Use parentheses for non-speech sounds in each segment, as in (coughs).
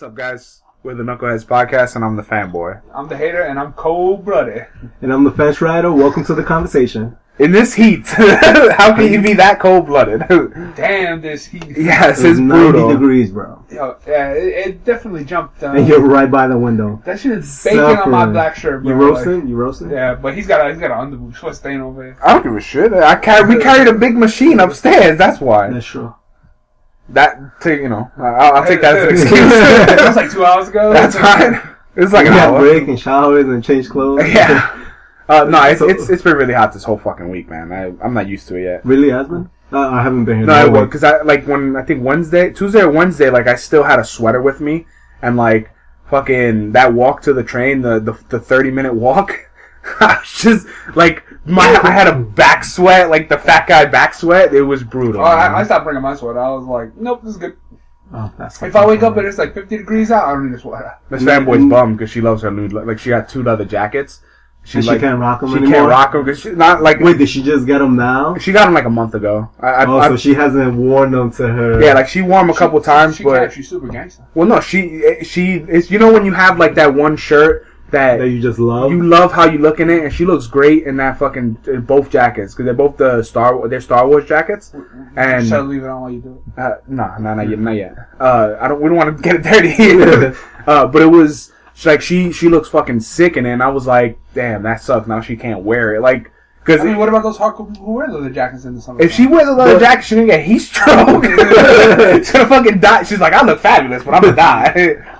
What's up, guys? We're the Knuckleheads Podcast, and I'm the fanboy. I'm the hater and I'm cold blooded. And I'm the fence rider. Welcome to the conversation. In this heat, (laughs) how can you be that cold blooded? (laughs) Damn, this heat. yes, It's it's 90 brutal. degrees, bro. Yo, yeah, it, it definitely jumped. Uh, And you're right by the window. that shit is baking on my Suffering. black shirt, bro. You roasting? You roasting? Like, yeah, but he's got a he's got an underboob sweat stain over it. I don't give a shit. I carry, we carried a big machine upstairs. That's why. That's true. That, to, you know, I'll, I'll take that as an excuse. (laughs) that was like two hours ago. That's fine. It's like you an got hour. break and showers and change clothes. (laughs) Yeah. Uh, no, (laughs) it's, So- it's it's been really hot this whole fucking week, man. I, I'm not used to it yet. Really, Asman? Uh, I haven't been here. No, I that will week. because I like when I think Wednesday, Tuesday or Wednesday, like I still had a sweater with me, and like fucking that walk to the train, the the, the thirty minute walk, I was just like my I had a back sweat, like the fat guy back sweat. It was brutal. Oh, I, I stopped bringing my sweater. I was like, nope, this is good. Oh, that's If I wake up and it's like 50 degrees out, I don't need a sweater. This fanboy's mm-hmm. bummed because she loves her new like she got two leather jackets. She And she like can't rock them she anymore. can't rock them because she's not like Wait, did she just get them now? she got them like a month ago. I, I, Oh, I- so she hasn't worn them to her. yeah, like she wore them a couple times, she but can't. She's super gangster. well, no, she eh, she is. You know when you have like that one shirt that that you just love. you love how you look in it, and she looks great in that fucking in both jackets because they're both the Star they're Star Wars jackets. And Shall leave it on while you do it. uh, no, no, not yet, not yet. (laughs) Uh, I don't. We don't want to get it dirty. (laughs) uh, but it was she- like she she looks fucking sick in it, and I was like, damn, that sucks. Now she can't wear it, like because. I mean, what about those hardcore people who wear the leather jackets in the summer? if she wears a leather But- jacket, she's gonna get heat stroke. (laughs) she's gonna fucking die. She's like, I look fabulous, but I'm gonna die.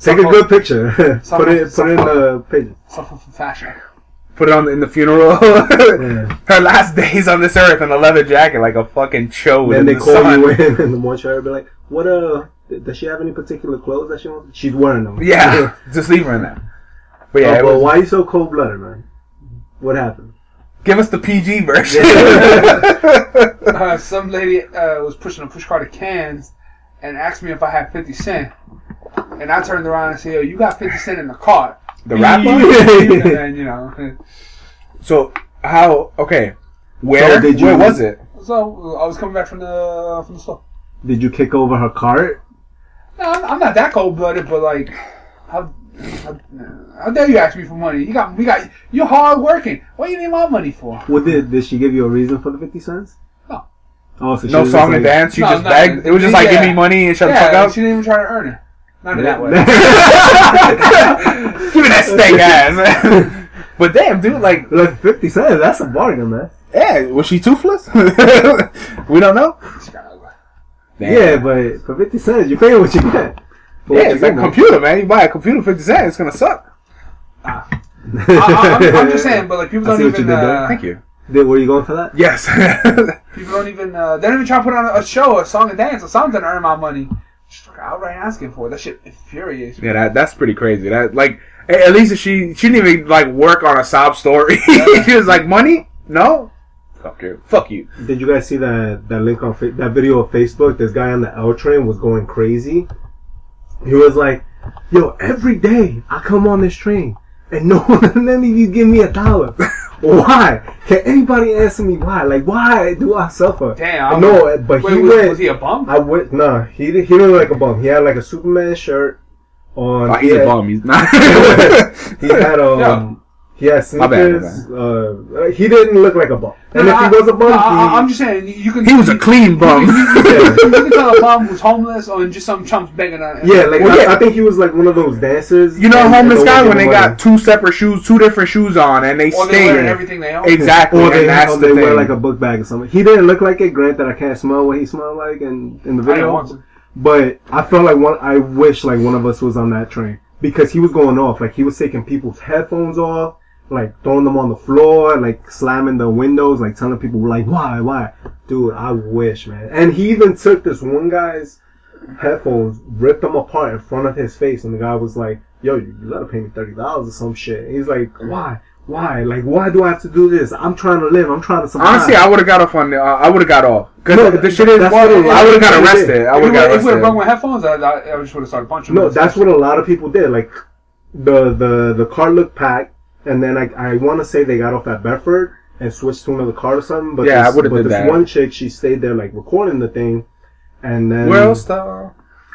Take a good picture. (laughs) Put it. Put it in the page. suffer from fashion. Put it on in the funeral. (laughs) Yeah. Her last (laughs) days on this earth in a leather jacket, like a fucking chode. Then they the call sun. you in in the mortuary, be like, "What? Uh, does she have any particular clothes that she wants? She's wearing them. Yeah, just leave her in there. But Yeah. yeah, it well, was- why are you so cold blooded, man? What happened? give us the PG version. uh, some lady uh, was pushing a pushcart of cans and asked me if I had 50 Cent. And I turned around and said, Yo, you got 50 Cent in the cart. the rapper. (laughs) and then, you know. So how? Okay, where? So did you- where was it? So I was coming back from the from the store. Did you kick over her cart? No, I'm, I'm not that cold blooded, but like, how, how, how dare you ask me for money? You got, we got, you're hard working. What do you need my money for? What did did she give you a reason for the fifty cents? No. Oh, so No song just and like- dance. She No, just no, begged. It was just like, give me money and shut yeah, the fuck up. she didn't even try to earn it. Not in that way. give me that steak ass. (laughs) but damn, dude, like, Like fifty cents, that's a bargain, man. yeah, was she toothless? (laughs) we don't know. Damn. Yeah, but for fifty cents, you pay what you get. For Yeah, it's like a computer, man. You buy a computer for fifty cents, it's gonna suck. I, I, I'm just saying, but like people (laughs) I don't see what you even. did. Uh, Thank you. Did, were you going for that? Yes. People don't even. Uh, they don't even try to put on a show, a song and dance, or something to earn my money. Just like outright asking for it. That shit infuriates me. Yeah, that that's pretty crazy. That like at least she she didn't even like work on a sob story. (laughs) she was like, money? No. Fuck you. Fuck you. Did you guys see that that link on fa- that video of Facebook? This guy on the L train was going crazy. He was like, "Yo, every day I come on this train, and no (laughs) one, none of you give me a dollar. (laughs) why? Can anybody answer me why? Like, why do I suffer? Damn. No, but Wait, he was, went. was he a bum? I went. Nah, he di- he didn't look like a bum. He had like a Superman shirt on. Oh, he's he a bum. He's not. (laughs) He had (laughs) um. Yeah. He had My bad, my sneakers. Uh, he didn't look like a bum. And No, if I- he was a bum, no, he, I, am just saying you can. he was a clean bum. You can tell a bum who's homeless or just some chumps begging on. Yeah, like Well, I, yeah. I think he was like one of those dancers. you know, and- homeless and guy when they give got two separate shoes, two different shoes on, and they or they stay wearing everything they own. exactly. or they, and that's or the they thing. wear like a book bag or something. He didn't look like it. Grant that I can't smell what he smelled like in, in the I didn't video, want but I felt like one. I wish like one of us was on that train because he was going off. Like he was taking people's headphones off, like throwing them on the floor, like slamming the windows, like telling people like why, why, dude. I wish, man. And he even took this one guy's headphones, ripped them apart in front of his face, and the guy was like, "Yo, you, you gotta pay me thirty dollars or some shit." And he's like, "Why? Why? Like, why do I have to do this? I'm trying to live. I'm trying to survive." Honestly, I would have got off on. Uh, I would have got off because No, the shit is. that's I would have got that's what it arrested. is. I would have got were- if we were arrested. wrong with headphones, I, I, I just would have started punching. No, them. that's what a lot of people did. Like the the the car looked packed, and then I I want to say they got off at Bedford and switched to another car or something. But Yeah, I would've but did this that. one chick, she stayed there like recording the thing, and then World star.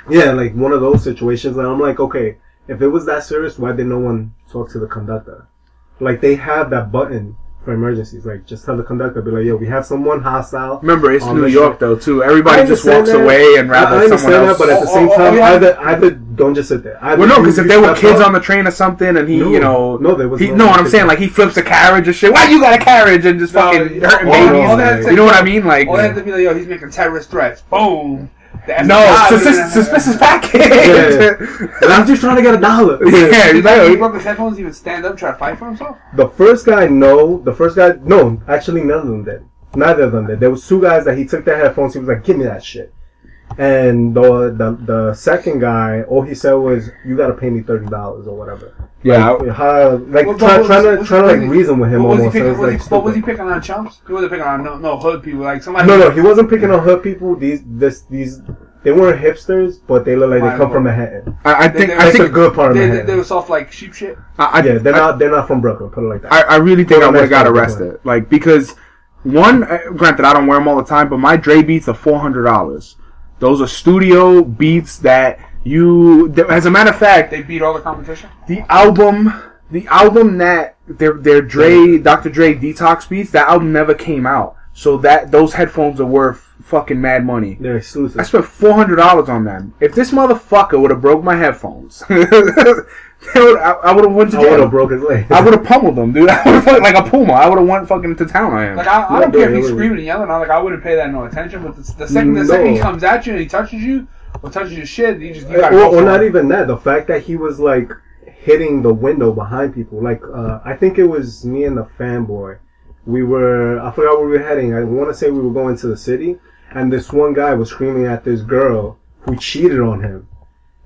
Yeah, like one of those situations. And I'm like, okay, if it was that serious, why did no one talk to the conductor? Like they have that button for emergencies. Like just tell the conductor, be like, yo, we have someone hostile. Remember, it's New York ship. though too. Everybody just walks that. away and I, rather I understand someone else. that, but at the Oh, same oh, time, oh, yeah. either either don't just sit there. Either well, no, because if you there were kids up- on the train or something, and he, No, you know, no, there was he, no no, what I'm saying, like he flips a carriage or shit. Why you got a carriage and just No, fucking hurting oh, all- babies? all that you know what I mean? Like, All they have to be like, yo, he's making terrorist threats. Boom. The no, FBI suspicious, would've- suspicious package. (laughs) And I'm just trying to get a dollar. (laughs) yeah, Did no, that he broke his headphones even stand up, try to fight for himself? The first guy, no. The first guy, no. Actually, none of them did. Neither of them did. There was two guys that he took their headphones. He was like, "Give me that shit." And the the, the second guy, all he said was, "You got to pay me thirty dollars or whatever." yeah. Like, how, like Well, try, but trying to was- trying to like he- reason with him What was he almost. picking? and Was, was, he, what was he picking on chumps? He wasn't picking on no, no hood people. Like somebody. No, no, he wasn't picking on hood people. These this these they weren't hipsters, but they look like they come from Manhattan. I, I think they- I That's a think good part of They, they, Manhattan. they were soft like sheep shit. I, I, yeah, they're I- not they're not from Brooklyn. Put it like that. I, I really think I would have got not a good arrested. Like because one, uh, granted, I don't wear them all the time, but my Dre beats are four hundred dollars. Those are studio beats that you. As a matter of fact, They beat all the competition. the album, the album that their their Dre, Dr. Dre Detox beats, that album never came out. So that those headphones are worth fucking mad money. they're exclusive. I spent four hundred dollars on them. If this motherfucker would have broke my headphones, they (laughs) (laughs) would, I, I would have went to I would jail. have broke his leg. I would have pummeled them, dude. (laughs) I would have like a puma. I would have went fucking to town on him. Like I, I don't care if he's screaming and yelling. I'm like I wouldn't pay that no attention. But the, the second the No. second he comes at you and he touches you or touches your shit, you just you or, gotta go or for not even that. The fact that he was like hitting the window behind people. Like uh, I think it was me and the fanboy. We were I forgot where we were heading. I want to say we were going to the city, and this one guy was screaming at this girl who cheated on him,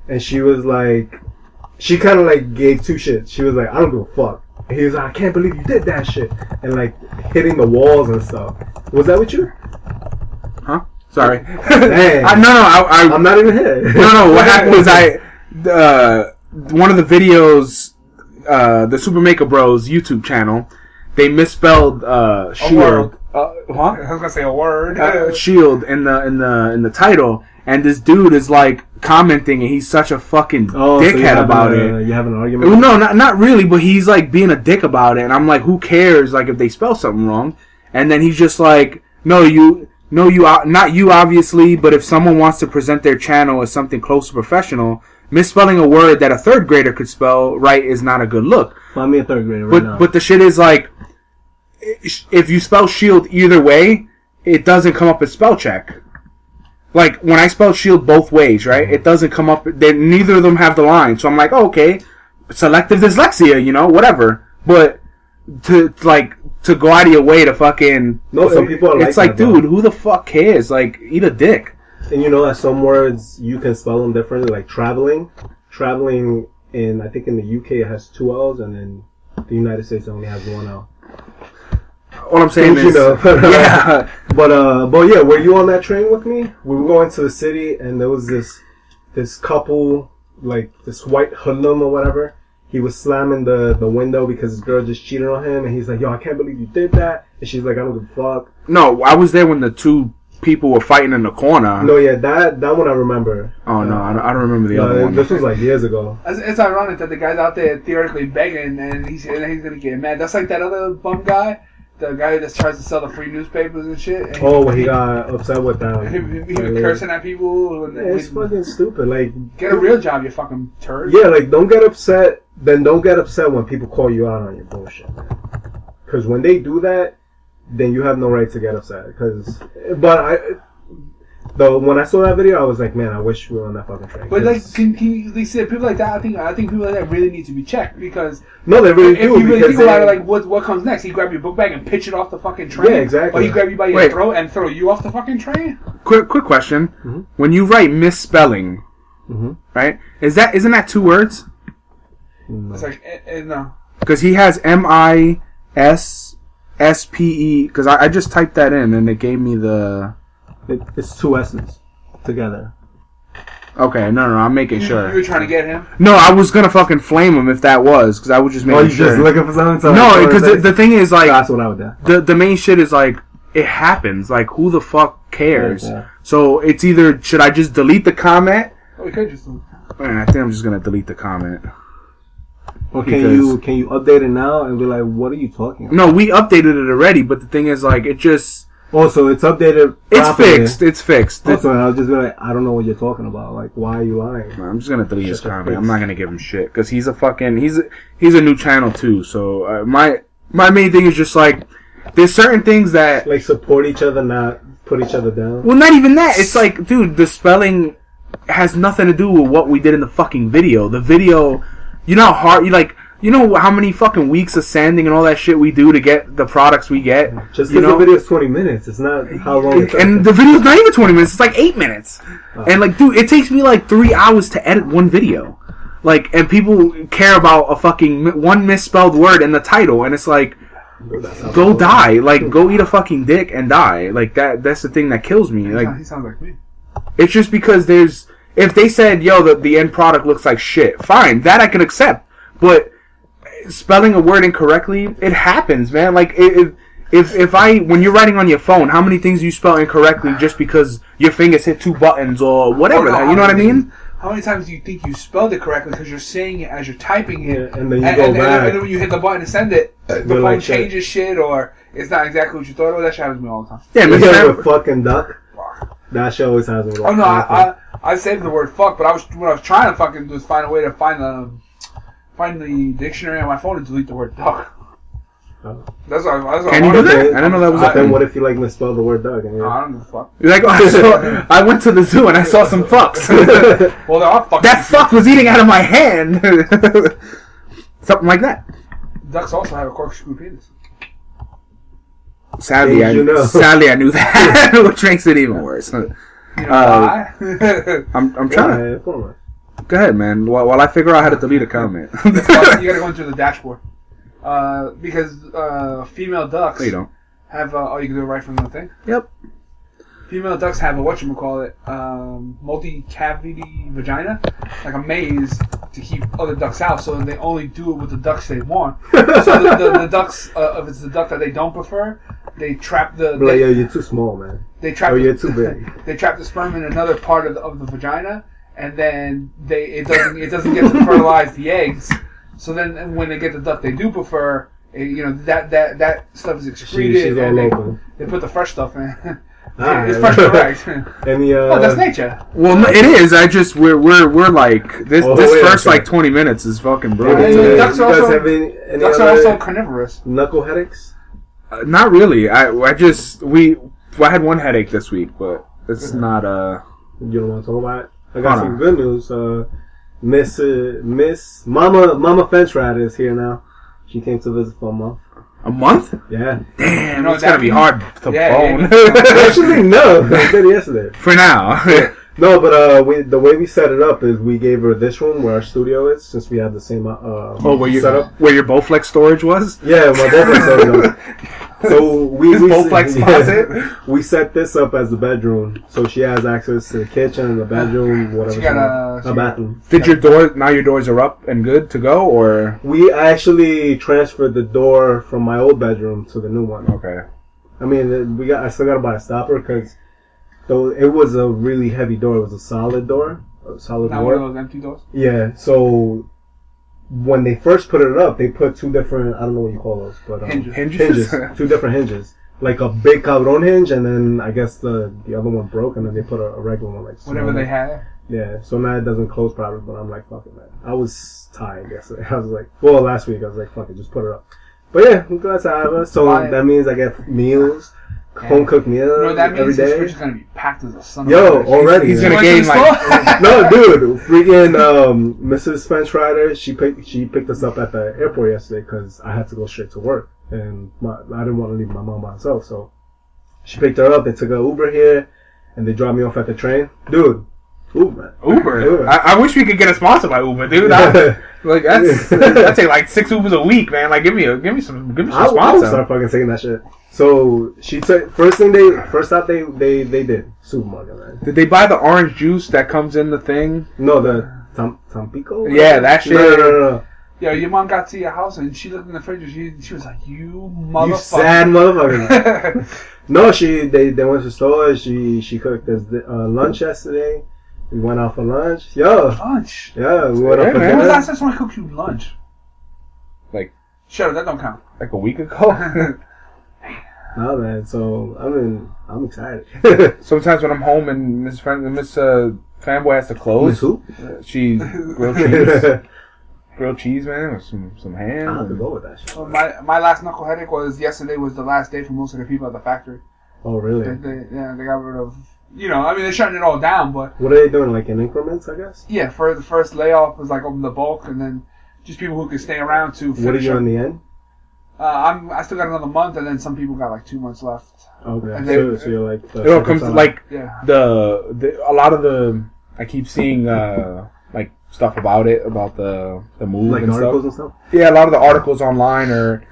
and she was like, she kind of like gave two shits. She was like, I don't give a fuck. And he was like, I can't believe you did that shit, and like hitting the walls and stuff. Was that with you? Huh? Sorry. (laughs) Dang. I, no, no. I, I, I'm not even here. no, no. What (laughs) happened was I, uh, one of the videos, uh, the Super Maker Bros YouTube channel, they misspelled uh, shield. Uh, huh? I was gonna say a word. Uh, shield in the in the in the title, and this dude is like commenting, and he's such a fucking Oh, dickhead have about a, it. You have an argument. Well, no, not not really, but he's like being a dick about it, and I'm like, who cares? Like if they spell something wrong, and then he's just like, no, you, no, you, uh, not you, obviously, but if someone wants to present their channel as something close to professional, misspelling a word that a third grader could spell right is not a good look. Find me a third grader right But now. but the shit is like, if you spell shield either way, it doesn't come up as spell check. Like when I spell shield both ways, right? It doesn't come up. They, neither of them have the line, so I'm like, oh, okay, selective dyslexia, you know, whatever. But to like to go out of your way to fucking No, some people are it's like like, dude, who the fuck cares? Like, eat a dick. and you know that some words you can spell them differently, like traveling. Traveling in I think in the UK it has two L's, and then the United States only has one L. What I'm saying Don't you is, know? (laughs) yeah, But uh, but yeah, were you on that train with me? We were going to the city, and there was this this couple, like this white hoodlum or whatever. He was slamming the the window because his girl just cheated on him, and he's like, "Yo, I can't believe you did that." And she's like, "I don't give a fuck." no, I was there when the two people were fighting in the corner. No, yeah, that that one I remember. Oh no, I don't, I don't remember the No, other one. this was like years ago. It's, it's ironic that the guy's out there theoretically begging, and he's and he's gonna get mad. That's like that other bum guy, the guy that tries to sell the free newspapers and shit. And Oh, when he got upset with them. he, he, he was cursing at people. Yeah, it's when- fucking stupid. Like, get a real job, you fucking turd. yeah, like don't get upset. Then don't get upset when people call you out on your bullshit. Because when they do that, then you have no right to get upset. Because, but I, though, when I saw that video, I was like, man, I wish we were on that fucking train. But like, can, can you, they said people like that. I think I think people like that really need to be checked because no, they really if do. you really because think about it, like what what comes next? He grab your book bag and pitch it off the fucking train. Yeah, exactly. Or he grab you by your Wait. throat and throw you off the fucking train. Quick, quick question: Mhm. When you write misspelling, Mhm. right? Is that isn't that two words? No. It's like eh, eh, no. Because he has M I S S P E. Because I, I just typed that in and it gave me the. It, it's two S's together. Okay, no, no, I'm making You, you were trying to get him. No, I was gonna fucking flame him if that was because I was just Oh, making you sure. just looking for something? to- no, because the, the thing is like that's what I would do. the the main shit is like it happens. Like who the fuck cares? Yeah. So it's either should I just delete the comment Oh, we just. Man, I think I'm just gonna delete the comment. Or can Because- you can you update it now and be like, what are you talking about? No, we updated it already, but the thing is, like, it just Also, it's updated. it's fixed. It's fixed. Also, and I'll just be like, I don't know what you're talking about. Like, why are you lying? I'm just gonna delete his Shut comment. I'm not gonna give him shit because he's a fucking he's a, he's a new channel too. So uh, my my main thing is just like there's certain things that Like, support each other, not put each other down. well, not even that. It's like, dude, the spelling has nothing to do with what we did in the fucking video. The video, you know how hard you like. You know how many fucking weeks of sanding and all that shit we do to get the products we get. Just because the video is 20 minutes, it's not how long. It and the video's not even 20 minutes it's like 8 minutes. Oh. And like dude it takes me like 3 hours to edit one video. Like and people care about a fucking one misspelled word in the title and it's like go die. Like go eat a fucking dick and die. Like that that's the thing that kills me. Like he sounds like me. it's just because there's if they said yo the, the end product looks like shit fine that i can accept. But spelling a word incorrectly it happens man like if if if i when you're writing on your phone how many things do you spell incorrectly just because your fingers hit two buttons or whatever Oh, no, that, you know what i mean How many times do you think you spelled it correctly because you're saying it as you're typing it? Yeah, and then you and, go and, and, back. and then when you hit the button to send it, uh, the phone like, shit. changes shit or it's not exactly what you thought it was. That shit happens to me all the time. yeah, You Mr. get a fucking duck. That shit always has me. Oh no, I, I I saved the word fuck, but I was what I was trying to fucking do is find a way to find the find the dictionary on my phone and delete the word duck. Oh. That's what, I- that's what Can I you do that? I didn't know that was a But then thing. what if you like misspell the word duck? And you're I don't give a fuck. You're like, oh, (laughs) I, saw, I went to the zoo and I saw some fucks. (laughs) Well, there are fucking that fuck was eating out of my hand. (laughs) Something like that. ducks also have a corkscrew penis. Sadly, Things I, you know. sadly I knew that, which makes it even worse. I'm, You know Uh, why? I'm trying to. Yeah, come on. Go ahead, man. While, while I figure out how to delete a comment. (laughs) you gotta go into the dashboard. (laughs) Uh, because uh, female ducks no, you don't. have uh, oh you can do it right from the thing. Yep. Female ducks have a what you whatchamacallit, um, multi-cavity vagina, like a maze to keep other ducks out, so they only do it with the ducks they want. (laughs) So the, the, the ducks, uh, if it's the duck that they don't prefer, they trap the But like, they, yo, you're too small, man. they trap Oh, the- you're too big. they trap the sperm in another part of the, of the vagina, and then they it doesn't it doesn't get to (laughs) fertilize the eggs. So then when they get the duck they do prefer, eh, you know that that that stuff is She, excreted, she's all and they, open. they put the fresh stuff in. Alright. (laughs) it's fresh correct. Any uh, oh, that's nature. Well, no, it is. I just we're we're we're like this. Oh, this wait, first okay. like 20 minutes is fucking brutal. Yeah, yeah, uh, ducks are also- have any, any Ducks are also carnivorous. knuckle headaches? Uh, not really. I I just we well, I had one headache this week, but it's not uh. You don't want to talk about it? I got Hold some on. good news. Uh, Miss uh, Miss Mama Mama Fence Rat is here now. She came to visit for a month. A month? Yeah. Damn, You know it's what gonna be hard to Yeah, bone. Actually, no. I did yesterday. (laughs) For now. (laughs) No, but uh, we the way we set it up is we gave her this room where our studio is, since we have the same uh oh, where your setup. where your Bowflex storage was? Yeah, my boyfriend set it up. (laughs) So we His we, Bowflex yeah. closet? we set this up as the bedroom, so she has access to the kitchen and the bedroom, whatever. She got a- a bathroom. Did your door now your doors are up and good to go or We actually transferred the door from my old bedroom to the new one. okay? I mean, uh, we got. I still got to buy a stopper because though it was a really heavy door. It was a solid door, a solid Not one of those empty doors. Yeah. So when they first put it up, they put two different. I don't know what you call those, but um, Hinges. Hinges? hinges. (laughs) two different hinges. Like a big cabron hinge, and then I guess the the other one broke, and then they put a, a regular one like Whatever small. they had. Yeah, so now it doesn't close properly, but I'm like, fuck it, man. I was tired yesterday. (laughs) I was like, well, last week I was like, fuck it, just put it up. But yeah, I'm glad to have her. So Why- that means I get meals, home cooked meals You know what that every means? His fridge is gonna be packed as a son Yo, of a already. He's man. gonna gain to like (laughs) no, dude, freaking um, Mrs. French Rider, she picked she picked us up at the airport yesterday because I had to go straight to work and my, I didn't want to leave my mom by herself. So she picked her up. They took an Uber here, and they dropped me off at the train. Dude, Uber. Uber. (laughs) Uber. I, I wish we could get a sponsor by Uber, dude. I, (laughs) like that's I (laughs) take like six Ubers a week, man. Like give me a give me some give me some I, I would sponsor. start fucking saying that shit. So she took first thing they first stop they they they did supermarket man. Did they buy the orange juice that comes in the thing? No, the Tam, Tampico. Yeah, that shit. No, no, no, no. Yo, your mom got to your house and she looked in the fridge and she, she was like, "You motherfucker, You sad motherfucker." motherfucker. no, she they they went to the store. She she cooked us uh, lunch yesterday, We went out for lunch. Yo, Lunch. yeah, we went out for man. When was the last time someone cooked you lunch? Like- Shut up, that don't count. (laughs) like a week ago. (laughs) No man, so I mean, I'm excited. (laughs) Sometimes when I'm home and Miss Friend, Miss uh, Fanboy has to Miss close, who? she grilled cheese, grilled cheese, man, with some some I ham. have to go with that shit. So my my last knuckle headache was yesterday was the last day for most of the people at the factory. Oh They, really? they, yeah, they got rid of. You know, I mean, they're shutting it all down, but What are they doing? Like in increments, I guess. yeah, for the first layoff was like on the bulk, and then just people who could stay around to What are finish. you up. in the end? Uh, I'm I still got another month, and then some people got like two months left. Okay, And so, so you're like. the It all comes to like Yeah. the, the a lot of the I keep seeing uh like stuff about it about the the move like and articles stuff. and stuff. Yeah, a lot of the articles online are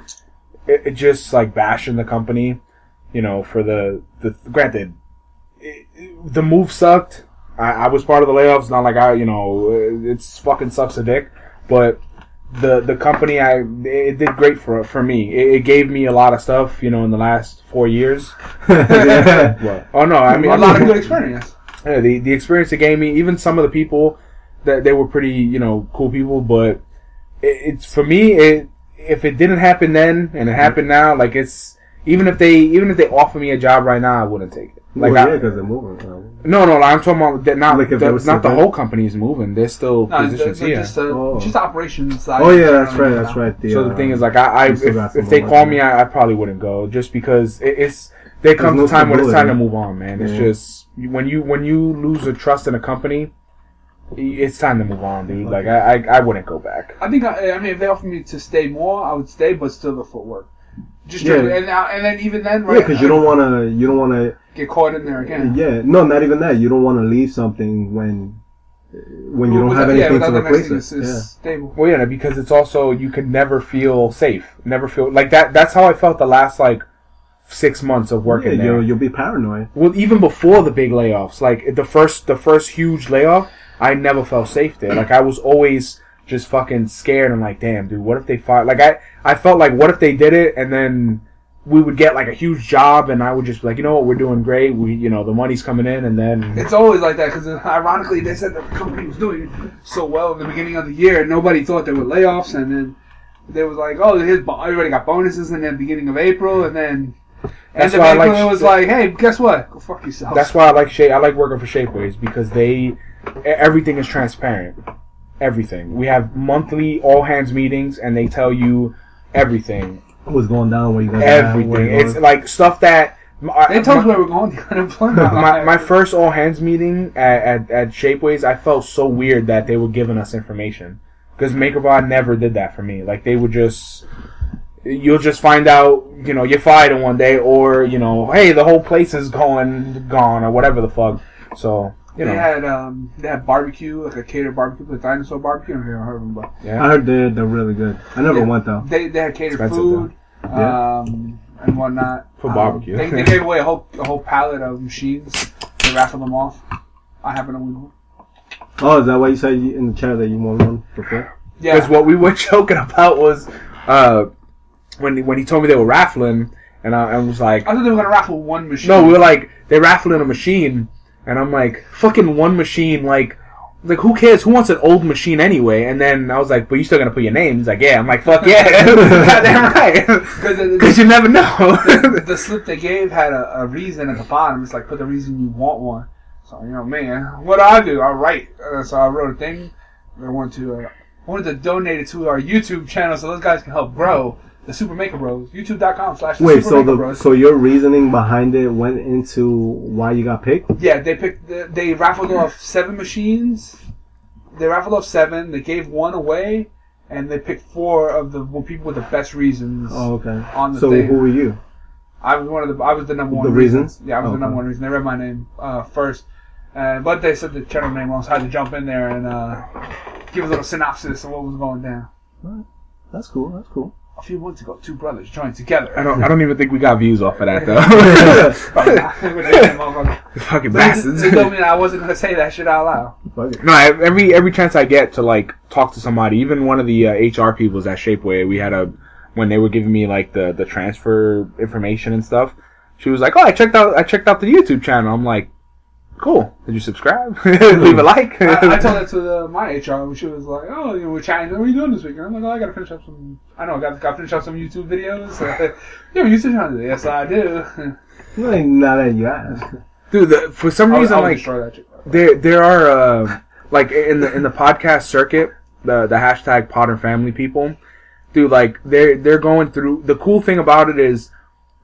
it, it just like bashing the company, you know, for the the granted it, it- the move sucked. I, I was part of the layoffs. Not like I, you know, it's fucking sucks a dick, but the the company I it did great for for me. It, it gave me a lot of stuff, you know, in the last four years. (laughs) yeah. Oh no, I mean a lot of good experience. yeah, the the experience it gave me, even some of the people that they were pretty, you know, cool people, but it, it's for me. It if it didn't happen then and it happened now, like it's even if they even if they offer me a job right now, I wouldn't take it. Like well, yeah, because they're moving. uh, no, no, I'm talking about that not Like if the, they were not the still whole company's moving. There's still No, positions here. just the Oh. just operations side. Oh yeah, that's right. That's know. right. The, so the uh, thing is, like, I, I if, still got some if they call me. I, I probably wouldn't go, just because it, it's there comes no a time when it's time to move on, man. It's just when you when you lose the trust in a company, it's time to move on, dude. Like I I, I wouldn't go back. I think I, I mean if they offered me to stay more, I would stay, but still the footwork. Just Yeah. yeah. and now and then even then, right? Yeah, because you don't uh, want to. You don't want to. get caught in there again. Yeah, no, not even that. You don't want to leave something when when you don't Without- have anything without to the next replace thing it. is- is Yeah. stable. Well, yeah, because it's also you can never feel safe, never feel like that. That's how I felt the last like six months of working Yeah, there. you'll, you'll be paranoid. Well, even before the big layoffs, like the first the first huge layoff, I never felt safe there. Like I was always just fucking scared and like, damn, dude, what if they fire? Like I I felt like, what if they did it and then we would get like a huge job and I would just be like, you know what, we're doing great. We you know the money's coming in and then It's always like that because uh, ironically they said that the company was doing so well in the beginning of the year, and nobody thought there were layoffs, and then they was like, oh, his bo- everybody got bonuses in the beginning of April, and then That's of why I like it was sh- like, hey, guess what? Go fuck yourself. That's why I like shape. I like working for Shapeways because they everything is transparent. Everything. We have monthly all hands meetings, and they tell you everything. What's going down? Where you guys at, where Everything. you It's going. like stuff that. they told us where we're going. (laughs) The unemployment. my, my first all hands meeting at, at, at Shapeways, I felt so weird that they were giving us information because MakerBot never did that for me. Like they would just, you'll just find out, you know, you're fired in one day, or you know, hey, the whole place is going gone, or whatever the fuck. So you they know, had um they had barbecue like a catered barbecue, like dinosaur barbecue. I don't know if you heard of them, but yeah. I heard they're, they're really good. I never Yeah. went though. they they had catered Expensive, food, Yeah. um and whatnot For Um, barbecue. They, they gave away a whole a whole pallet of machines. They raffled them off. I happen to win one. Oh, is that why you said you, in the chat that you won one for free? Because what we were (laughs) joking about was uh, when when he told me they were raffling, and I, I was like, I thought they were gonna raffle one machine. No, we were like they raffling a machine, and I'm like fucking one machine. Like, like who cares? Who wants an old machine anyway? And then I was like, but you still gonna put your name? He's like, yeah. I'm like, fuck yeah, (laughs) goddamn right. because you never know. the, (laughs) the slip they gave had a, a reason at the bottom. It's like put the reason you want one. So you know, man, what do I do? I write. Uh, so I wrote a thing. I wanted to uh, I wanted to donate it to our YouTube channel so those guys can help grow the Super Maker Bros. YouTube.com slash Wait, so Maker the Bros. so your reasoning behind it went into why you got picked? Yeah, they picked. They, they raffled off seven machines. They raffled off seven. They gave one away, and they picked four of the people with the best reasons Oh, okay. on the So thing. who were you? I was one of the. I was the number one. The reason. reasons? Yeah, I was Oh, the number one reason. They read my name uh, first, uh, but they said the channel name wrong, so I had to jump in there and uh, give a little synopsis of what was going down. That's cool. That's cool. A few months ago, two brothers joined together. I don't. I don't even think we got views off of that though. Probably not. With that motherfucker. Fucking bastards. They told me I wasn't gonna say that shit out loud. (laughs) No, every every chance I get to like talk to somebody, even one of the uh, HR people's at Shapeways, we had a when they were giving me like the the transfer information and stuff. She was like, "Oh, I checked out I checked out the YouTube channel." I'm like, Cool. Did you subscribe? (laughs) Leave a like. I, I told (laughs) that to the, my HR, and she was like, "Oh, you know, we're chatting. What are you doing this week?" And I'm like, "Oh, I gotta finish up some. I know, I got got to finish up some YouTube videos. (laughs) yeah, YouTube channel. Yes, I do. Like, not that you ask. Dude, the, for some I'll, reason, I'll like destroy that chick. there there are uh, like in the in the podcast circuit, the the hashtag Potter Family people, dude, like they're they're going through. The cool thing about it is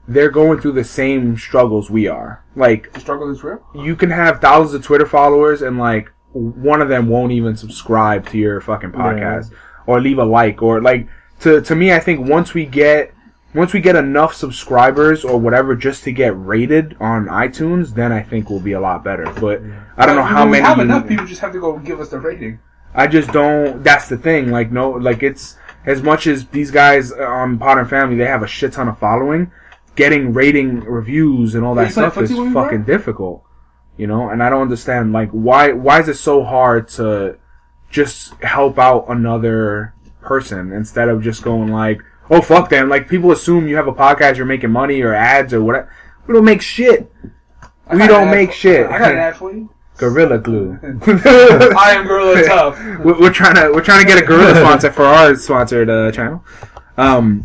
they're going through the same struggles we are. Like The struggle is real. you can have thousands of Twitter followers and like one of them won't even subscribe to your fucking podcast or leave a like or like to to me I think once we get once we get enough subscribers or whatever just to get rated on iTunes then I think we'll be a lot better but I don't know how we many have enough people. Just have to go give us the rating. I just don't that's the thing like no like it's as much as these guys on and Family they have a shit ton of following getting rating reviews and all that stuff is footsie when you fucking difficult you know and i don't understand like why why is it so hard to just help out another person instead of just going like oh fuck them like people assume you have a podcast you're making money or ads or whatever we don't make shit I We don't make shit. I got an ad for you. gorilla glue (laughs) (laughs) I am Gorilla Tough. we're, we're trying to we're trying to get a gorilla sponsor for our sponsored uh, channel. Um,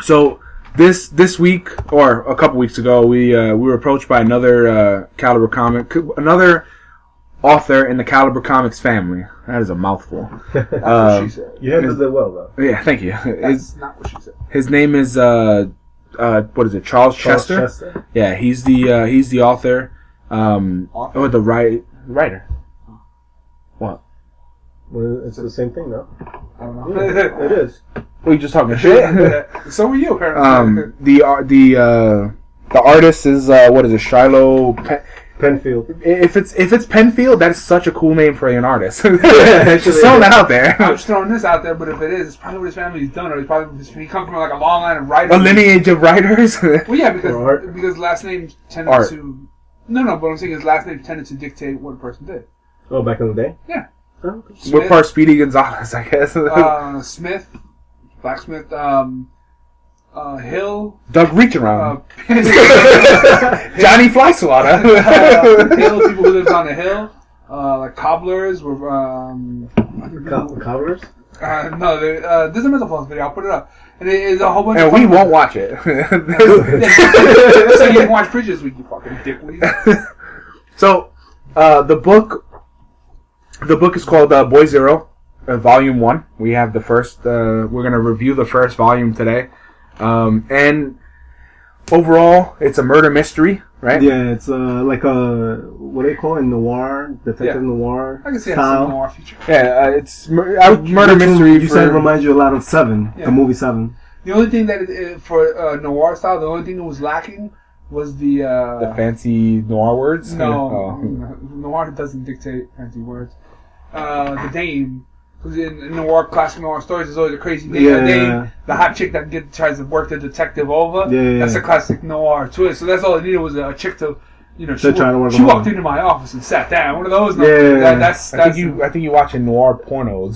so this this week or a couple weeks ago, we uh, we were approached by another uh, Caliber comic, another author in the Caliber Comics family. That is a mouthful. (laughs) That's what Um, she said. You handled it well, though. Yeah, thank you. His, That's not what she said. his name is uh, uh, what is it? Charles, Charles Chester. Chester. Yeah, he's the uh, he's the author. Um, Author? or the right writer. What? Well, it's the same thing, no? I don't know. It is. Were you just talking (laughs) shit? so were you, apparently. um, the ar- the uh, the artist is uh, what is it? Shiloh. Pen- Penfield. if it's if it's Penfield, that is such a cool name for an artist. (laughs) (laughs) actually just throwing that out there. I'm just throwing this out there, but if it is, it's probably what his family's done, or he's probably he comes from like a long line of writers. a lineage of writers. Well, yeah, because because last names tended Art. to. No, no, but I'm saying his last name tended to dictate what a person did. Oh, back in the day? Yeah. Oh, okay. We're part Speedy Gonzalez, I guess. uh, Smith, Blacksmith, um, uh, Hill, Doug Reach uh, (laughs) (laughs) uh, Johnny Fly Swatter. Hill, people who lived on the hill, uh, like cobblers were. Um, Co- Cobblers? uh, no, they- uh, there's a Mental Floss video. I'll put it up, and it is a whole bunch. and of we won't watch it. (laughs) so you can watch Bridges week, you fucking dickweed. So, uh, the book, the book is called uh, Boy Zero, uh, Volume One. We have the first. Uh, we're gonna review the first volume today, um, and overall, it's a murder mystery, right? Yeah, it's uh, like a, what do they call it? Noir? Detective Yeah. noir? I can see that style. some more feature. Yeah, uh, it's mur- uh, murder Which mystery. You for, said it reminds you a lot of Seven, Yeah. the movie Seven. The only thing that it, it- for uh, noir style, the only thing that was lacking was the. Uh, the fancy noir words. no, Oh. noir doesn't dictate fancy words. Uh, the dame. Because in, in noir, classic noir stories, there's always a crazy dame. Yeah. The dame, the hot chick that get, tries to work the detective over. Yeah, yeah, That's yeah. a classic noir twist. So that's all it needed was a chick to, you know, she, To work she walked into my office and sat down. One of those. Yeah. That, that's I think you. I think you watching noir pornos.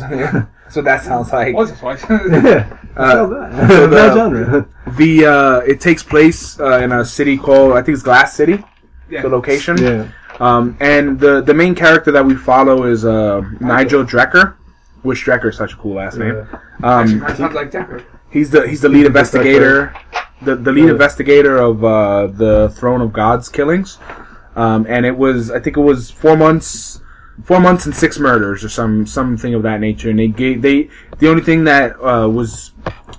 (laughs) so that sounds like. Once or twice. yeah. Uh, so that. so that the- genre. The uh, it takes place uh, in a city called I think it's Glass City. yeah. The location. Yeah. Um, and the the main character that we follow is uh, Nigel Drecker, which Drecker is such a cool last name. Actually, Um, mine sounds like Decker. he's the he's the lead (laughs) investigator, the the lead Yeah. investigator of uh, the Throne of God's killings. Um, and it was I think it was four months, four months and six murders or some something of that nature. And they gave they the only thing that uh, was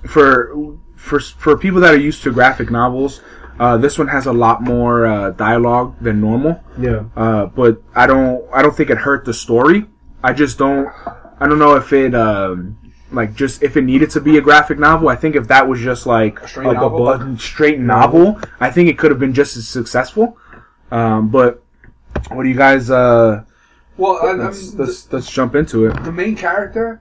for for for people that are used to graphic novels. Uh, this one has a lot more uh, dialogue than normal. Yeah. Uh, but I don't I don't think it hurt the story. I just don't I don't know if it um, like just if it needed to be a graphic novel. I think if that was just like A straight like novel? a straight novel, I think it could have been just as successful. Um, but what do you guys? Uh, Well, I, I let's, mean, let's let's jump into it. the, the main character,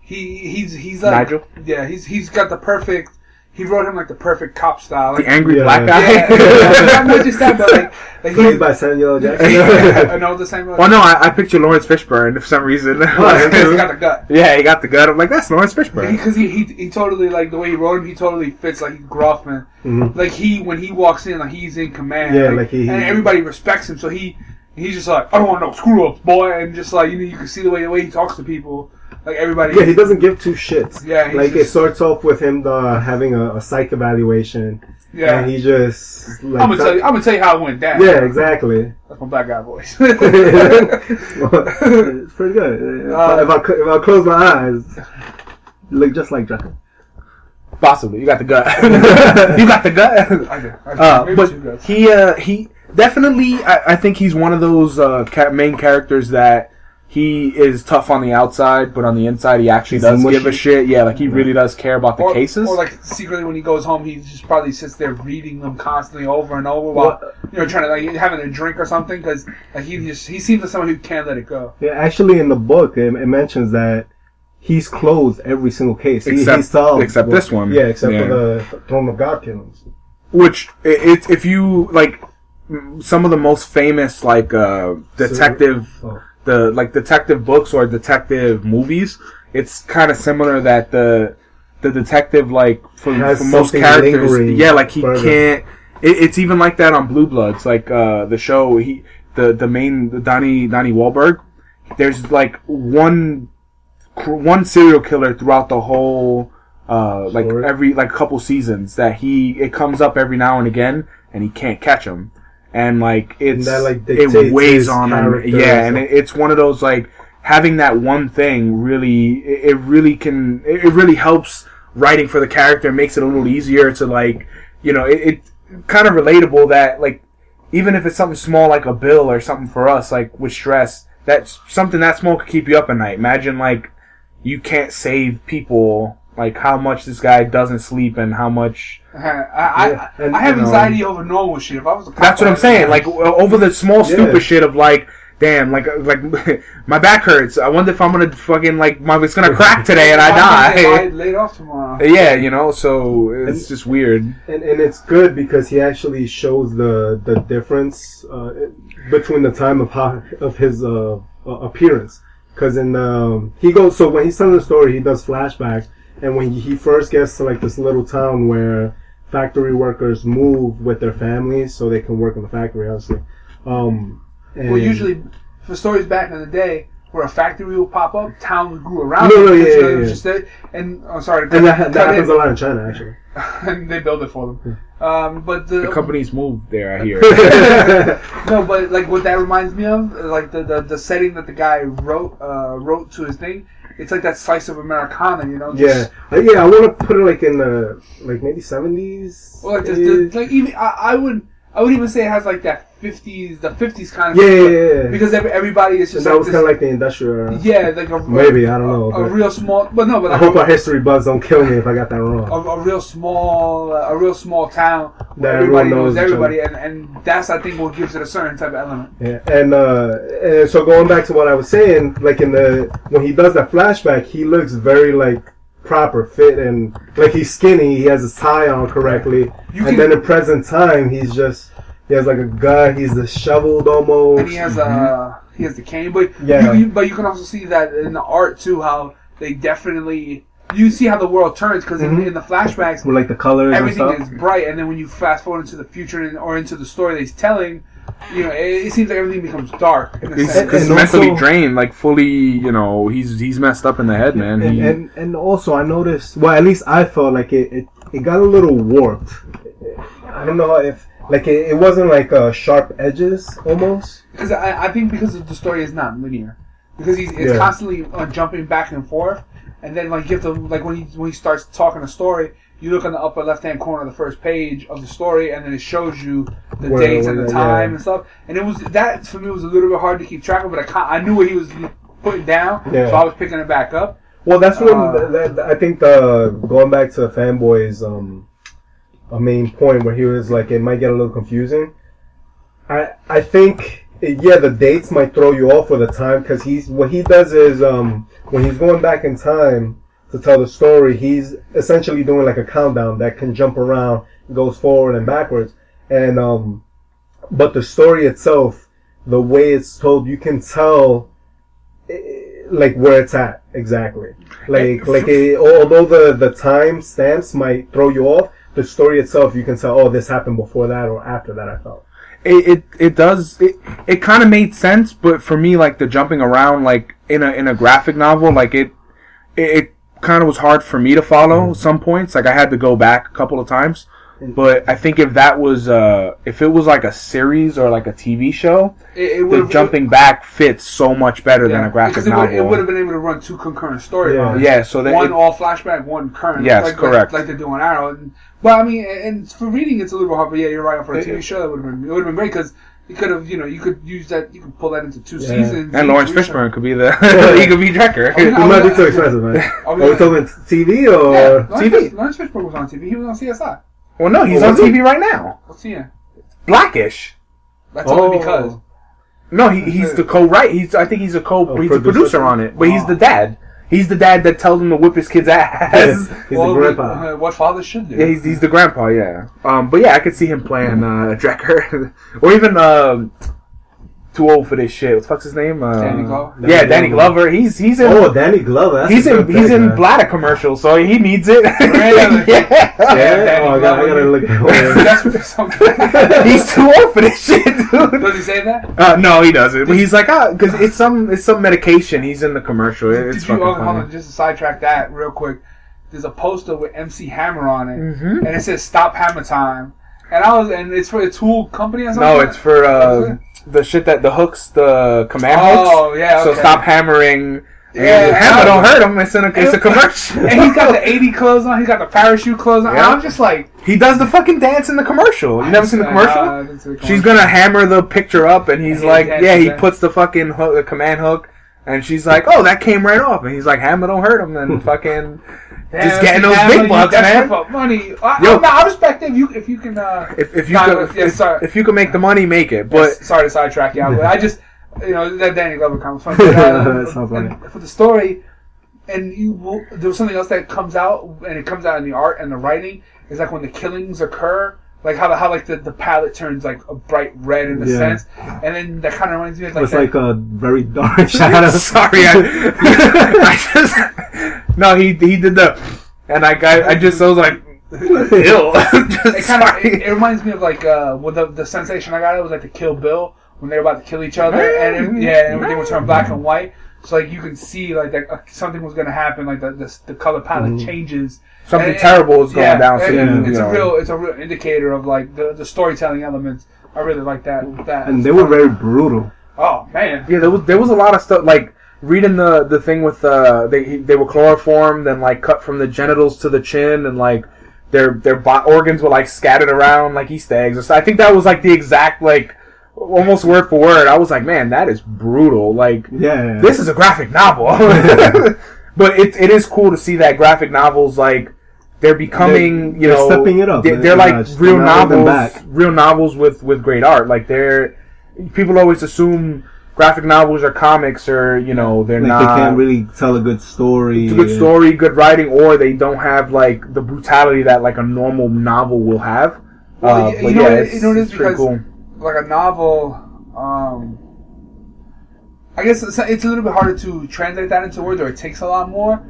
he he's he's like Nigel? Yeah, he's he's got the perfect. He wrote him like the perfect cop style. Like, The angry Yeah. black guy. yeah, (laughs) not just that, but like, like he, Played by Samuel L. Jackson. I know the same. well, no, I, I picture Laurence Fishburne for some reason. (laughs) because he got the gut. (laughs) yeah, he got the gut. I'm like, that's Laurence Fishburne. Because he, he he totally like the way he wrote him. He totally fits like gruff man. Mhm. Like he when he walks in, like he's in command. Yeah, like he- and everybody respects him. So he he's just like, I don't want no screw ups, boy, and just like you know, you can see the way the way he talks to people, like everybody. Yeah, he doesn't give two shits. Yeah, he's like it starts off with him uh, having a, a psych evaluation, yeah. and he just like I'm gonna tell you. I'm gonna tell you how it went down. yeah, exactly. That's my black guy voice. (laughs) (laughs) it's pretty good. If, Uh, I, if, I, if I close my eyes, you look just like Draco. Possibly, you got the gut. (laughs) you got the gut. I do. I. Uh, but he uh, he definitely I, I think he's one of those uh, ca- main characters that he is tough on the outside, but on the inside he actually He's does mushy. give a shit. Yeah, like he really does care about the or, cases. or like secretly when he goes home, he just probably sits there reading them constantly over and over while you know trying to like having a drink or something because like he just he seems like someone who can't let it go. Yeah, actually, in the book, it, it mentions that he's closed every single case. He- Except- he solved except this one. Yeah, except Yeah. for the Throne of God killings. Which it, it if you like some of the most famous like uh, detective Oh. The like detective books or detective movies, it's kind of similar that the the detective like for, for most characters, yeah, like he further. can't. It, it's even like that on Blue Bloods, like uh, the show. He the the main the Donnie Donnie Wahlberg. There's like one cr- one serial killer throughout the whole uh, like every like couple seasons that he it comes up every now and again and he can't catch him and like it's that, like, it weighs on character yeah and and it, it's one of those like having that one thing really it, it really can it it really helps writing for the character makes it a little easier to like you know it, it kind of relatable that like even if it's something small like a bill or something for us like with stress that's something that small could keep you up at night. Imagine like you can't save people like how much this guy doesn't sleep and how much (laughs) I I, Yeah, and, I have you know- anxiety over normal shit. If I was a cop, that's what i'm saying like over the small stupid Yeah. shit of like damn like like (laughs) my back hurts i wonder if i'm gonna fucking like my it's gonna crack today and i (laughs) die get laid off tomorrow. yeah you know so it's just weird And, and it's good because he actually shows the the difference uh, between the time of how of his uh, uh, appearance. Because in um, he goes so when he's telling the story, he does flashbacks, and when he first gets to like this little town where factory workers move with their families so they can work in the factory, obviously. Um, and Well, usually for stories back in the day where a factory will pop up, towns grew around. No, no, because, yeah, yeah, yeah. Just there, and I'm sorry, to and that, that happens in, a lot in China actually. (laughs) and they build it for them. Um, but the, the companies moved there i hear (laughs) (laughs) no, but like what that reminds me of, like the, the, the setting that the guy wrote uh, wrote to his thing. It's like that slice of Americana, you know. yeah, just- Uh, yeah. I want to put it like in the like maybe seventies. Well, like, the, like even I, I would I would even say it has like that fifties the fifties kind of Yeah, feel, yeah, yeah. because every, everybody is just that like was kind of like the industrial. yeah like a Maybe, I don't know, a, but- real small but no but I hope our history buds don't kill me if I got that wrong. a, a real small a real small town where That everybody knows knows everybody and, and that's I think what gives it a certain type of element. Yeah, and uh, and so going back to what I was saying, like in the when he does that flashback, he looks very like proper, fit, and like he's skinny. He has his tie on correctly, You and can- then in present time, he's just he has like a gun. He's disheveled almost. And he has uh he has the cane, but Yeah. you, you, but you can also see that in the art too how they definitely you see how the world turns because Mhm. in, in the flashbacks with like the colors everything and is bright, and then when you fast forward into the future and, or into the story that he's telling, you know, it, it seems like everything becomes dark. In a he's, sense. he's And mentally drained like fully you know he's he's messed up in the head man and, He- and and also I noticed. Well, at least I felt like it it, it got a little warped. I don't know if like it, it wasn't like uh, sharp edges almost. Because I, I think because the story is not linear, because he's it's Yeah. constantly uh, jumping back and forth, and then like you have to like when he when he starts talking a story, you look on the upper left hand corner of the first page of the story, and then it shows you the Where- dates and the the- time yeah. and stuff. And it was that for me was a little bit hard to keep track of, but I I knew what he was putting down, Yeah. so I was picking it back up. Well, that's when Uh, th- th- I think the going back to the fanboys um a main point where he was like it might get a little confusing. I I think yeah the dates might throw you off with the time because he's what he does is um when he's going back in time to tell the story he's essentially doing like a countdown that can jump around goes forward and backwards and um but the story itself the way it's told you can tell eh, like where it's at exactly like like eh, although the the time stamps might throw you off the story itself you can tell oh this happened before that or after that i felt it it, it does it, it kind of made sense, but for me, like the jumping around, like in a in a graphic novel, like it it, it kind of was hard for me to follow some points. Like I had to go back a couple of times. But I think if that was uh if it was like a series or like a TV show, It, it the would've- jumping back fits so much better than a graphic because it would, novel. it would have been able to run two concurrent storylines. yeah, so that one it- all flashback, one current. Yes, like, correct. Like, like they're doing Arrow. And, but I mean, and for reading, it's a little hard. But yeah, you're right. For a TV show, that would have been it would have been great because you could have you know you could use that you could pull that into two Yeah. seasons. and each Laurence week. Fishburne could be the (laughs) he could be Drecker. Oh, It no. might be too expensive, man. Are Are we we talking TV Yeah, or Laurence, TV? Fish- Laurence Fishburne was on TV. He was on CSI. well, no, he's Oh, on was he? TV right now. What's he in? Blackish. That's Oh. only because. No, he, he's the co-write. He's I think he's a co. Oh, he's a producer. producer on it, but he's the dad. He's the dad that tells him to whip his kid's ass. (laughs) He's (laughs) well, the grandpa. uh, what fathers should do. yeah, he's, he's the grandpa. Yeah. Um, but yeah, I could see him playing uh, Drecker, (laughs) or even um, too old for this shit. What the fuck's his name? Uh, Danny Glover? Yeah, Danny Danny Glover. Glover. He's he's in. Oh, Danny Glover. That's He's in good he's pick, in bladder commercials, so he needs it. (laughs) Really? yeah. Yeah. Danny oh, I gotta, I gotta look at (laughs) That's what something. (laughs) He's too old for this shit, dude. Does he say that? Uh, no, he doesn't. But he's like, ah, because it's some it's some medication. He's in the commercial. It- It's Did you, fucking oh, hold on, just to sidetrack that real quick. There's a poster with MC Hammer on it, Mhm. and it says "Stop Hammer Time," and I was, and it's for a tool company or something. No, it's for What uh, is it? The shit that the hooks, the command hooks. Oh hooks. yeah. So stop hammering. Yeah, hammer don't hurt him. It's in a, it's a commercial. (laughs) and he's got the 80 clothes on. He's got the parachute clothes on. Yeah. I'm just like, he does the fucking dance in the commercial. You never seen the uh, commercial? See the She's gonna hammer the picture up, and he's Yeah, like, yeah, he puts the fucking hook, the command hook, and she's like, oh, that came right off, and he's like, hammer don't hurt him, and (laughs) fucking Yeah, just getting those big bucks, man. For money. I, Yo. I, I respect it if you if you can. Uh, If, if you Nah, could, yeah, if, sorry. if you could make the money, make it. But sorry to sidetrack you, but I just you know that Danny Glover comes from. (laughs) But, uh, That sounds funny. for the story, and you will, there was something else that comes out, and it comes out in the art and the writing. Is like when the killings occur, like how the, how like the, the palette turns like a bright red in a Yeah. sense, and then that kind of reminds me of like It's that, like a very dark (laughs) shadow. (laughs) sorry, I, I just no. He he did the, and I got I just I was like, ew. (laughs) it kind of it, it reminds me of like uh with the the sensation I got it was like the Kill Bill when they're about to kill each other and it, yeah and everything would turn black and white so like you can see like that uh, something was gonna happen like the the, the color palette Mhm. changes Something And- terrible is going yeah, down. So and you, it's you a real it's a real indicator of like the the storytelling elements I really like that that and they were very brutal. oh man Yeah, there was there was a lot of stuff like reading the the thing with uh they they were chloroformed and like cut from the genitals to the chin and like their their bo- organs were like scattered around like Easter eggs. or so. I think that was like the exact like almost word for word. I was like, man, that is brutal. Like Yeah. this is a graphic novel, (laughs) but it it is cool to see that graphic novels like. They're becoming, They're- you they're know, stepping it up. They're, They're they're like real they're novels, real novels with with great art. Like they're people always assume graphic novels or comics or you know they're like not they can't really tell a good story. it's a good story, good writing, or they don't have like the brutality that like a normal novel will have. Well, uh, you- but you know yeah, what it's, you know what it is pretty because- cool. like a novel um I guess it's, it's a little bit harder to translate that into words or it takes a lot more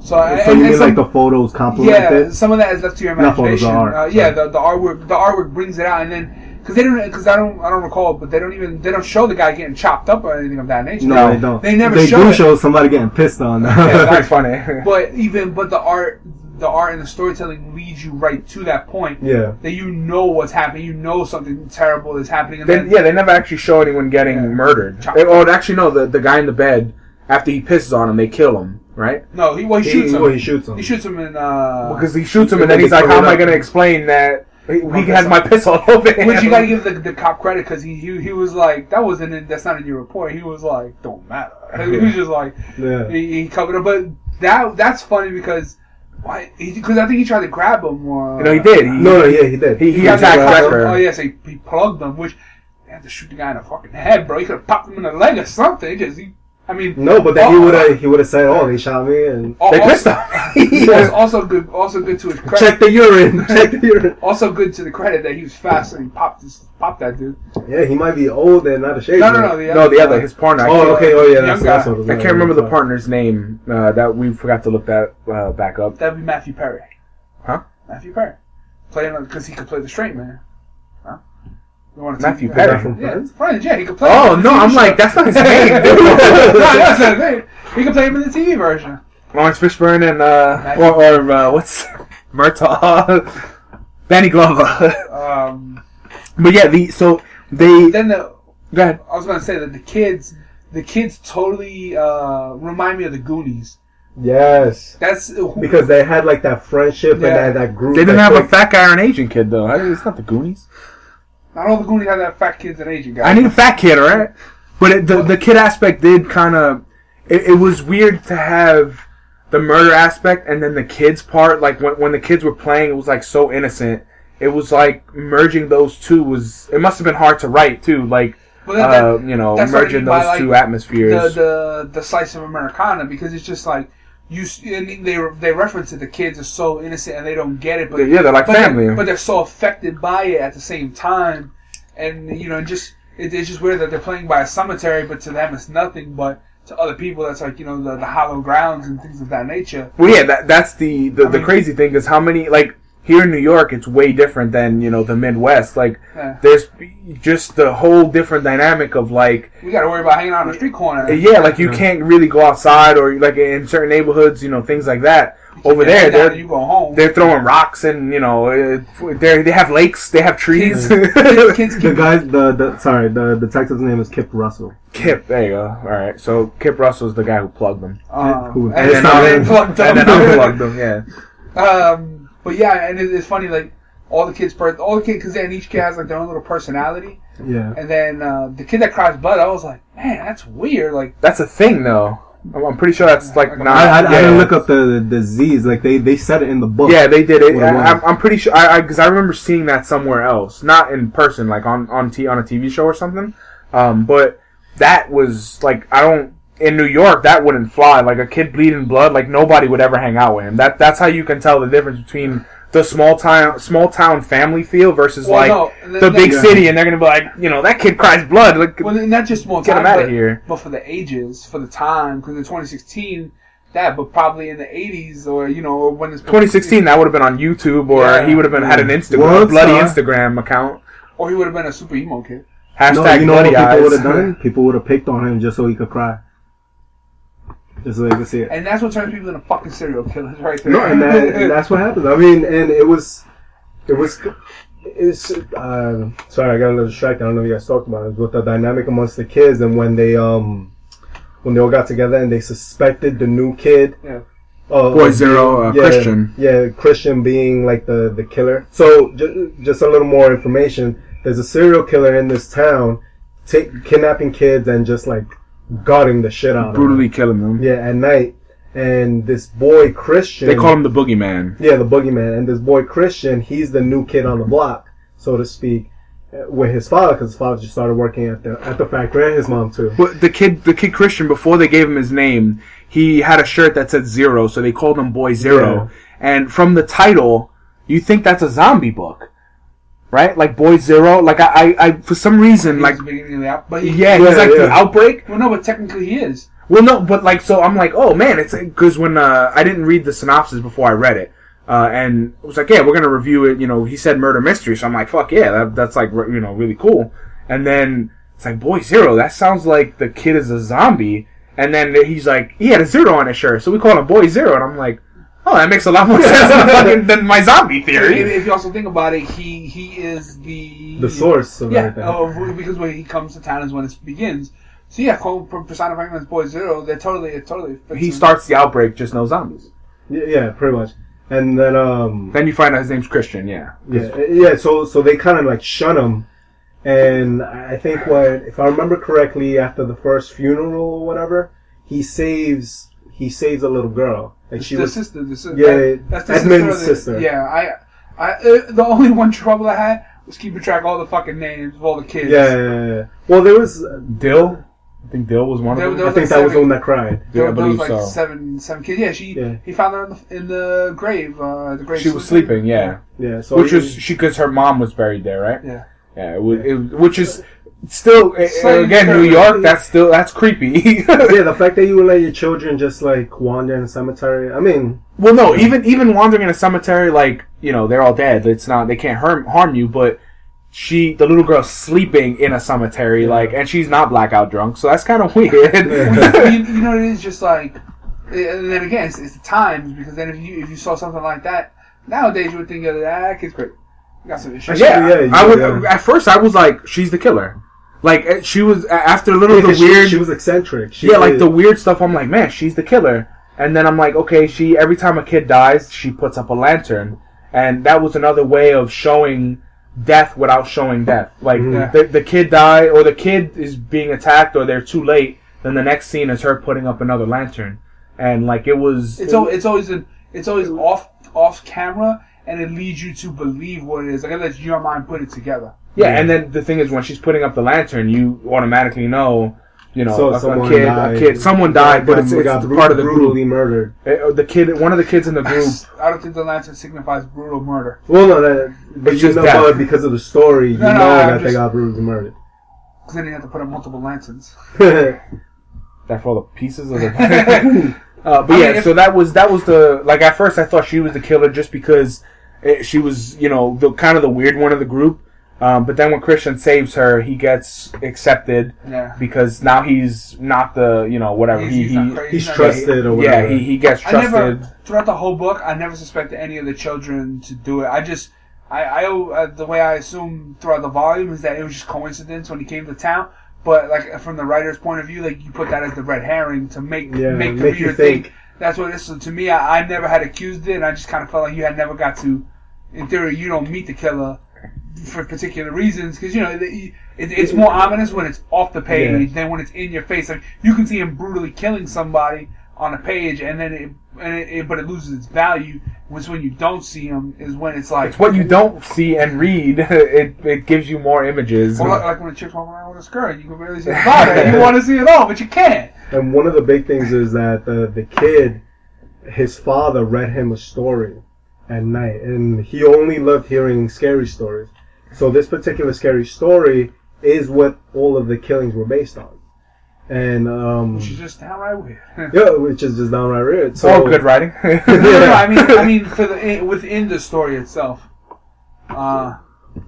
so, I- So and- you and mean some- like the photos complement yeah, it? some of that is left to your Not photos, imagination. the art. Uh, yeah, the, the artwork, the artwork brings it out, and then because they don't, because I don't, I don't recall, but they don't even, they don't show the guy getting chopped up or anything of that nature. No, No. they don't. They never They show do it. show somebody getting pissed on. (laughs) Yeah, Very (laughs) funny. But even, but the art, the art and the storytelling leads you right to that point yeah. that you know what's happening, you know something terrible is happening, and They, then yeah, they never actually show anyone getting Yeah. murdered. They- oh, actually, no. The the guy in the bed after he pisses on him, they kill him, right? no, he, well, he He, shoots him. well, he shoots him. He shoots him in, uh, Because he shoots him, and then he's like, "How am I going to explain that he, he has piss my piss all (laughs) over him?" Which you gotta give the, the cop credit because he, he he was like that wasn't in that's not in your report. He was like don't matter. (laughs) He was just like yeah. he, he covered it. But that that's funny because why? Because I think he tried to grab him. Or, You know, he did. He, No, no, yeah, he did. He- he tried to attacked grab him. Wrecker. Oh yes, he, he plugged him. Which they had to shoot the guy in the fucking head, bro. He could have popped him in the leg or something. He just he, I mean No, but then he Oh, would have he would have said, "Oh, they shot me," and al- They also- pissed him. also, also good. Also good to his credit. check the urine. (laughs) check the urine. Also good to the credit that he was fast and he popped this, popped that dude. Yeah, he might be old and not a shade. No, no, no. The no, the other, his partner. Oh, okay. Oh, yeah. That's, that's what it was. I can't remember the partner's name. Uh, that we forgot to look that uh, back up. That'd be Matthew Perry. Huh? Matthew Perry. Playing because he could play the straight man. You want Matthew Perry. that from Yeah, Friends? friends. Yeah, he could play. Oh no, I'm show. like that's not his (laughs) name. no, that's not his name. He could play him in the TV version. Laurence Fishburne and uh, Matthew- or, or uh, what's (laughs) Murtaugh, (laughs) Danny Glover. Um, but yeah, the so they then the go ahead. I was gonna say that the kids, the kids totally uh, remind me of the Goonies. Yes. That's who, Because they had like that friendship Yeah. and that, that group. They didn't that have a fat guy or an Asian kid though. It's not the Goonies. Not all the Goonies have that fat kids and Asian guys. I need a fat kid, all right. But it, the the kid aspect did kind of. It, it was weird to have the murder aspect and then the kids part. Like when when the kids were playing, it was like so innocent. It was like merging those two was. It must have been hard to write too. Like But that, that- uh, you know, that's what I merging mean by, those like, two atmospheres. the the the slice of Americana because it's just like you they they reference it. The kids are so innocent and they don't get it, but yeah, they're like but family. They're, but they're so affected by it at the same time, and you know, just it, it's just weird that they're playing by a cemetery, but to them it's nothing. But to other people, that's like you know the, the hollow grounds and things of that nature. Well, yeah, that that's the the, I the mean- crazy thing is how many like here in New York, it's way different than you know the Midwest. Like Yeah. there's just the whole different dynamic of like We got to worry about hanging out on the street corner. yeah, like you Yeah. can't really go outside or like in certain neighborhoods, you know, things like that. Over there, hang out and they're you go home. they're throwing rocks and you know uh, they they have lakes, they have trees. kids, kids (laughs) The keep guy, the, the sorry, the detective's name is Kip Russell. Kip, there you go. All right, so Kip Russell's the guy who plugged them, um, Who- and, and then then I unplugged and then them. unplugged them. Yeah, Um, but yeah, and it, it's funny like all the kids, per- all the kids, because then each kid has like their own little personality. Yeah. And then uh, the kid that cries blood, I was like, man, that's weird. Like, that's a thing though. I'm, I'm pretty sure that's like I- not. I, I, I didn't look up the the Z's. Like they they said it in the book. Yeah, they did it. I, I'm, I'm pretty sure. I because I, remember seeing that somewhere else, not in person, like on on t on a TV show or something. Um, but that was like I don't in New York that wouldn't fly. Like a kid bleeding blood, like nobody would ever hang out with him. That that's how you can tell the difference between the small town small town family feel versus well, like no, and the big Yeah. city, and they're gonna be like, you know, that kid cries blood. Like, Well, not just small get time, him out but, of here. but for the ages, for the time, because in 2016, that, but probably in the 80s or you know, when it's 2016, that would have been on YouTube, or Yeah. he would have been had an Instagram, World bloody star. Instagram account. or he would have been a super emo kid. Hashtag No, you know what people eyes. would have done? (laughs) People would have picked on him just so he could cry. Just so they see it. And that's what turns people into fucking serial killers, right there. No, and, that, (laughs) and that's what happens. I mean, and it was, it was, it's. Uh, sorry, I got a little distracted. I don't know if you guys talked about it. With the dynamic amongst the kids, and when they um, when they all got together and they suspected the new kid. Yeah. Uh, Boy Zero, uh, yeah, Christian. Yeah, Christian being like the the killer. So ju- just a little more information. There's a serial killer in this town, take, kidnapping kids and just like gutting the shit out of brutally killing them. Yeah, at night. And this boy Christian. They call him the boogeyman. Yeah, the boogeyman. And this boy Christian, he's the new kid on the block, so to speak, uh, with his father, because his father just started working at the at the factory, and his mom too. But the kid, the kid Christian, before they gave him his name, he had a shirt that said Zero, so they called him Boy Zero. And from the title, you think that's a zombie book, right? Like Boy Zero. Like I, I, I for some reason, like like the beginning of the out, but yeah, he's Yeah, like the outbreak. Well, no, but technically he is. Well, no, but like, so I'm like, oh man, it's because when uh, I didn't read the synopsis before I read it, uh, and it was like, yeah, we're gonna review it. You know, he said murder mystery, so I'm like, fuck yeah, that, that's like you know really cool. And then it's like, boy, zero. That sounds like the kid is a zombie. And then he's like, he had a zero on his shirt, so we call him Boy Zero. And I'm like, oh, that makes a lot more sense than, (laughs) fucking, than my zombie theory. if you also think about it, he he is the The source of Yeah, everything. of, because when he comes to town is when it begins. So yeah, call him personifying him as Boy Zero. They're totally, it totally. fits He him. starts the outbreak, just no zombies. Yeah, yeah, pretty much. And then um, Then you find out his name's Christian. Yeah. yeah, yeah. So so they kind of like shun him, and I think what if I remember correctly, after the first funeral or whatever, he saves he saves a little girl, like The, she the was sister, the sister. Yeah, that's the Edmund's sister. sister. Yeah, I, I, uh, the only one trouble I had was keeping track of all the fucking names of all the kids. yeah, yeah, yeah, yeah. Well, there was Dill. I think Dill was one There- of them. I think that was the one that cried. There, Yeah, I believe like so. seven, seven kids. Yeah, she, Yeah. he found her in the, in the grave. Uh, the grave. She was sleeping. Yeah. Yeah, so which he- was she because her mom was buried there, right? Yeah. Yeah, it was, it, which is still uh, again New. York. That's still that's creepy. (laughs) yeah, the fact that you would let your children just like wander in a cemetery. I mean, well, no, even even wandering in a cemetery, like you know, they're all dead. It's not they can't harm harm you, but she the little girl's sleeping in a cemetery, like, and she's not blackout drunk, so that's kind of weird. you, you know, it is just like, and then again, it's, it's the times because then if you if you saw something like that nowadays, you would think, ah, that kid's great. Got some issues. yeah, Yeah, I would. yeah. At first, I was like, she's the killer. Like eh, she was after a little of the Because she- weird. She, was eccentric. She yeah, like the weird stuff. I'm like, man, she's the killer. And then I'm like, okay, she every time a kid dies, she puts up a lantern, and that was another way of showing death without showing death. Like Mhm. the the kid die or the kid is being attacked or they're too late. Then the next scene is her putting up another lantern, and like it was. It's al- it's always an, it's always off off camera, and it leads you to believe what it is. Like it lets your mind put it together. Yeah, and then the thing is, when she's putting up the lantern, you automatically know. You know, So a, a someone kid, died. a kid, someone died, but it's, it's bru- part of the group. brutally murdered. Uh, The kid, one of the kids in the group, I don't think the lantern signifies brutal murder. Well, no, that, but It's you just know, death. because of the story, you No, no, know I'm that they got brutally murdered. Because then you have to put up multiple lanterns. (laughs) that for all the pieces of the. (laughs) (laughs) uh, but I yeah, mean, so that was that was the like at first I thought she was the killer just because it, she was you know the kind of the weird one of the group. Um, but then when Christian saves her, he gets accepted Yeah. because now he's not the you know whatever He's, he he's he. He's trusted or yeah he, he gets I trusted. never throughout the whole book. I never suspected any of the children to do it. I just, I, I uh, the way I assume throughout the volume is that it was just coincidence when he came to town. But like from the writer's point of view, like you put that as the red herring to make Yeah, make the make you reader think. think. that's what it is. So to me, I, I never had accused it, and I just kind of felt like you had never got to. In theory, you don't meet the killer for particular reasons because you know the, it, it's more ominous when it's off the page than when it's in your face. Like you can see him brutally killing somebody on a page, and then it, and it, it but it loses its value. Was when you don't see him is when it's like It's what you don't see and read. (laughs) It it gives you more images. Or like, like when a chick's walking around with a skirt, you can barely see the body. and you want to see it all, but you can't. And one of the big things is that the the kid, his father read him a story at night, and he only loved hearing scary stories. So this particular scary story is what all of the killings were based on, and um, She's just downright weird. (laughs) yeah, which is just downright weird. So all good writing. no, (laughs) no, no, I mean, I (laughs) mean, for the within the story itself. Uh,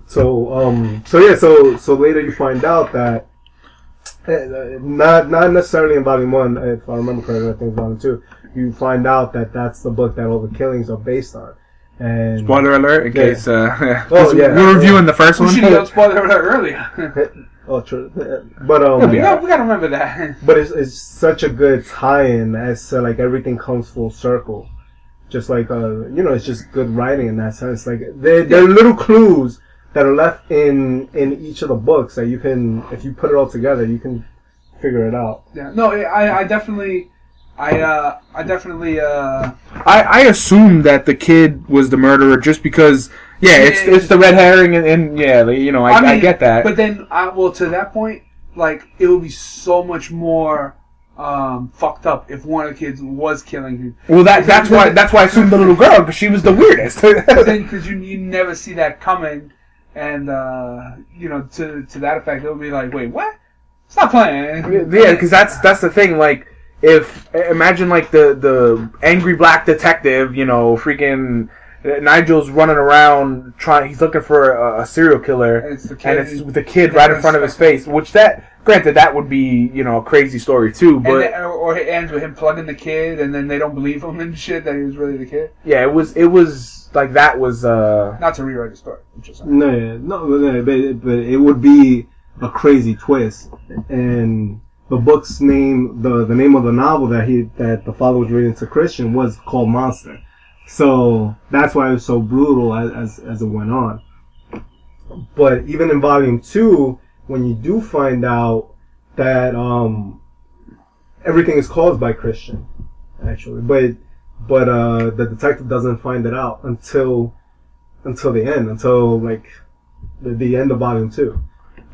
So um so yeah so so later you find out that uh, not not necessarily in volume one if I remember correctly I think it's volume two you find out that that's the book that all the killings are based on and Spoiler alert! In Yeah. case uh, (laughs) Oh, yeah. we're reviewing the first we one. should have (laughs) spoiled it earlier. (laughs) oh true but um we, got, we got to remember that. but it's, it's such a good tie-in as to like everything comes full circle just like uh you know it's just good writing in that sense like there there are little clues that are left in in each of the books that you can if you put it all together you can figure it out Yeah. No, I, I definitely, I, uh, I definitely, uh, I, I assumed that the kid was the murderer just because, yeah, it's Yeah. it's the red herring, and, and yeah, you know, I, I, mean, get that. But then, I, well, to that point, like, it would be so much more, um, fucked up if one of the kids was killing him. well, that that's why that's why I assumed the little girl because she was the weirdest. because (laughs) you you never see that coming, and uh, you know to to that effect, it would be like, wait, what? Stop playing. yeah, because that's that's the thing. Like, if imagine like the the angry black detective, you know, freaking. Nigel's running around trying. He's looking for a, a serial killer, And it's the and it's with the kid right in front of his face. Which that, granted, that would be you know a crazy story too. But then, or, or it ends with him plugging the kid, and then they don't believe him and shit that he was really the kid. yeah, it was it was like that was uh Not to rewrite the story. I'm just saying. No, yeah, no, no, but, but it would be a crazy twist. And the book's name, the the name of the novel that he that the father was reading to Christian was called Monster. So that's why it was so brutal as as, as it went on. But even in volume two, when you do find out that um everything is caused by Christian, actually, but but uh the detective doesn't find it out until until the end, until like the, the end of volume two.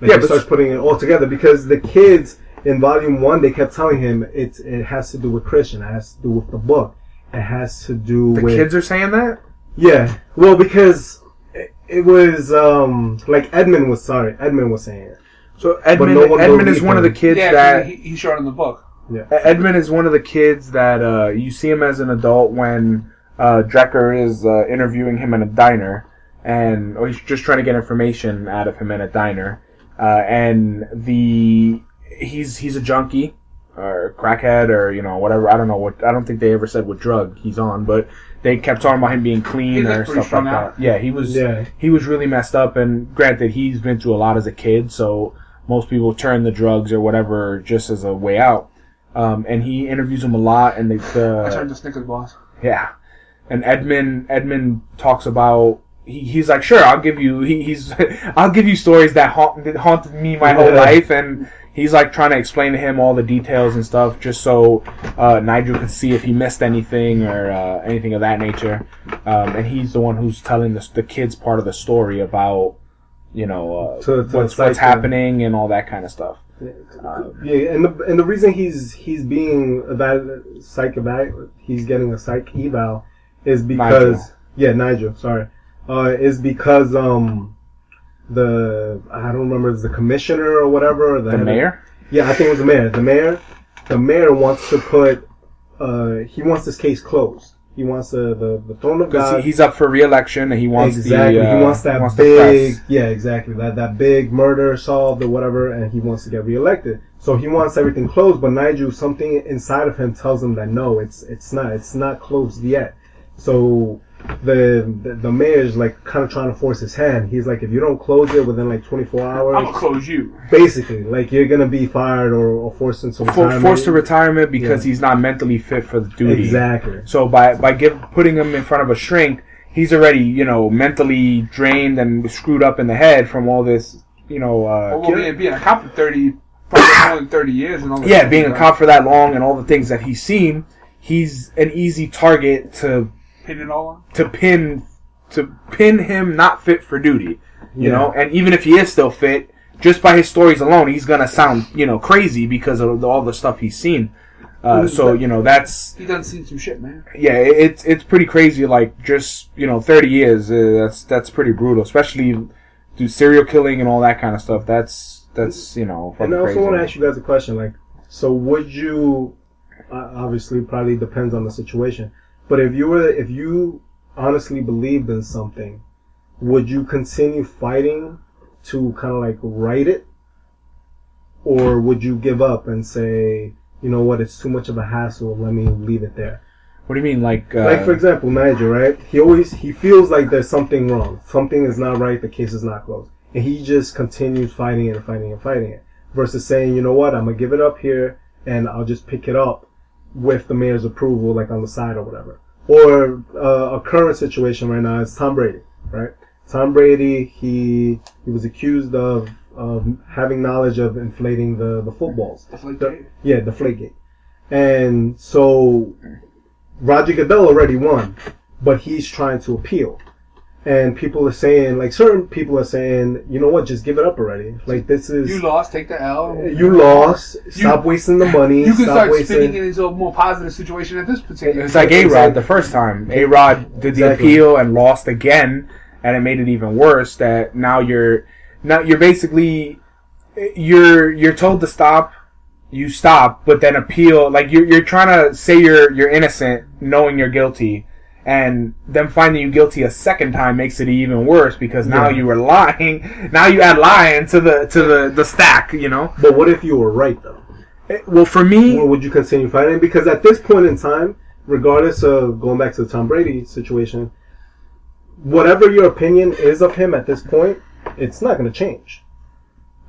Like Yeah, he starts putting it all together because the kids in volume one they kept telling him it it has to do with Christian, it has to do with the book, it has to do the with kids are saying that. yeah. Well, because it, it was um like Edmund was sorry, Edmund was saying it. So Edmund no Edmund is believed one of the kids yeah, that he, he showed in the book. Yeah. Edmund is one of the kids that uh, you see him as an adult when uh, Drecker is uh, interviewing him in a diner, and or he's just trying to get information out of him in a diner. Uh, and the he's he's a junkie or crackhead or you know whatever. I don't know what. I don't think they ever said what drug he's on, but they kept talking about him being clean He's, or pretty stuff like out. that. Yeah, he was. Yeah. He was really messed up, and granted, he's been through a lot as a kid, so most people turn the drugs or whatever just as a way out. Um, and he interviews him a lot, and they, I turned the to Snickers boss. yeah, and Edmund Edmund talks about he, he's like sure I'll give you he, he's (laughs) I'll give you stories that haunt that haunted me my whole life, and he's like trying to explain to him all the details and stuff just so uh, Nigel can see if he missed anything or uh, anything of that nature. Um, and he's the one who's telling the, the kids part of the story about you know uh, To- to what's, what's happening and all that kind of stuff. Um, Yeah, and the and the reason he's he's being eval psych eval he's getting a psych eval is because Nigel. yeah Nigel sorry uh is because um the I don't remember if it's the commissioner or whatever or the, the head of- mayor. yeah I think it was the mayor the mayor the mayor wants to put uh he wants this case closed he wants the the, the throne of God he's up for re-election and he wants exactly. the uh, he wants that wants big, yeah, exactly. That that big murder solved or whatever, and he wants to get reelected. So he wants everything closed. But Nigel, something inside of him tells him that no, it's it's not. It's not closed yet. So the the, the mayor's like kind of trying to force his hand. He's like, if you don't close it within like 24 I'm hours, gonna close you. basically, like you're gonna be fired or, or forced into For, retirement. forced to retirement because Yeah. he's not mentally fit for the duty. Exactly. So by by give, putting him in front of a shrink, he's already you know mentally drained and screwed up in the head from all this you know. Uh, Well, being, being a cop for thirty, probably more than thirty years, and all yeah, stuff, being a cop for that long and all the things that he's seen, he's an easy target to Pin it all on. to pin to pin him not fit for duty. You Yeah. know, and even if he is still fit, just by his stories alone, he's gonna sound you know crazy because of all the stuff he's seen. Uh, so you know that's He done seen some shit, man. yeah, it's it's pretty crazy. Like just you know, thirty years. Uh, that's that's pretty brutal, especially do serial killing and all that kind of stuff. That's that's you know. And I also crazy. want to ask you guys a question. Like, so would you? Uh, obviously, probably depends on the situation. But if you were, if you honestly believed in something, would you continue fighting to kind of like right it, or would you give up and say, you know what, it's too much of a hassle. Let me leave it there. What do you mean, like? Uh, Like for example, Nigel, right? He always he feels like there's something wrong. Something is not right. The case is not closed, and he just continues fighting it and fighting and fighting it. Versus saying, you know what, I'm gonna give it up here, and I'll just pick it up with the mayor's approval, like on the side or whatever. Or uh, a current situation right now is Tom Brady, right? Tom Brady, he he was accused of of having knowledge of inflating the the footballs. The- gate. yeah, Deflategate. And so Roger Goodell already won, but he's trying to appeal. And people are saying, like certain people are saying, you know what, just give it up already. Like this is You lost. Take the L. you lost. Stop wasting the money. You can stop start wasting. spinning it into a more positive situation at this particular. It's like A Rod the first time. A Rod did the Exactly. appeal and lost again, and it made it even worse. That now you're now you're basically you're you're told to stop, you stop, but then appeal. Like you're you're trying to say you're you're innocent, knowing you're guilty, and them finding you guilty a second time makes it even worse because now Yeah. you were lying. (laughs) Now you add lying to the to the the stack. You know. But what if you were right though? Well, for me, Or would you continue fighting? Because at this point in time, regardless of going back to the Tom Brady situation, whatever your opinion is of him at this point, it's not going to change.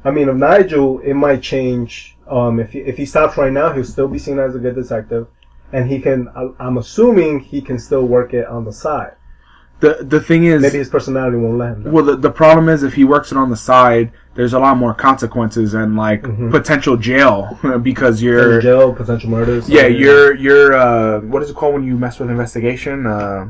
I mean, of Nigel, it might change. Um, if he, if he stops right now, he'll still be seen as a good detective, and he can. I'm assuming he can still work it on the side. the the thing is, Maybe his personality won't let him. Well, the, the problem is if he works it on the side, there's a lot more consequences and like Mhm. potential jail (laughs) because you're jail, potential murders. yeah you're you're uh what is it called when you mess with investigation uh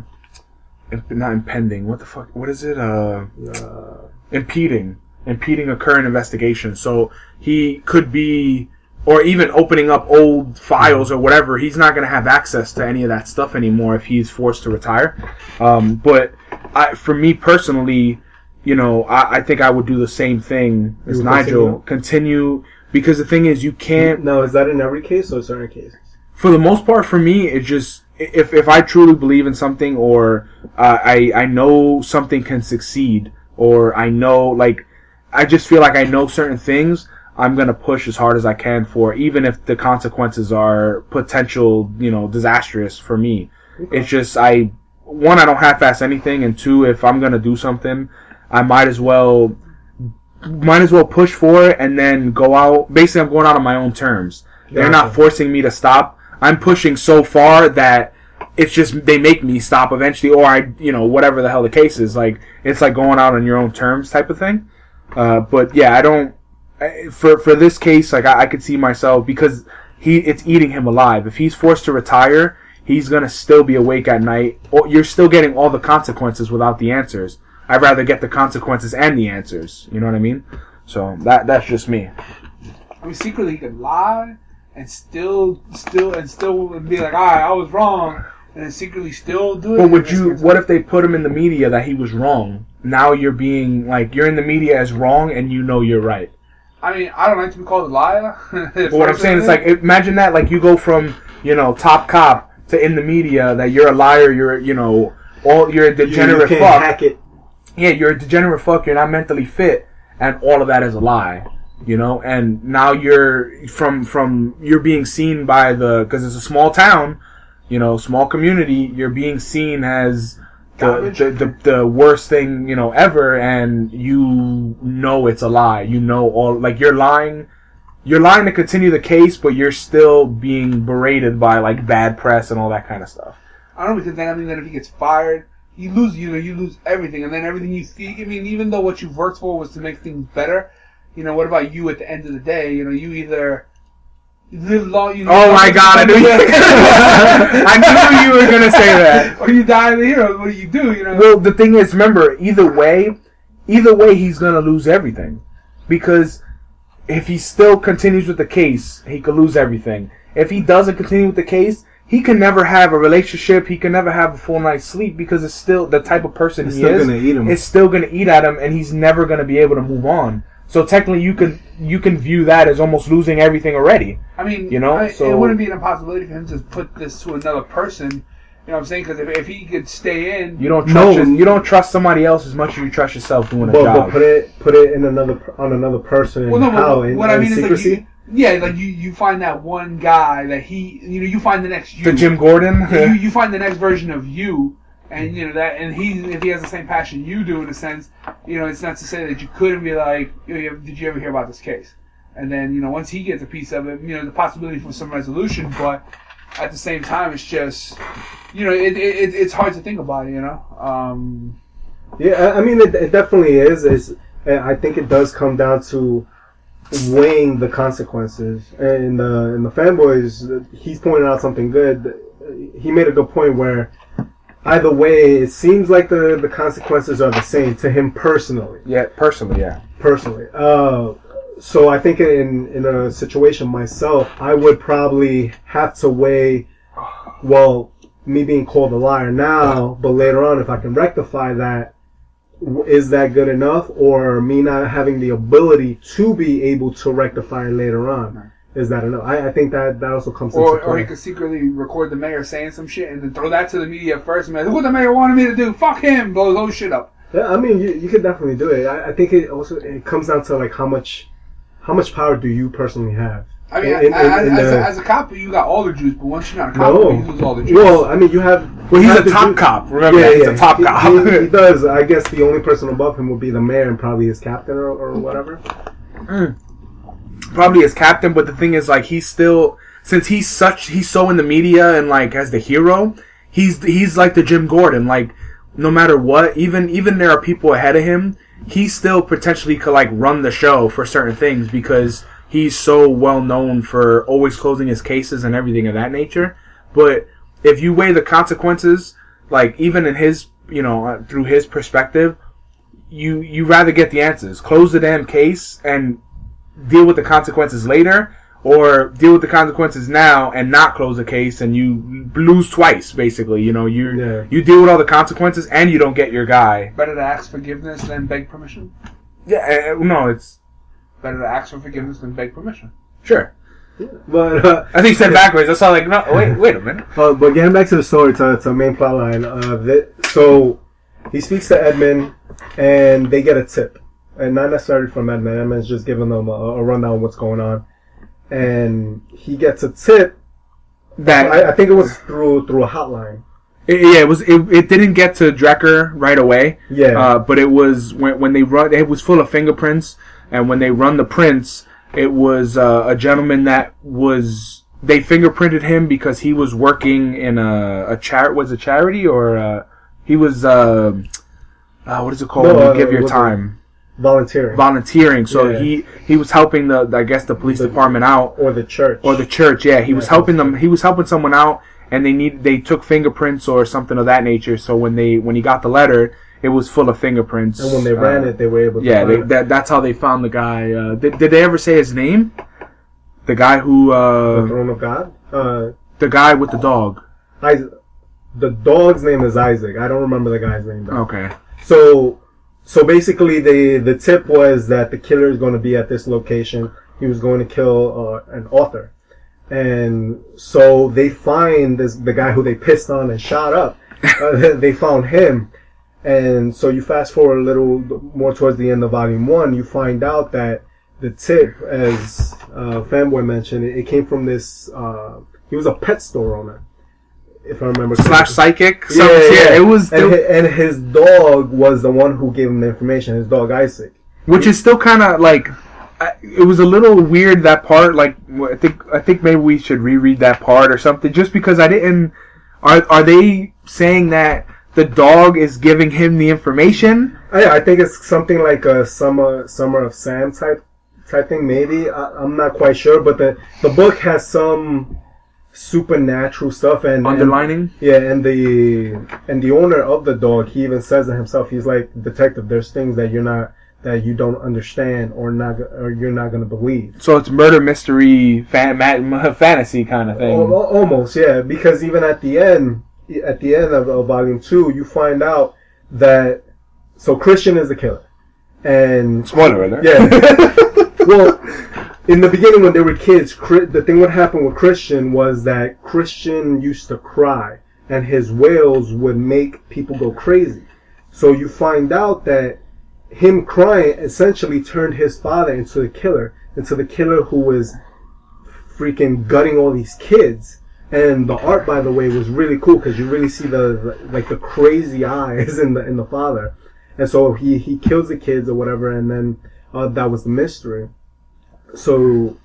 not impending what the fuck what is it uh Uh, impeding impeding a current investigation so he could be or even opening up old files or whatever he's not going to have access to any of that stuff anymore if he's forced to retire um, but I, for me personally you know I, I think i would do the same thing as nigel continue because the thing is you can't now, is that in every case or certain cases? for the most part, for me, it just if if I truly believe in something or uh, I I know something can succeed or I know like I just feel like I know certain things. I'm gonna push as hard as I can for, even if the consequences are potential, you know, disastrous for me. It's just I one I don't half-ass anything, and two, if I'm gonna do something, I might as well might as well push for it and then go out. Basically, I'm going out on my own terms. They're not forcing me to stop. I'm pushing so far that it's just they make me stop eventually, or I, you know, whatever the hell the case is. Like it's like going out on your own terms type of thing. Uh, but yeah, I don't. For for this case, like I, I could see myself because he it's eating him alive. If he's forced to retire, he's gonna still be awake at night. Or you're still getting all the consequences without the answers. I'd rather get the consequences and the answers. You know what I mean? So that that's just me. I mean, secretly he could lie and still, still, and still be like, "All right, I was wrong," and then secretly still do it. But would you? What if they put him in the media that he was wrong? Now you're being like you're in the media as wrong, and you know you're right. I mean, I don't like to be called a liar. (laughs) But what I'm saying is like imagine that like you go from you know top cop to in the media that you're a liar, you're you know all you're a You- degenerate you can't fuck. hack it. yeah, you're a degenerate fuck. You're not mentally fit, and all of that is a lie. You know, and now you're from from you're being seen by the because it's a small town, you know, small community. You're being seen as the, the, the the worst thing you know ever, and you know it's a lie. You know all like you're lying. You're lying to continue the case, but you're still being berated by like bad press and all that kind of stuff. I don't know because then I mean that if he gets fired, you lose you know you lose everything, and then everything you see. I mean, even though what you've worked for was to make things better, you know, what about you at the end of the day? You know, you either live long. You Oh my god, I knew you. I knew you were gonna say that. (laughs) or you die the hero. What do you do? You know. Well, the thing is, remember, either way, either way, he's gonna lose everything because if he still continues with the case, he could lose everything. If he doesn't continue with the case, he can never have a relationship. He can never have a full night's sleep because it's still the type of person It's he still is. gonna eat him. It's still gonna eat at him, and he's never gonna be able to move on. So technically, you can you can view that as almost losing everything already. I mean, You know, I- so- it wouldn't be an impossibility for him to put this to another person. You know what I'm saying? Because if, if he could stay in, You don't trust No. your- you don't trust somebody else as much as you trust yourself doing a But, job. but put it put it in another on another person. Well, no, but how what, in, what I in mean is like, you, yeah, like you, you find that one guy that he, you know, you find the next you. the Jim Gordon. you, (laughs) you find the next version of you, and you know that, and he, if he has the same passion you do, in a sense, you know, it's not to say that you couldn't be like, you know, did you ever hear about this case? And then you know, once he gets a piece of it, you know, the possibility for some resolution, but at the same time, it's just, you know, it, it, it it's hard to think about, it, you know. Um, Yeah, I mean, it, it definitely is. Is I think it does come down to weighing the consequences. And uh, and the fanboys, he's pointing out something good. He made a good point where either way, it seems like the the consequences are the same to him personally. yeah, personally, yeah. Personally, uh, so I think in in a situation myself, I would probably have to weigh. Well, me being called a liar now, but later on, if I can rectify that, is that good enough? Or me not having the ability to be able to rectify it later on, is that enough? I, I think that that also comes or, into or he could secretly record the mayor saying some shit and then throw that to the media first and be like, look what the mayor wanted me to do. Fuck him. Blow those shit up. Yeah, I mean, you, you could definitely do it. I, I think it also it comes down to like how much how much power do you personally have? I mean, In- in- as, in as, the- a, as a cop, you got all the juice, but once you're not a cop, No. you lose all the juice. Well, I mean, you have. Well, he's a top do- cop. Remember that? He's a top he, cop. He, he does. I guess the only person above him would be the mayor and probably his captain or, or whatever. Mm. Probably as captain, but the thing is, like, he's still since he's such he's so in the media and like as the hero, he's he's like the Jim Gordon. Like, no matter what, even even there are people ahead of him, he still potentially could like run the show for certain things because he's so well known for always closing his cases and everything of that nature. But if you weigh the consequences, like even in his, you know, uh, through his perspective, you you rather get the answers, close the damn case, and deal with the consequences later, or deal with the consequences now and not close the case, and you lose twice. Basically, you know, you Yeah. you deal with all the consequences and you don't get your guy. Better to ask forgiveness than beg permission. Yeah, uh, no, it's Better to ask for forgiveness than beg permission. Sure. But uh, I think you said backwards. I saw like no. Wait, wait a minute. (laughs) Uh, but getting back to the story, to, to the main plot line, uh, that, so he speaks to Edmund, and they get a tip, and not necessarily from Edmund. Edmund's just giving them a, a rundown of what's going on, and he gets a tip. That I, I think it was through through a hotline. it, yeah, it was. It, it didn't get to Drecker right away. Yeah, Uh, but it was when when they run. It was full of fingerprints, and when they run the prints, it was uh, a gentleman that was. They fingerprinted him because he was working in a a char was a charity or uh, he was uh, uh, what is it called? No, you uh, give your time volunteering volunteering. So Yeah. he he was helping the I guess the police The- department out or the church or the church. Yeah, he was helping them. He was helping someone out, and they need they took fingerprints or something of that nature. So when they when he got the letter, it was full of fingerprints. and when they ran Uh, it, they were able. to yeah, they, that that's how they found the guy. Uh, did, did they ever say his name? The guy who the uh, throne of God. Uh, the guy with the dog. Isaac. The dog's name is Isaac. I don't remember the guy's name though. Okay. So, so basically, the the tip was that the killer is going to be at this location. He was going to kill uh, an author, and so they find this the guy who they pissed on and shot up. Uh, (laughs) they found him, and so you fast forward a little more towards the end of volume one. You find out that the tip, as uh, Fanboy mentioned, it, it came from this. Uh, he was a pet store owner, if I remember. Slash psychic. Yeah, yeah, yeah. it was, and, hi- and his dog was the one who gave him the information. His dog Isaac. which is still kind of like. I- It was a little weird that part. Like I think I think maybe we should reread that part or something. Just because I didn't. Are are they saying that the dog is giving him the information? Oh, I, I think it's something like a summer summer of Sam type type thing. Maybe I, I'm not quite sure, but the the book has some supernatural stuff and and- Underlining. yeah, and the and the owner of the dog, he even says it himself. He's like, detective, there's things that you're not that you don't understand or not or you're not gonna believe. So it's murder mystery fan, (laughs) fantasy kind of thing. Al- al- Almost, yeah. Because even at the end, at the end of, of volume two, you find out that so Christian is the killer, and Spoiler alert. yeah. (laughs) well, in the beginning when they were kids, the thing what happened with Christian was that Christian used to cry, and his wails would make people go crazy. So you find out that him crying essentially turned his father into the killer, into the killer who was freaking gutting all these kids. And the art, by the way, was really cool because you really see the like the crazy (laughs) eyes in the in the father. And so he he kills the kids or whatever, and then uh, that was the mystery. So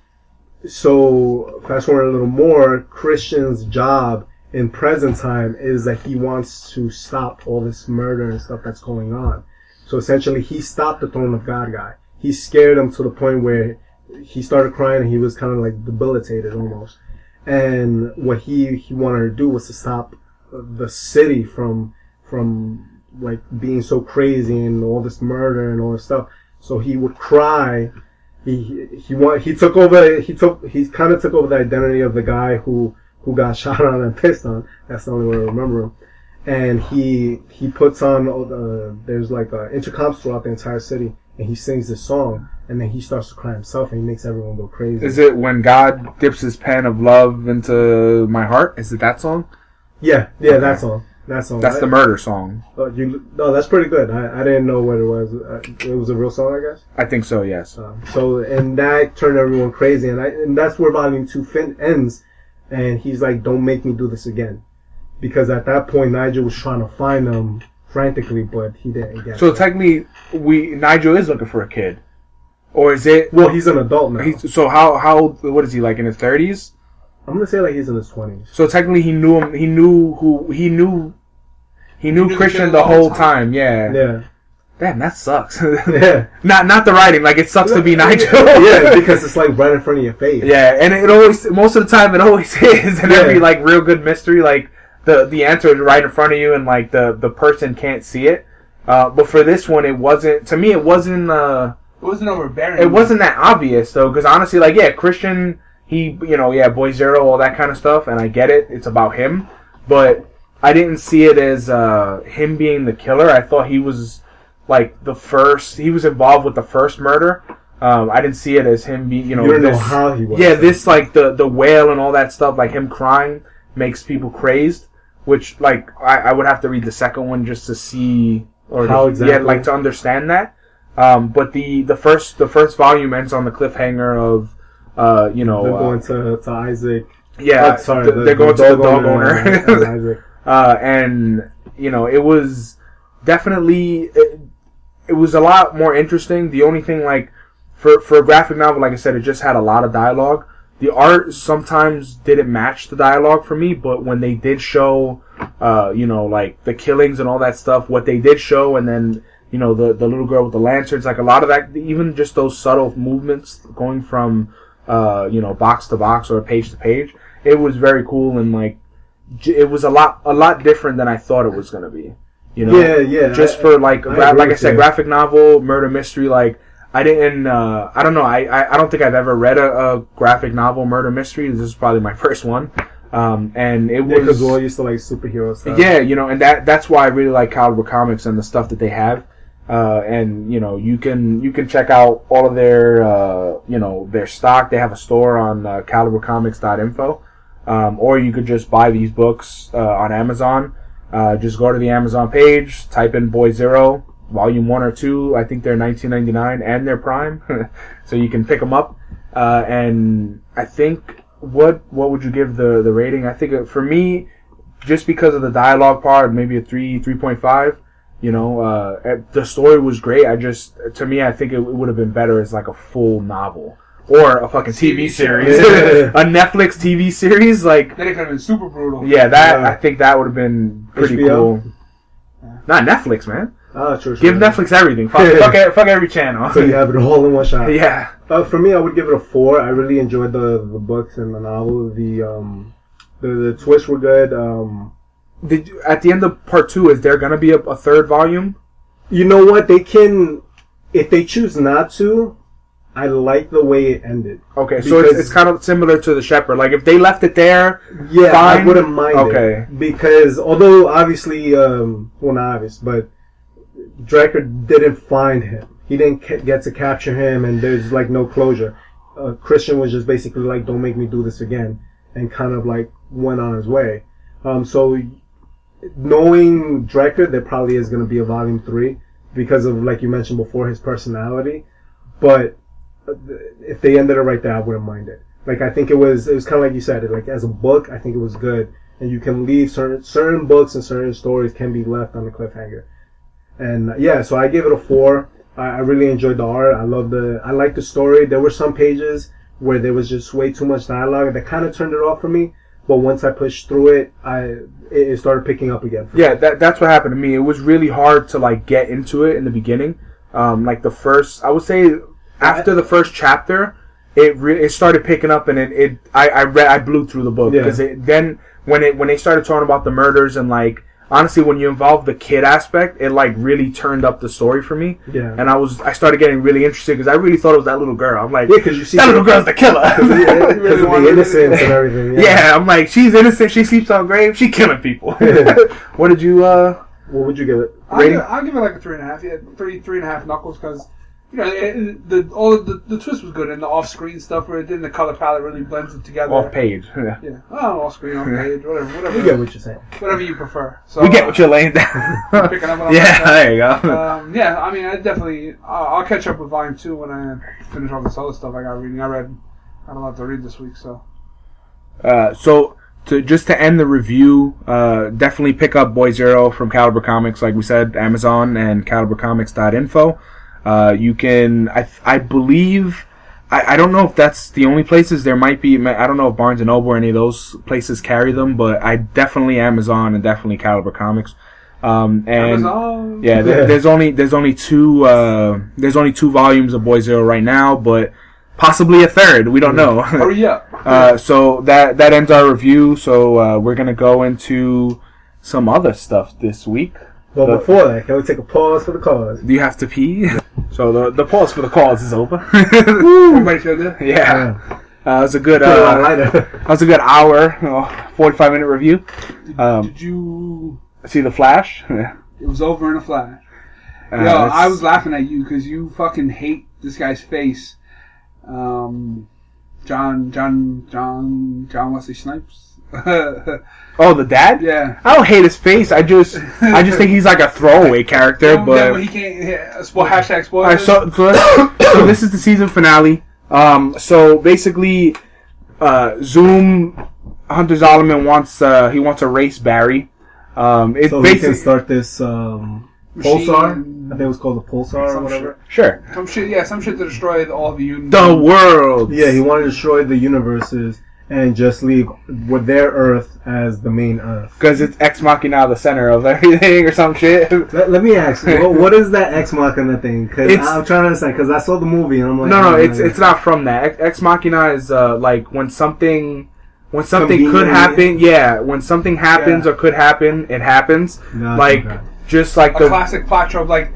so fast forward a little more, Christian's job in present time is that he wants to stop all this murder and stuff that's going on. So essentially, he stopped the Throne of God guy. He scared him to the point where he started crying and he was kind of like debilitated almost. And what he he wanted to do was to stop the city from from like being so crazy and all this murder and all this stuff. So he would cry. He he want he took over. He took he kind of took over the identity of the guy who who got (laughs) shot on and pissed on. That's the only way I remember him. And he he puts on uh, there's like uh, intercoms throughout the entire city, and he sings this song, and then he starts to cry himself, and he makes everyone go crazy. Is it when God dips his pen of love into my heart? Is it that song? Yeah, yeah, Okay. that song. That song. That's the murder song. Uh, you, no, that's pretty good. I, I didn't know what it was. Uh, it was a real song, I guess. I think so. Yes. Uh, so and that turned everyone crazy, and I and that's where Volume Two fin- ends, and he's like, "Don't make me do this again," because at that point Nigel was trying to find him frantically, but he didn't get. So it. technically, we Nigel is looking for a kid, or is it? well, he's an adult now. He's, so how how what is he like in his thirties? I'm gonna say like he's in his twenties. So technically, he knew him. He knew who he knew. He knew knew Christian the the whole whole time. Yeah. Yeah, Damn, that sucks. (laughs) yeah, not not the writing. Like it sucks to be (laughs) Nigel. (laughs) yeah, because it's like right in front of your face. Yeah, and it always most of the time it always is in Yeah. every like real good mystery. Like the the answer is right in front of you, and like the the person can't see it. Uh, but for this one, it wasn't. To me, it wasn't. Uh, It wasn't overbearing. it wasn't that obvious though, because honestly, like yeah, Christian, he you know yeah, boy zero, all that kind of stuff, and I get it. It's about him, but I didn't see it as uh, him being the killer. I thought he was like the first. He was involved with the first murder. Um, I didn't see it as him being, you know you don't know how he was. yeah, this like the the wail and all that stuff, like him crying, makes people crazed. Which like I, I would have to read the second one just to see or How yeah, exactly? like to understand that. Um, but the the first the first volume ends on the cliffhanger of uh, you know They're uh, going to, to Isaac. yeah Oh, sorry, the- they're going the to the dog dog owner owner. (laughs) uh, and you know it was definitely it, it was a lot more interesting. The only thing like for for a graphic novel, like I said, it just had a lot of dialogue. The art sometimes didn't match the dialogue for me, but when they did show, uh, you know, like the killings and all that stuff, what they did show, and then you know the the little girl with the lanterns, like a lot of that, even just those subtle movements going from, uh, you know, box to box or page to page, it was very cool and like it was a lot a lot different than I thought it was gonna be. You know, Yeah, yeah. just I- for like I gra- like I said, graphic novel, murder mystery. Like I didn't, uh, I don't know. I, I, I don't think I've ever read a, a graphic novel murder mystery. This is probably my (laughs) first one, um, and it Yeah, because was Will used to like superhero stuff. yeah, you know, and that that's why I really like Caliber Comics and the stuff that they have. Uh, and you know, you can you can check out all of their uh, you know their stock. They have a store on uh, CaliberComics.info, um, or you could just buy these books uh, on Amazon. Uh, just go to the Amazon page, type in Boy Zero, Volume One or Two. I think they're 19.99 and they're Prime, (laughs) so you can pick them up. Uh, and I think what what would you give the the rating? I think uh, for me, just because of the dialogue part, maybe a three, three point five. You know, uh, the story was great. I just, to me, I think it, would have been better as like a full novel or a fucking TV, TV series, series. (laughs) a Netflix TV series. Like, Then it could have been super brutal. yeah, that Yeah. I think that would have been pretty HBO? cool. Not Netflix, man. Ah, true. true, Give true. Netflix everything. Fuck, (laughs) fuck, fuck every channel. So you have it all in one shot. (laughs) yeah. Uh, for me, I would give it a four. I really enjoyed the the books and the novel. The um, the, the twists were good. Um, Did you, at the end of part two, is there gonna be a, a third volume? you know what? They can, if they choose not to. I like the way it ended. Okay, so it's, it's kind of similar to the Shepherd. Like if they left it there, Yeah, I wouldn't mind Okay. it because although obviously, um, well, not obvious, but Draker didn't find him. He didn't ca- get to capture him, and there's like no closure. Uh, Christian was just basically like, "Don't make me do this again," and kind of like went on his way. Um, so knowing Draker, there probably is going to be a volume three because of like you mentioned before his personality. But if they ended it right there, I wouldn't mind it. Like I think it was it was kind of like you said, like as a book, I think it was good, and you can leave certain certain books and certain stories can be left on the cliffhanger. And uh, yeah, so I gave it a four. I, I really enjoyed the art. I love the I like the story. There were some pages where there was just way too much dialogue that kind of turned it off for me. But once I pushed through it, I it, it started picking up again. Yeah, that, that's what happened to me. It was really hard to like get into it in the beginning. Um, like the first, I would say, after the first chapter, it re- it started picking up, and it, it I I read I blew through the book because it then when it when they started talking about the murders and like honestly when you involve the kid aspect, it like really turned up the story for me. Yeah. And I was I started getting really interested because I really thought it was that little girl. I'm like, Yeah, because you see that little girl's the killer. (laughs) (laughs) because of really the innocence and everything. Yeah. yeah, I'm like, she's innocent. She sleeps on graves. She killing people. (laughs) what did you uh? What would you give it? I'll give, I'll give it like a three and a half. Yeah, three, three and a half knuckles because you know it, it- the all of the, the twist was good and the off-screen stuff where it did and the color palette really blends it together. Off page. Yeah. Yeah, oh, off-screen, off page, whatever, whatever, We get what you're saying. whatever you prefer. So We get uh, what you're laying down. Picking up what I'm yeah, there you go. Um, yeah, I mean, I definitely. I'll, I'll catch up with volume two when I finish all this other stuff I got reading. I read. I don't have to read this week, so Uh, so to just to end the review, uh, definitely pick up Boy Zero from Caliber Comics, like we said, Amazon and CaliberComics.info. Uh, you can, I, I believe, I, I don't know if that's the only places. There might be, I don't know if Barnes and Noble or any of those places carry them, but I definitely Amazon and definitely Caliber Comics. Um, and Amazon. yeah, there, there's only there's only two uh, there's only two volumes of Boy Zero right now, but possibly a third. We don't know. Hurry (laughs) up. Uh, so that that ends our review. So uh, we're gonna go into some other stuff this week. But The- before that, can we take a pause for the cause? Do you have to pee? (laughs) so the the pause for the calls is over. (laughs) Everybody feel good? yeah, uh, it was a good Put it on uh, that was a good (laughs) hour, forty-five minute review. Um, Did you? see the Flash? Yeah. It was over in a flash. Uh, Yo, I was laughing at you because you fucking hate this guy's face. Um, John John John John Wesley Snipes. (laughs) Oh, the dad? yeah. I don't hate his face. I just, I just think he's like a throwaway character. Yeah, But he can't. Yeah, spo- hashtag spoilers. Alright, so so, (coughs) so this is the season finale. Um, so basically, uh, Zoom Hunter Zolomon wants uh, he wants to race Barry. Um, it's so we can basically start this um, pulsar. I think it was called the pulsar or Some whatever. sure some shit. Yeah, some shit to destroy all the unions. the world. Yeah, he wanted to destroy the universes and just leave with their Earth as the main Earth. because it's Ex Machina the center of (laughs) everything or some shit. Let, let me ask, what, what is that Ex Machina thing? Because I'm trying to understand. Because I saw the movie and I'm like, No, no, oh, it's it's not from that. Ex, Ex Machina is uh, like when something when something could happen. Yeah, when something happens Yeah. or could happen, it happens. No, like okay. just like a the classic plot trope, like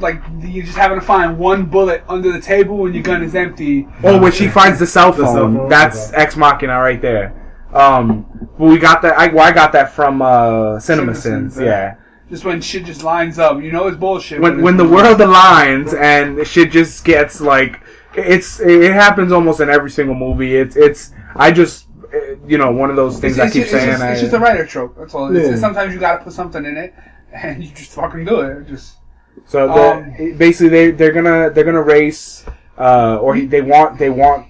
like you're just having to find one bullet under the table when your gun is empty. oh when she finds the cell The phone. cell phone, That's okay. Ex Machina right there. Um, but we got that. I, well, I got that from uh, Cinema CinemaSins, Sins. yeah. Yeah. Just when shit just lines up, you know it's bullshit. When but when the it's- world aligns and shit just gets like it's it happens almost in every single movie. It's it's I just you know one of those things it's, I it's keep just, saying. It's just, I- it's just a writer trope. That's all. It's, Yeah. sometimes you gotta put something in it, and (laughs) you just fucking do it. Just So the, Um, basically, they they're gonna they're gonna race, uh, or he, they want they want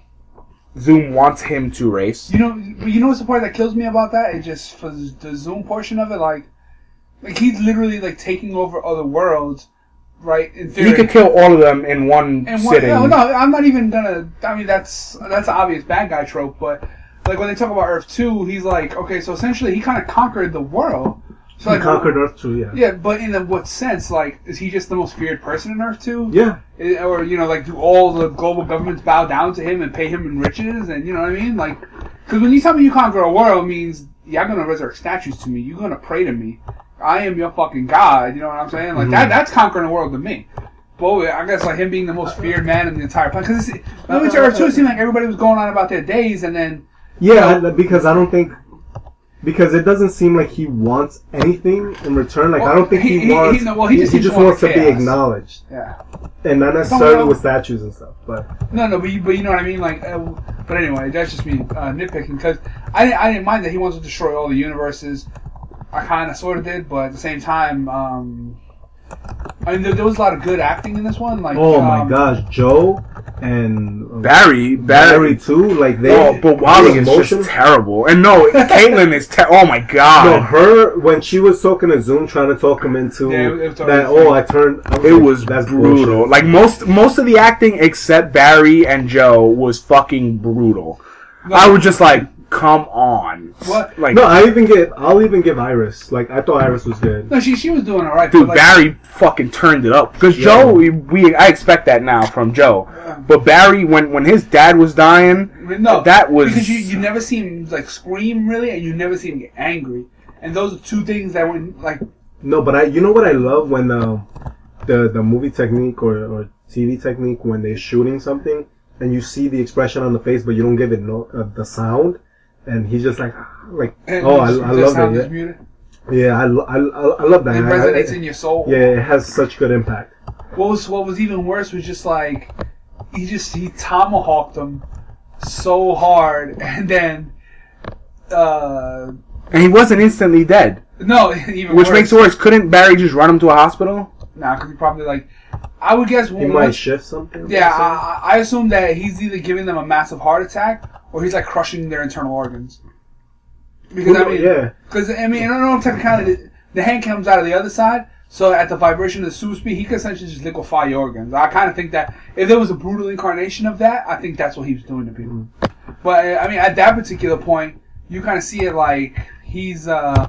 Zoom wants him to race. you know, you know what's the part that kills me about that? It just for the Zoom portion of it, like, like he's literally like taking over other worlds, right? He could kill all of them in one And sitting. no, no, I'm not even gonna. I mean, that's that's an obvious bad guy trope. But like when they talk about Earth Two, he's like, okay, so essentially he kind of conquered the world. So He like, conquered Earth Two, yeah. Yeah, but in a, what sense? Like, is he just the most feared person in Earth Two? Yeah. I- Or you know, like, do all the global governments bow down to him and pay him in riches? And you know what I mean? Like, because when you tell me you conquer a world, it means you're gonna resurrect statues to me. You're gonna pray to me. I am your fucking god. You know what I'm saying? Like that. Mhm. That's conquering the world to me. But I guess like him being the most feared man in the entire planet. Because when we to Earth Two, it seemed like everybody was going on about their days, and then Yeah, I- because I don't think because it doesn't seem like he wants anything in return. Like I don't think he, He- he- wants. he- no, well, he just seems just to want wants to be acknowledged, yeah. and not necessarily with statues and stuff. But No, no, but you, but you know what I mean. Like, uh, but anyway, that's just me uh, nitpicking because I didn't, I didn't mind that he wants to destroy all the universes. I kind of sort of did, but at the same time, um, I mean, there, there was a lot of good acting in this one. Like, oh my um, gosh, Joe and uh, Barry, Barry Barry. too. Like they, Oh, but Wally is emotion- just terrible. And no, (laughs) Caitlin is ter- Oh my god. No, her when she was talking to Zoom, trying to talk him into Yeah, it was that. Oh, I turned. I it like, was that's brutal. bullshit. Like most most of the acting except Barry and Joe was fucking brutal. no, I was just like, come on, What? Like, No, I even give. I'll even give Iris. Like I thought Iris was good. no, she she was doing all right. Dude, like, Barry fucking turned it up because Yeah. Joe. We, we I expect that now from Joe, uh, but Barry when when his dad was dying, no, that was because you, you never see him like scream really, and you never see him get angry. And those are two things that when like No, but I. You know what I love when the the the movie technique or, or TV technique when they're shooting something and you see the expression on the face, but you don't give it no uh, the sound, and he's just like like and oh I, I love is Yeah, yeah I, I, I, I love that. It I- I- resonates in your soul. yeah, it has such good impact. What was what was even worse was just like he just he tomahawked him so hard, (laughs) and then uh and he wasn't instantly dead, no, (laughs) even which worse. makes it worse. Couldn't Barry just run him to a hospital? nah, because he probably like I would guess He one, might shift something. yeah I, I assume that he's either giving them a massive heart attack or he's like crushing their internal organs. Because I mean, yeah. Because I mean, I don't know technicality. The, the hand comes out of the other side, so at the vibration of the super speed, he could essentially just liquefy your organs. I kind of think that if there was a brutal incarnation of that, I think that's what he was doing to people. But uh, I mean, at that particular point, you kind of see it like he's uh,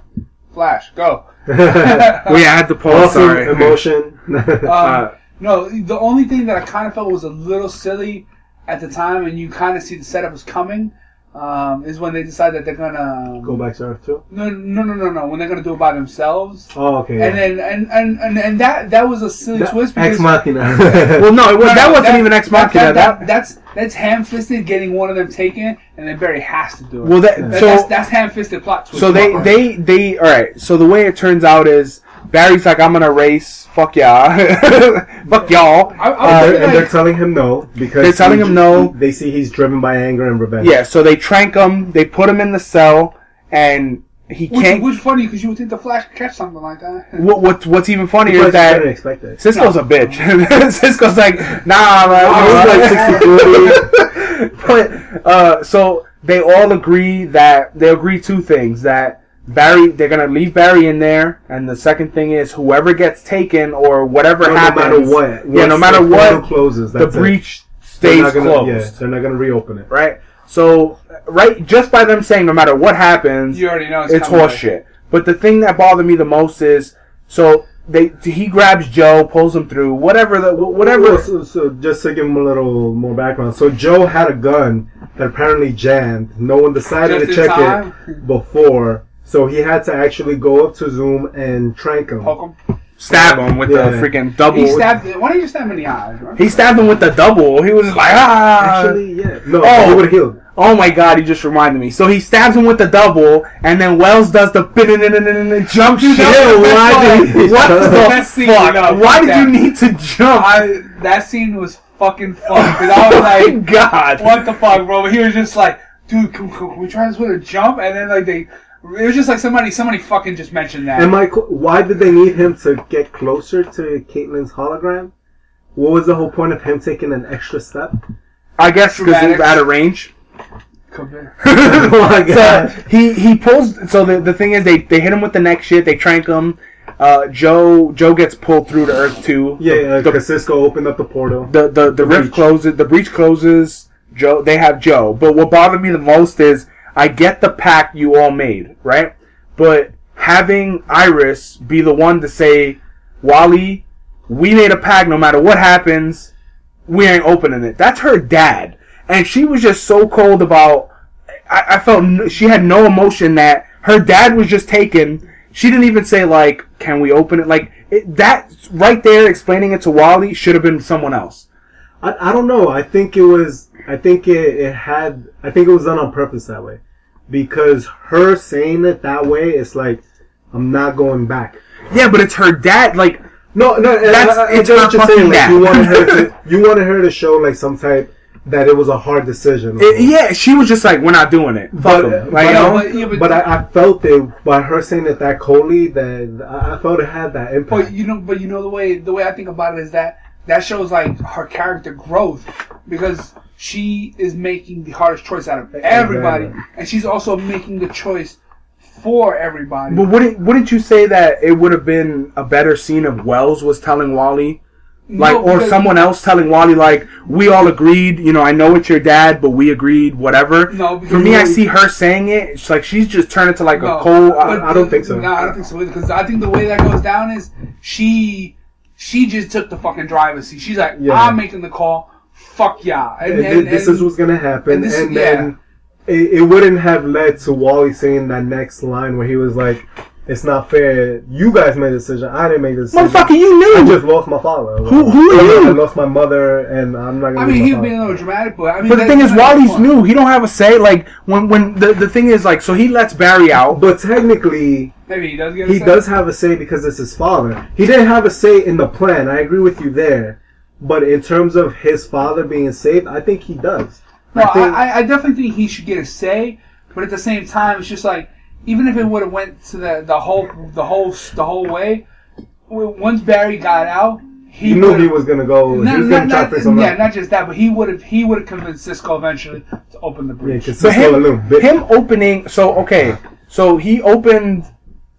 Flash. Go. (laughs) (laughs) we yeah, I had to pause. awesome Sorry. emotion. Um, (laughs) Uh, no, the only thing that I kind of felt was a little silly at the time, and you kind of see the setup was coming, um, is when they decide that they're gonna Go back to Earth Two. No, no, no, no, no. When they're gonna do it by themselves. Oh, okay. And then and, and, and, and that that was a silly That- twist because Ex Machina. (laughs) (laughs) well, no, was, No, that no, wasn't even Ex Machina. That, That, that- that's that's ham fisted getting one of them taken, and then Barry has to do it. well, that That- so that's that's ham fisted plot twist. so they they they all right. So the way it turns out is Barry's like, I'm gonna race. Fuck y'all. (laughs) Fuck y'all. I, I And, was they're, thinking, and they're like, telling him no because They're telling he- him no. They see he's driven by anger and revenge. Yeah, so they trank him. They put him in the cell, and he which, can't. which funny because you would think the Flash could catch something like that. What, what's what's even funnier is that didn't expect it. Cisco's a bitch. (laughs) Cisco's like, nah, man. I was like 60 (laughs) but uh, so they all agree that they agree two things that Barry they're gonna leave Barry in there, and the second thing is whoever gets taken or whatever No, no happens, matter what. yeah, no matter the what, closes, the that's it. breach They're stays not gonna, closed, Yeah, they're not gonna reopen it. right? So right, just by them saying no matter what happens, You already know it's, it's horseshit. But the thing that bothered me the most is so they he grabs Joe, pulls him through whatever the whatever. Well, so, so just to give him a little more background, so Joe had a gun that apparently jammed. No one decided Just to check time. it before, so he had to actually go up to Zoom and trank him. Poke him. stab him with Yeah. the freaking double. He stabbed. Why didn't you stab him in the eyes? Right? He stabbed him with the double. He was like, ah. Actually, yeah. No, Oh. he would have killed. oh my god, he just reminded me. So he stabs him with the double, and then Wells does the jump shit. that was (laughs) the Why best did, part. what the the best scene, fuck? Why did you need to jump? I, that scene was fucking fun because I was (laughs) like, my god. what the fuck, bro? But he was just like, dude, can, can we try this with a jump? And then like they, it was just like somebody, somebody fucking just mentioned that. And Michael, why did they need him to get closer to Caitlin's hologram? What was the whole point of him taking an extra step? I guess because he's Dramatic. out of range. Come here. (laughs) oh my (laughs) so god. he he pulls. So the the thing is, they they hit him with the neck shit. They trank him. Uh, Joe Joe gets pulled through to Earth Two. Yeah, The- uh, the, 'cause Cisco opened up the portal. the the, the, The rift breach. closes. The breach closes. Joe. They have Joe. But what bothered me the most is I get the pact you all made, right? But having Iris be the one to say, Wally, we made a pact. No matter what happens, we ain't opening it. That's her dad, and she was just so cold about. I, I felt she had no emotion that her dad was just taken. She didn't even say like, "Can we open it?" Like it, that right there, explaining it to Wally should have been someone else. I, I don't know. I think it was. I think it, it had. I think it was done on purpose that way, because her saying it that way, it's like, I'm not going back. Yeah, but it's her dad. Like, No, no, That's- I, I, I it's get her fucking saying. Like, you wanted her to. (laughs) You wanted her to show like some type that it was a hard decision. it- yeah, she was just like, "We're not doing it." Fuck But, 'em. uh, Like, you but, know? but- yeah, but- but I, I felt it by her saying it that coldly that I, I felt it had that impact. But you know, but you know the way the way I think about it is that that shows like her character growth because she is making the hardest choice out of everybody, and she's also making the choice for everybody. But wouldn't wouldn't you say that it would have been a better scene if Wells was telling Wally, like, No, or someone else telling Wally, like, we all agreed, you know, I know it's your dad, but we agreed, whatever. No, because For me, I see her saying it. It's like she's just turning to like No, a cold. but I don't think so. No, I don't think so either. Because I think the way that goes down is she she just took the fucking driver's seat. She's like, Yeah. I'm making the call. Fuck yeah. And, And and- this is what's gonna happen, and this- then it, it wouldn't have led to Wally saying that next line where he was like, "It's not fair. You guys made the decision. I didn't make the decision. Motherfucker, you knew. I just lost my father. Who- who are I you? lost my mother, and I'm not gonna." I mean, my he was father. being a little dramatic, but I mean, but the thing is, Wally's new. He don't have a say. Like when when the the thing is like, so he lets Barry out. But technically, Maybe he does get. a he say. does have a say because it's his father. He didn't have a say in the plan. I agree with you there. But in terms of his father being saved, I think he does. No, I think- I, I, definitely think he should get a say, but at the same time, it's just like even if it would have went to the the whole the whole the whole way, once Barry got out, he, He knew he was gonna go. Not, he was not, gonna try not, to fix something yeah, not just that, but he would have he would have convinced Cisco eventually to open the Yeah, breach. because But Cisco a him, little bit. him opening. So okay, so he opened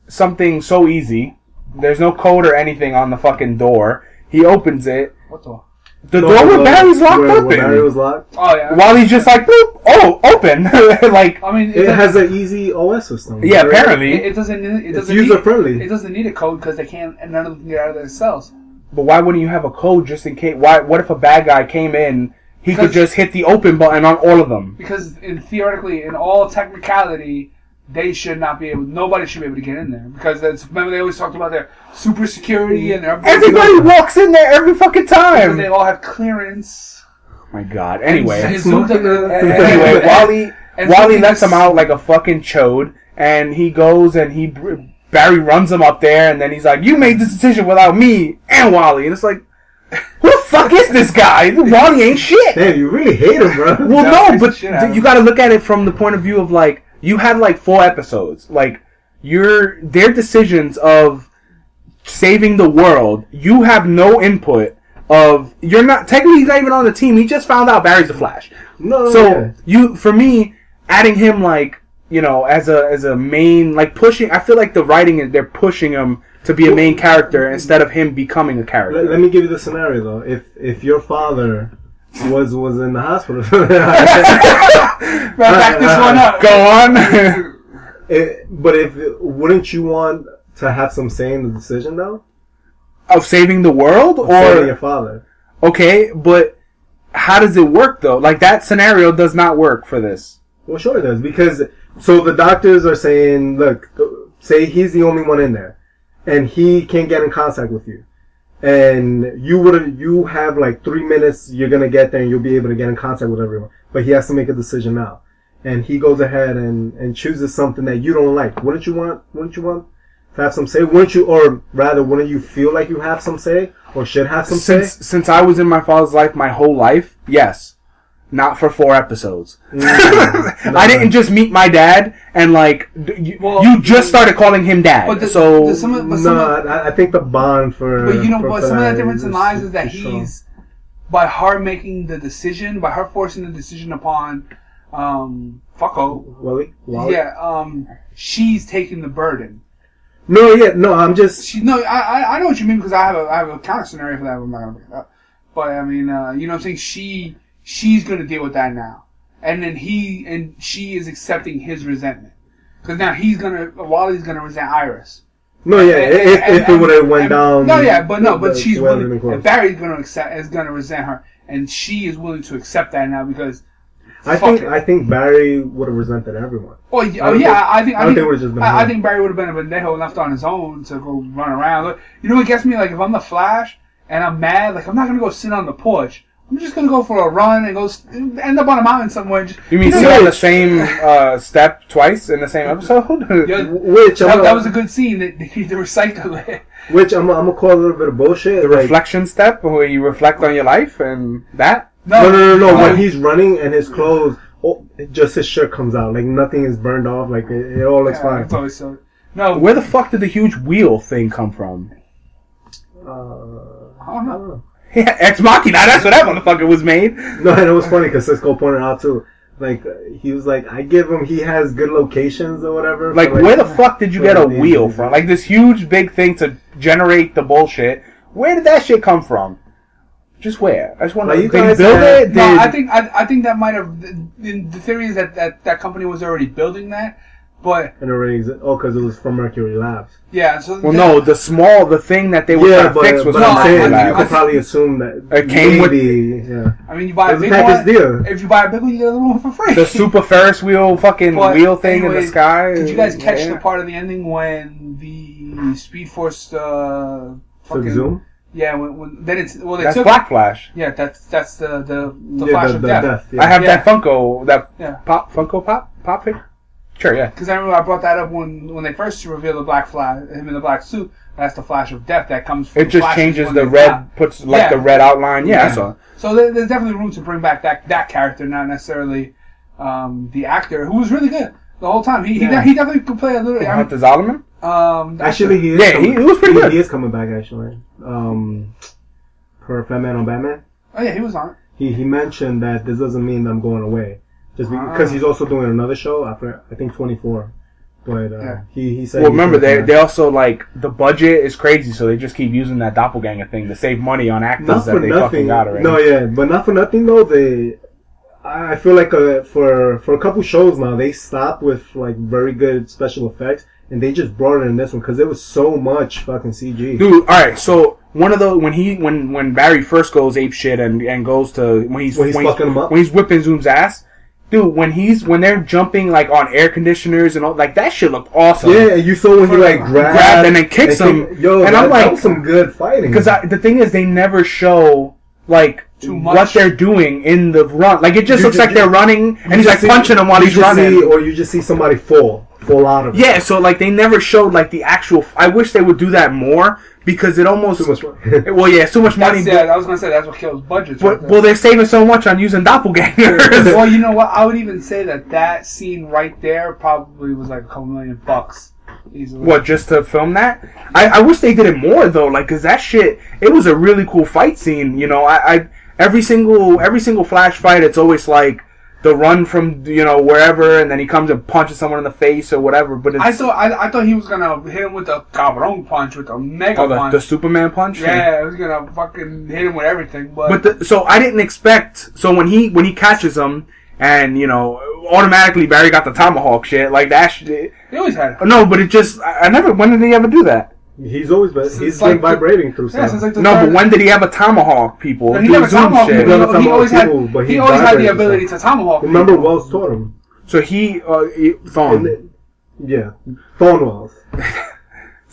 something so easy. There's no code or anything on the fucking door. He opens it. what the? The No, door where Barry's locked where- open. where Barry was locked. Oh yeah. While he's just like, boop, oh, open. (laughs) like, I mean, it, It has an easy OS system. yeah, Very- apparently. It, it doesn't. It doesn't user need, friendly. It doesn't need a code because they can't, and none of them can get out of their cells. But why wouldn't you have a code just in case? Why? What if a bad guy came in? He could just hit the open button on all of them. Because in theoretically, in all technicality, they should not be able. Nobody should be able to get in there because that's. Remember, they always talked about their super security mm-hmm. and their Everybody walks in there every fucking because time. they all have clearance. Oh my god. Anyway, And (laughs) uh, and- and- anyway, Wally and Wally lets him out like a fucking chode, and he goes and he Barry runs him up there, and then he's like, "You made this decision without me and Wally," and it's like, (laughs) who the fuck is this guy? Wally ain't shit. Damn, you really hate him, bro. Well, Yeah, no, but the shit out of th- you got to look at it from the point of view of like you had like four episodes. Like your their decisions of saving the world, you have no input. Of you're not technically he's not even on the team. He just found out Barry's the Flash. no, So yeah. you for me adding him like you know as a as a main like pushing. I feel like the writing is they're pushing him to be a main character instead of him becoming a character. Let, let me give you the scenario though. If if your father was was in the hospital, (laughs) back this uh, one up. Go on. (laughs) it, but if wouldn't you want to have some say in the decision though? of saving the world Saving or your father. Okay, but how does it work though? Like that scenario does not work for this. Well, sure it does because so the doctors are saying, look, say he's the only one in there, and he can't get in contact with you, and you would you have like three minutes. You're gonna get there and you'll be able to get in contact with everyone, but he has to make a decision now, and he goes ahead and and chooses something that you don't like. Wouldn't you want? Wouldn't you want? To have some say, wouldn't you, or rather, wouldn't you feel like you have some say, or should have some say Since say? since I was in my father's life my whole life, yes. Not for four episodes. (laughs) Mm. (laughs) I didn't just meet my dad and like d- you, Well, you just started calling him dad. But the, so the, some of, but some No, of, I, I think the bond for. but you know, for but some of the difference in is- lives is that is strong. he's by her making the decision, by her forcing the decision upon um Fucko. Wally? Wally? Yeah, um, she's taking the burden. No, yeah, no, I'm just. She no, I I, I know what you mean because I have a I have a counter scenario for that. but I'm not gonna bring it up. But I mean, uh, you know, what I'm saying she she's gonna deal with that now, and then he and she is accepting his resentment because now he's gonna Wally's gonna resent Iris. No, yeah, And- if, and- if it would have went and- down. No, yeah, but no, but she's willing. And Barry's gonna accept is gonna resent her, and she is willing to accept that now because. I think it. I think Barry would have resented everyone. Oh, y- I oh yeah, think- I think I I think, think just been I, I think Barry would have been a Bendejo left on his own to go run around. Look, You know what gets me? Like if I'm the Flash and I'm mad, like I'm not gonna go sit on the porch. I'm just gonna go for a run and go s- end up on a mountain somewhere. Just, you mean know sit on the same uh, step twice in the same episode? (laughs) Yeah, Which that, gonna- that was a good scene. That they need recycle it. which I'm, I'm gonna call a little bit of bullshit. the like- reflection step where you reflect on your life and that. No, no, no, no. no. When he's running and his clothes, oh, just his shirt comes out. Like nothing is burned off. Like it, it all looks Yeah, fine. it's always so. No, Where the fuck did the huge wheel thing come from? Uh, I don't I don't know. Yeah, Ex Machina. That's what that motherfucker was made. (laughs) No, and it was funny because Cisco pointed out too. Like he was like, I give him. He has good locations or whatever. Like, for, where the fuck did you get a wheel from? Like this huge big thing to generate the bullshit. Where did that shit come from? Just where? I just want Like, to. you Did you guys build had- it? No, I think I, I think that might have. The, the theory is that, that that company was already building that, but And already exi- oh, because it was from Mercury Labs. yeah. So Well, that- no, the small, the thing that they were yeah, trying to but, fix was but No, I'm from I- saying Apple you Labs. could probably assume that It came with- maybe, yeah. I mean, you buy a It's a big one. deal. If you buy a big one, you get a little one for free. the super Ferris wheel fucking But wheel thing in the sky. Did you guys catch Yeah. the part of the ending when the Speed Force uh, Took fucking Zoom. yeah when, when then it's well they That's took Black Flash. yeah that's that's the the, the yeah, Flash the, of the Death. death. yeah. I have Yeah. that Funko, that Yeah. pop Funko Pop Pop figure. Sure, yeah. Because I remember I brought that up when when they first revealed the Black Flash, him in the black suit. That's the Flash of Death that comes. From It just flashes changes when the they red, die. puts like Yeah. the red outline. Yeah, Yeah. so So there, there's definitely room to bring back that that character, not necessarily um, the actor who was really good the whole time. He he, Yeah. he definitely could play a little. I mean, Hunter Zolomon. um, Actually, he is Yeah, coming, he- he was pretty he, good. He is coming back actually. Um, for Batman on Batman, oh yeah, he was on. it. he he mentioned that this doesn't mean that I'm going away, just because Ah. he's also doing another show. After I think 24, but uh, Yeah. he he said. Well, remember they come they also like the budget is crazy, so they just keep using that doppelganger thing to save money on actors not that for they fucking nothing. got already. No, yeah, but not for nothing though. They, I I feel like uh, for for a couple shows now, they stopped with like very good special effects, and they just brought it in this one because it was so much fucking CG. Dude, all right. So one of the when he when when Barry first goes ape shit and and goes to when he's When he's fucking him up? when he's whipping Zoom's ass, dude. When he's when they're jumping like on air conditioners and all like that shit looked awesome. Yeah, and you saw when he like grabbed, Grabbed and then kicks and him. Yo, And that, I'm like- that was some good fighting. Because the thing is, they never show like too much. what they're doing in the run. Like it just You looks ju- like they're running, and he's like see- punching him while he's running. see- or you just see somebody fall, fall out of it. Yeah, so like they never showed like the actual. I wish they would do that more because it almost. (laughs) Well, yeah, it's too much money. Yeah, I was gonna say that's what kills budgets. but, there. well, they're saving so much on using doppelgangers. well, you know what? I would even say that that scene right there probably was like a couple million bucks easily. what just to film that? I, I wish they did it more though. Like, cause that shit, it was a really cool fight scene. You know, I, I every single every single flash fight, it's always like the run from you know wherever, and then he comes and punches someone in the face or whatever. But it's I thought I, I thought he was gonna hit him with a cabron punch with a mega oh, the, punch. the Superman punch. yeah, I was gonna fucking hit him with everything, but, But the, so I didn't expect. So when he when he catches him, and you know, automatically Barry got the tomahawk shit like that. Shit, he always had it. no, but it just I I never. When did he ever do that? He's always been. Since He's like been vibrating through Yeah, stuff. like No, third- but when did he have a tomahawk? People No, he never Zoom tomahawked shit. people. He never He always had people, but he he always had the ability to tomahawk. Remember, people. Wells taught him. So he, uh, he And Thawne. then- yeah, Thawne Wells. (laughs)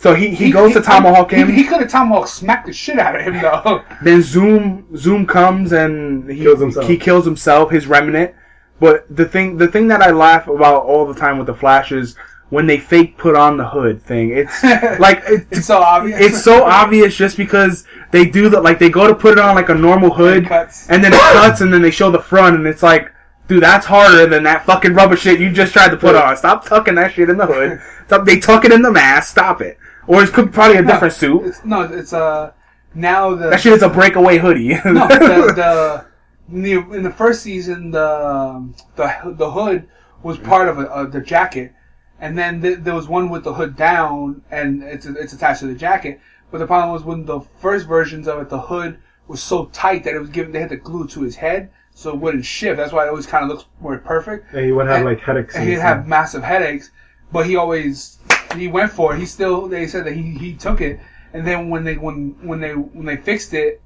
So he, he, goes to tomahawk he, him. He, could have tomahawk smacked the shit out of him though. (laughs) then Zoom Zoom comes and he Kills himself. he kills himself, his remnant. But the thing the thing that I laugh about all the time with the Flash is when they fake put on the hood thing. It's (laughs) like it, It's so obvious. it's so obvious just because they do that like they go to put it on like a normal hood cuts. and then it (coughs) cuts and then they show the front and it's like dude that's harder than that fucking rubber shit you just tried to put on. Stop tucking that shit in the hood. (laughs) Stop they tuck it in the mask. Stop it. Or it's could- probably a different suit. It's, no, it's uh now the that shit is a breakaway hoodie. (laughs) No the, the in the in the first season the the the hood was part of a, uh, the jacket, and then th- there was one with the hood down and it's it's attached to the jacket. But the problem was when the first versions of it, the hood was so tight that it was given they had to glue it to his head so it wouldn't shift. That's why it always kind of looks more perfect. And he would have And- like headaches. And he'd have massive headaches, but he always he went for it. He still they said that he, he took it, and then when they when when they when they fixed it,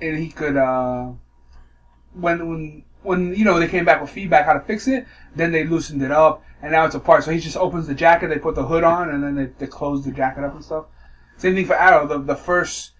and he could uh when when when you know they came back with feedback how to fix it, then they loosened it up, and now it's apart. So he just opens the jacket, they put the hood on, and then they, they close the jacket up and stuff. Same thing for Arrow. The the first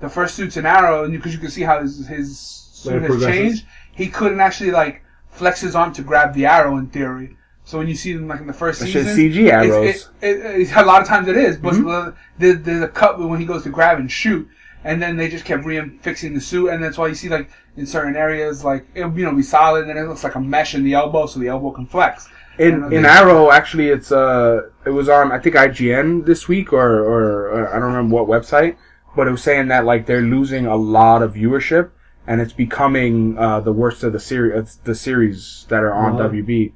the first suits in Arrow, and because you can see how his his suit has changed, he couldn't actually like flex his arm to grab the arrow in theory. So when you see them like in the first season, CG arrows. it's- It, it, it, a lot of times it is, but Mhm. the, there's a cut when he goes to grab and shoot, and then they just kept re-fixing the suit, and that's why you see like in certain areas like it'll you know be solid, and then it looks like a mesh in the elbow, so the elbow can flex. In in Arrow, actually, it's uh, it was on I think IGN this week or or, or I don't remember what website, but it was saying that like they're losing a lot of viewership and it's becoming uh, the worst of the series, the series that are on Wow. WB.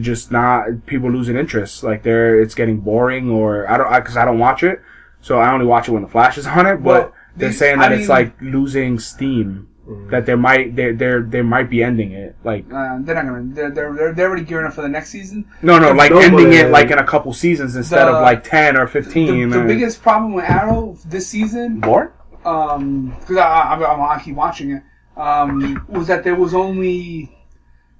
Just not people losing interest. Like they're it's getting boring or I don't because I, don't watch it, so I only watch it when the Flash is (laughs) on it. But Well, they're the- saying I that it's mean- like losing steam. That they might they they they might be ending it. Like Uh, they're not gonna. They're, they're they're they're already gearing up for the next season. no, no, like No, ending it like in a couple seasons instead the- of like ten or The, fifteen. the uh, biggest problem with Arrow this season more. um, because I, I, I, I keep watching it, um, was that there was only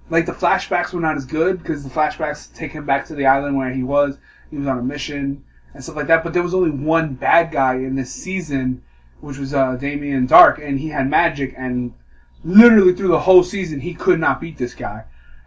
like the flashbacks were not as good because the flashbacks take him back to the island where he was. He was on a mission and stuff like that. But there was only one bad guy in this season, which was uh, Damien Darhk, and he had magic. And literally through the whole season, he could not beat this guy.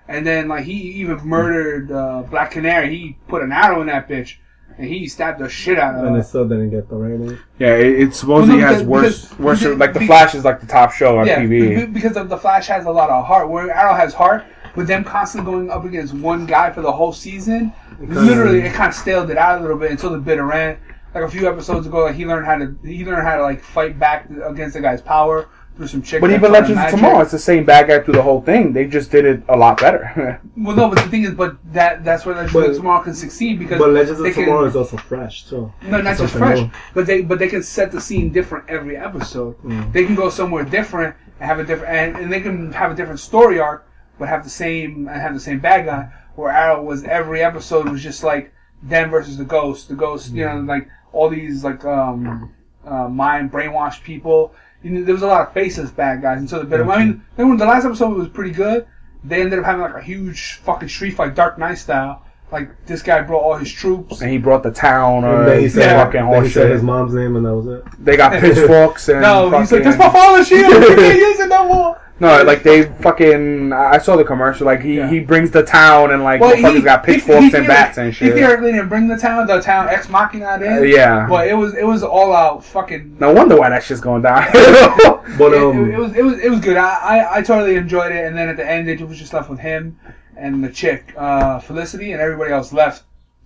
And then like he even murdered uh, Black Canary. He put an arrow in that bitch, and he stabbed the shit out of him. and it still didn't get the rating. Yeah, it, it supposedly Well, no, has worse, because- worse. because- like the be- Flash is like the top show on Yeah, TV. be- because of the Flash has a lot of heart. Where Arrow has heart, with them constantly going up against one guy for the whole season, kinda- literally it kind of staled it out a little bit until the bitter end. Like a few episodes ago, like he learned how to he learned how to like fight back against the guy's power through some chick. But even Legends of. Tomorrow, it's the same bad guy through the whole thing. They just did it a lot better. (laughs) Well, no, but the thing is, but that that's where Legends But- of Tomorrow can succeed because But Legends they of can- Tomorrow is also fresh too. No, not just fresh, new. but they but they can set the scene different every episode. Mm. They can go somewhere different and have a different and, and they can have a different story arc, but have the same and have the same bad guy. Where Arrow was every episode was just like them versus the Ghost. The Ghost, you know, like all these like um uh, mind brainwashed people. You know, there was a lot of faceless bad guys, and so the better. I mean, then when the last episode was pretty good. They ended up having like a huge fucking street fight, Dark Knight style. Like this guy brought all his troops. and he brought the town And or then he said, fucking then he said his mom's name, and that was it. They got (laughs) pitchforks and No, he's like, fucking- that's my father's shield. We can't (laughs) use it no more. No, like they fucking. I saw the commercial. Like he, Yeah. he brings the town and like Well, he got pitchforks he and bats and shit. He theoretically didn't bring the town, the town ex machina in. Uh, yeah. But it was it was all out fucking. No wonder why that shit's going down. (laughs) (laughs) But it, um, it, it was it was it was good. I, I I totally enjoyed it. And then at the end, it was just left with him and the chick, uh, Felicity, and everybody else left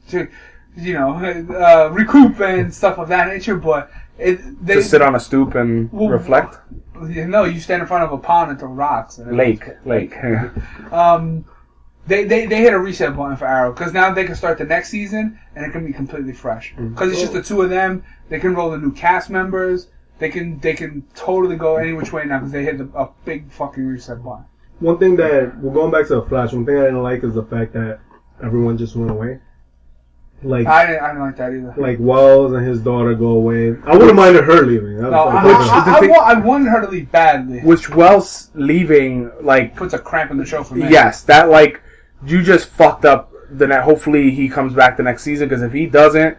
to, you know, (laughs) uh, recoup and stuff of that nature. But it they to sit on a stoop and Well, reflect. No, you stand in front of a pond and throw rocks. And Lake, lake. (laughs) Um, they, they, they hit a reset button for Arrow because now they can start the next season and it can be completely fresh Mm-hmm. because it's just the two of them. They can roll the new cast members. They can they can totally go any which way now because they hit the, a big fucking reset button. one thing that we're going back to the Flash. One thing I didn't like is the fact that everyone just went away. Like I didn't, I didn't like that either. like Wells and his daughter go away. I wouldn't mind her leaving. That No, like- I, Which- I, the I, thing- I wanted her to leave badly. Which Wells leaving, like, Puts a cramp in the show for me. yes, that like you just fucked up the net. Hopefully he comes back the next season because if he doesn't,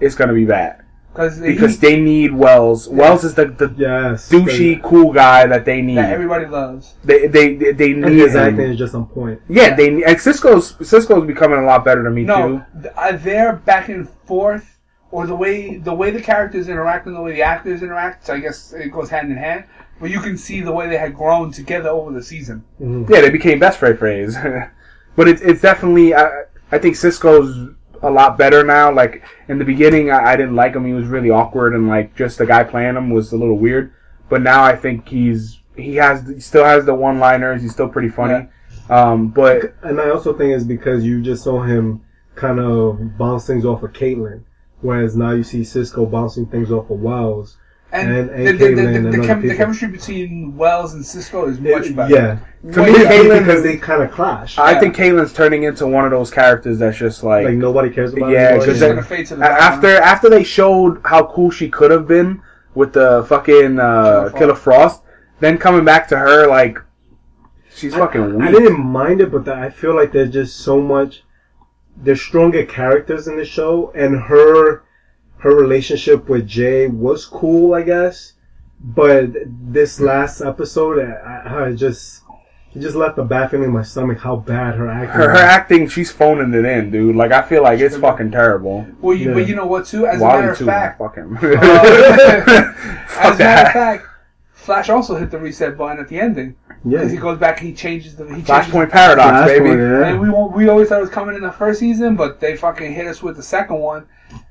it's gonna be bad because because they need Wells. Wells is the the yes, douchey cool guy that they need. that everybody loves. They they they, they need his him. acting is just on point. Yeah, they need- and Cisco's Cisco's becoming a lot better to me No, too. th- uh, they're back and forth, or the way the way the characters interact and the way the actors interact. So I guess it goes hand in hand. But you can see the way they had grown together over the season. Mhm. Yeah, they became best friend phrase. (laughs) but it's it's definitely I I think Cisco's a lot better now. Like in the beginning, I, I didn't like him. He was really awkward and like just the guy playing him was a little weird. But now I think he's he has he still has the one liners. He's still pretty funny. Um, but And I also think it's because you just saw him kind of bounce things off of Caitlin, whereas now you see Cisco bouncing things off of Wells. And, And- and the, the, the, and the, chem- the chemistry between Wells and Cisco is much It- better. Yeah, To Way me, better. Caitlin- because they kind of clash. I Yeah. think Caitlin's turning into one of those characters that's just like, like nobody cares about. Yeah, because She's they- gonna fade to the A- background. after after they showed how cool she could have been with the fucking uh, Killer Frost. Killer Frost, then coming back to her like she's fucking I didn't mind it, but the, I feel like there's just so much. There's stronger characters in the show, and her her relationship with Jay was cool, I guess. But this last episode, I, I just it just left a bad feeling in my stomach. How bad her acting. her her acting, she's phoning it in, dude. Like I feel like it's fucking terrible. well, you, Yeah. but you know what? Too, as a matter of fact, fuck him. Uh, (laughs) (laughs) as a matter of fact, Flash also hit the reset button at the ending yeah. because he goes back. He changes the he changes Flashpoint Paradox, Flashpoint, baby. yeah. And we we always thought it was coming in the first season, but they fucking hit us with the second one.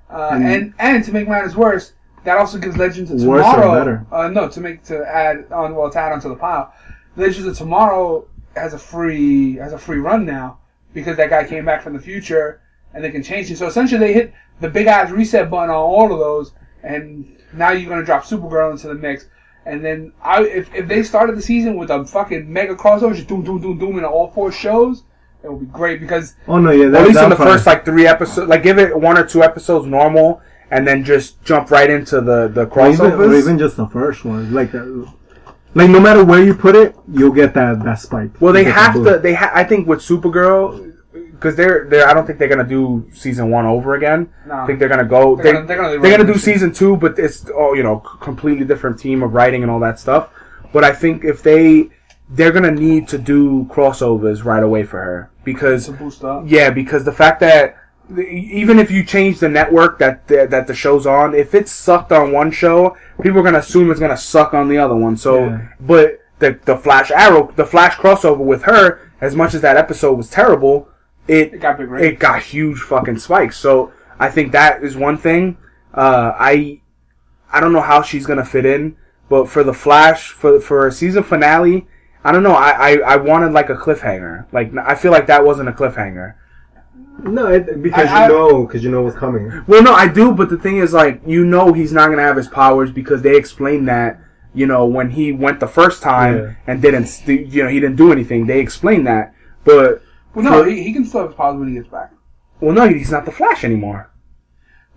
Uh, Mm. and and to make matters worse, that also gives Legends of Worse or Tomorrow. better? Uh, no, to make to add on well to add onto the pile. Legends of Tomorrow has a free has a free run now because that guy came back from the future and they can change it. So essentially, they hit the big ass reset button on all of those, and now you're gonna drop Supergirl into the mix. And then I, if, if they started the season with a fucking mega crossover, just doom doom doom doom in all four shows, it would be great because Oh no, yeah. That, At least in the part- first like three episodes, like give it one or two episodes normal, and then just jump right into the the or even, or even just the first one, like. Uh, like no matter where you put it, you'll get that that spike. Well, they You'll get that have to. They ha- I think with Supergirl, because they're they're. I don't think they're gonna do season one over again. Nah. I think they're gonna go. They're They, gonna- they're gonna they're gonna do season two, but it's oh you know completely different team of writing and all that stuff. But I think if they they're gonna need to do crossovers right away for her because yeah, because the fact that even if you change the network that the, that the show's on, if it's sucked on one show, people are gonna assume it's gonna suck on the other one. So, Yeah. but the the Flash Arrow, the Flash crossover with her, as much as that episode was terrible, it It got big it got huge fucking spikes. So I think that is one thing. Uh, I I don't know how she's gonna fit in, but for the Flash for for a season finale, I don't know. I, I, I wanted like a cliffhanger. Like I feel like that wasn't a cliffhanger. No, it, because I- I- you know, because you know what's coming. Well, no, I do, but the thing is, like, you know, he's not gonna have his powers because they explained that, you know, when he went the first time Yeah. and didn't, st- you know, he didn't do anything. They explained that, but Well, no, for- he, he can still have his powers when he gets back. well, no, he's not the Flash anymore.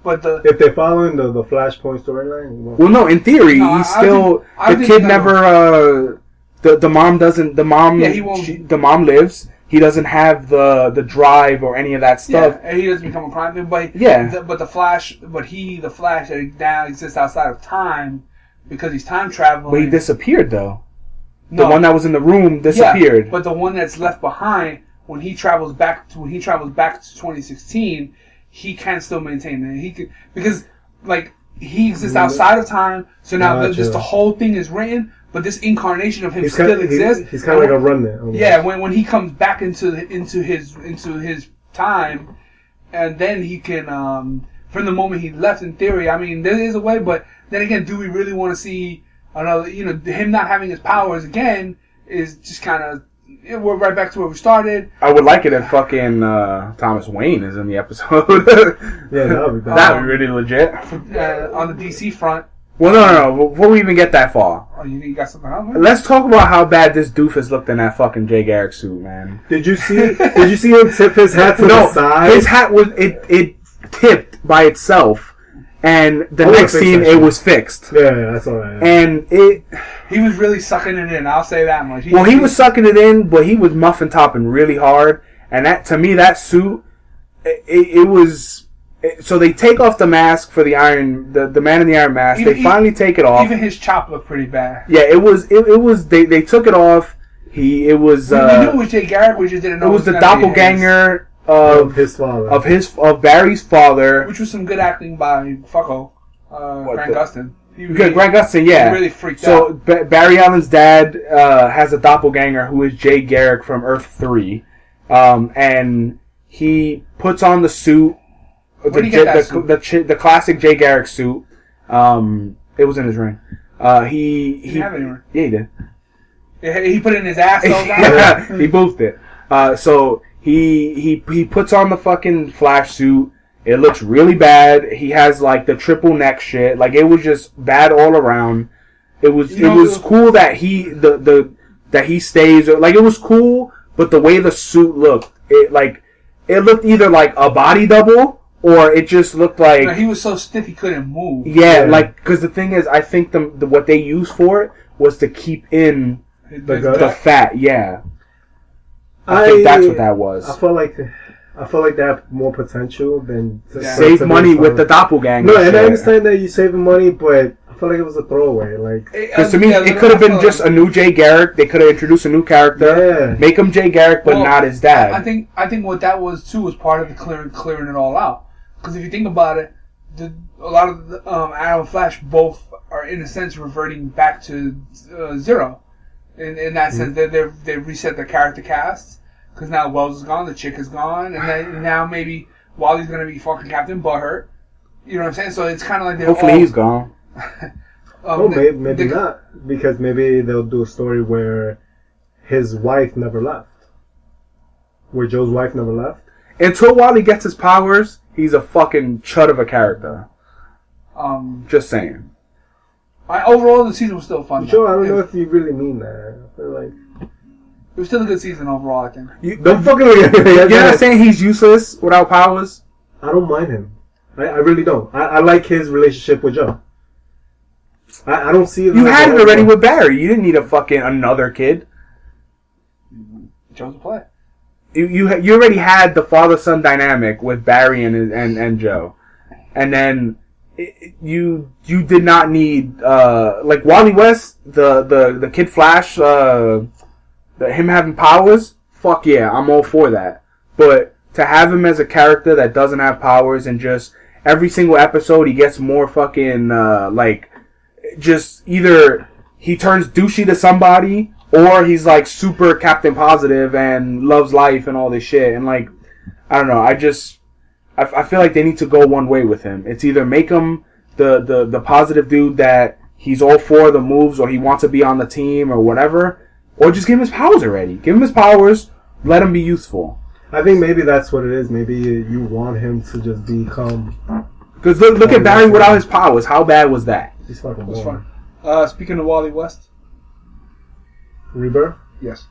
But the If they're following the the Flashpoint storyline, well, Well, no, in theory, No, he's I still think- the think kid that- never. Uh, the the mom doesn't. The mom. Yeah, he won't- she- the mom lives. He doesn't have the the drive or any of that yeah, stuff. and he doesn't become a crime thing. But Yeah. the, but the Flash, but he, the Flash, that now exists outside of time because he's time traveling. But he disappeared though. The one that was in the room disappeared. Yeah, but the one that's left behind when he travels back to when he travels back to 2016, he can still maintain it. He could because like he exists mm-hmm. outside of time. So now just the whole thing is written, but this incarnation of him He's still kind, exists. he's, he's kind of like a remnant. almost. Yeah, when when he comes back into into his into his time, and then he can um from the moment he left. In theory, I mean there is a way, but then again, do we really want to see another? You know, him not having his powers again is just kind of we're right back to where we started. I would like it if fucking uh, Thomas Wayne is in the episode. (laughs) Yeah, that would be bad. that would be really legit. Uh, on the DC front, Well, no, no, no. Before we even get that far, oh, you, you got something else? let's talk about how bad this doofus looked in that fucking Jay Garrick suit, man. Did you see? (laughs) did you see him tip his hat to the No, side? his hat was it it tipped by itself, and the I next scene it was fixed, yeah, yeah, that's all right. and it. He was really sucking it in. I'll say that much. Well, he was sucking it in, but he was muffin topping really hard, and that to me that suit, it, it was. It, so they take off the mask for the iron, the, the man in the iron mask. Even- they finally take it off. even his chop looked pretty bad. yeah, it was. It, it was. They they took it off. He. It was. We, we Uh, knew it was Jay Garrick. We just didn't know it was the gonna be his. doppelganger of of his father. of his of Barry's father. which was some good acting by Fucko, uh, What Grant the- Gustin. He Good, really, Grant Gustin, yeah. he really freaked So out. ba- Barry Allen's dad uh, has a doppelganger who is Jay Garrick from Earth Three, um, and he puts on the suit, the Where'd he J- get that the, the, the classic Jay Garrick suit. Um, it was in his ring. Uh, he He he didn't have it anywhere. yeah he did. He he put it in his ass. yeah, (laughs) (laughs) he boofed it. Uh, so he he he puts on the fucking flash suit. It looks really bad. He has like the triple neck shit. Like it was just bad all around. It was You know, it was cool that he the the that he stays like it was cool, but the way the suit looked, it like it looked either like a body double or it just looked like No, he was so stiff he couldn't move. yeah, Yeah. like because the thing is, I think the, the what they used for it was to keep in His- The the fat. Yeah, I, think that's what that was. I felt like I feel like they have more potential than to, Yeah. Save money with the doppelganger. No, and I understand that you're saving money, but I feel like it was a throwaway. Like, Because to me, Yeah, it could have been feel just like- a new Jay Garrick. They could have introduced a new character, yeah, make him Jay Garrick, but Well, not his dad. I think I think what that was too was part of the clearing clearing it all out. Because if you think about it, the, a lot of the, um, Arrow and Flash both are in a sense reverting back to uh, zero. In, in that sense, they they they reset their character casts because now Wells is gone, the chick is gone, and then (sighs) now maybe Wally's gonna be fucking Captain Butthurt. You know what I'm saying? So it's kind of like they're Hopefully, all, he's gone. (laughs) Um, oh, they- maybe, maybe they- not because maybe they'll do a story where his wife never left, where Joe's wife never left. Until Wally gets his powers, he's a fucking chud of a character. Um, Just saying. I, overall, the season was still fun. Joe, I don't know if you really mean that. I feel like it was still a good season overall. I think. You, don't fucking. You're you're not saying he's useless without powers? I don't mind him. I, I really don't. I, I like his relationship with Joe. I, I don't see. it. You had it already with Barry. You didn't need a fucking another kid. Joe's a play. You you, you already had the father son dynamic with Barry and and and Joe, and then it, you you did not need uh like Wally West the the the Kid Flash uh the, him having powers. Fuck yeah, I'm all for that. But to have him as a character that doesn't have powers and just every single episode he gets more fucking uh like just either he turns douchey to somebody or he's like super captain positive and loves life and all this shit. And like i don't know. I just i, I feel like they need to go one way with him. It's either make him the, the the positive dude that he's all for the moves or he wants to be on the team or whatever or just give him his powers already. Give him his powers. Let him be useful. I think maybe that's what it is. Maybe you want him to just become. because look, look at barry without his powers. How bad was that? He's fucking boring. Uh, speaking of Wally West, Rebirth. yes,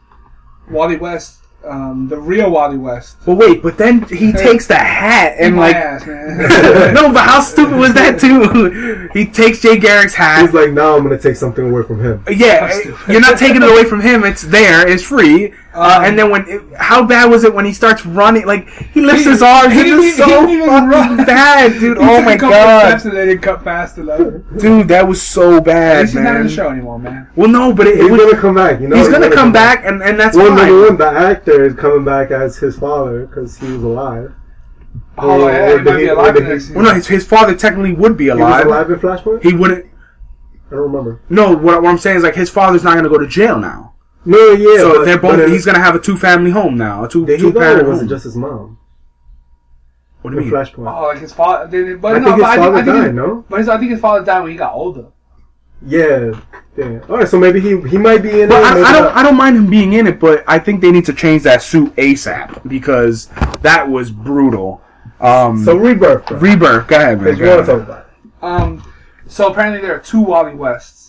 Wally West um, the real Wally West. But wait, but then he takes the hat and My like. ass, man. (laughs) no, but how stupid was that too? (laughs) He takes Jay Garrick's hat. He's like, now I'm gonna take something away from him. Yeah, That's stupid. you're not taking it away from him. It's there. It's free. Uh, Um, and then when, it, how bad was it when he starts running? Like he lifts He- his arms. he It's didn't just even- so he fucking run. bad, dude. He Oh my god, Steps and they didn't cut fast enough. dude, that was so bad, he's not in the show anymore, man. Well, no, but it, it He's was, gonna come back. You know, he's gonna come back, and and that's Well, fine. number one, the actor is coming back as his father because he was alive. Oh, Or- yeah, or he might be he- or alive did in the he- Well, no, his, his father technically would be He was alive. alive in Flashpoint. He wouldn't. I don't remember. No, what, what I'm saying is like his father's not gonna go to jail now. No, yeah. so but, they're both. he's gonna have a two family home now. A two Did two he die, Wasn't just his mom? what do you In mean? Flashpoint. Oh, like his father. They, but I no, think his but father I think, I think died. his- No. But his, I think his father died when he got older. Yeah. Yeah. All right. So maybe he he might be in But it. I, I don't. not. I don't mind him being in it, but I think they need to change that suit ASAP because that was brutal. Um, So rebirth. Bro. rebirth. Go ahead, man. Because Go we want ahead. about. Um, so apparently there are two Wally Wests.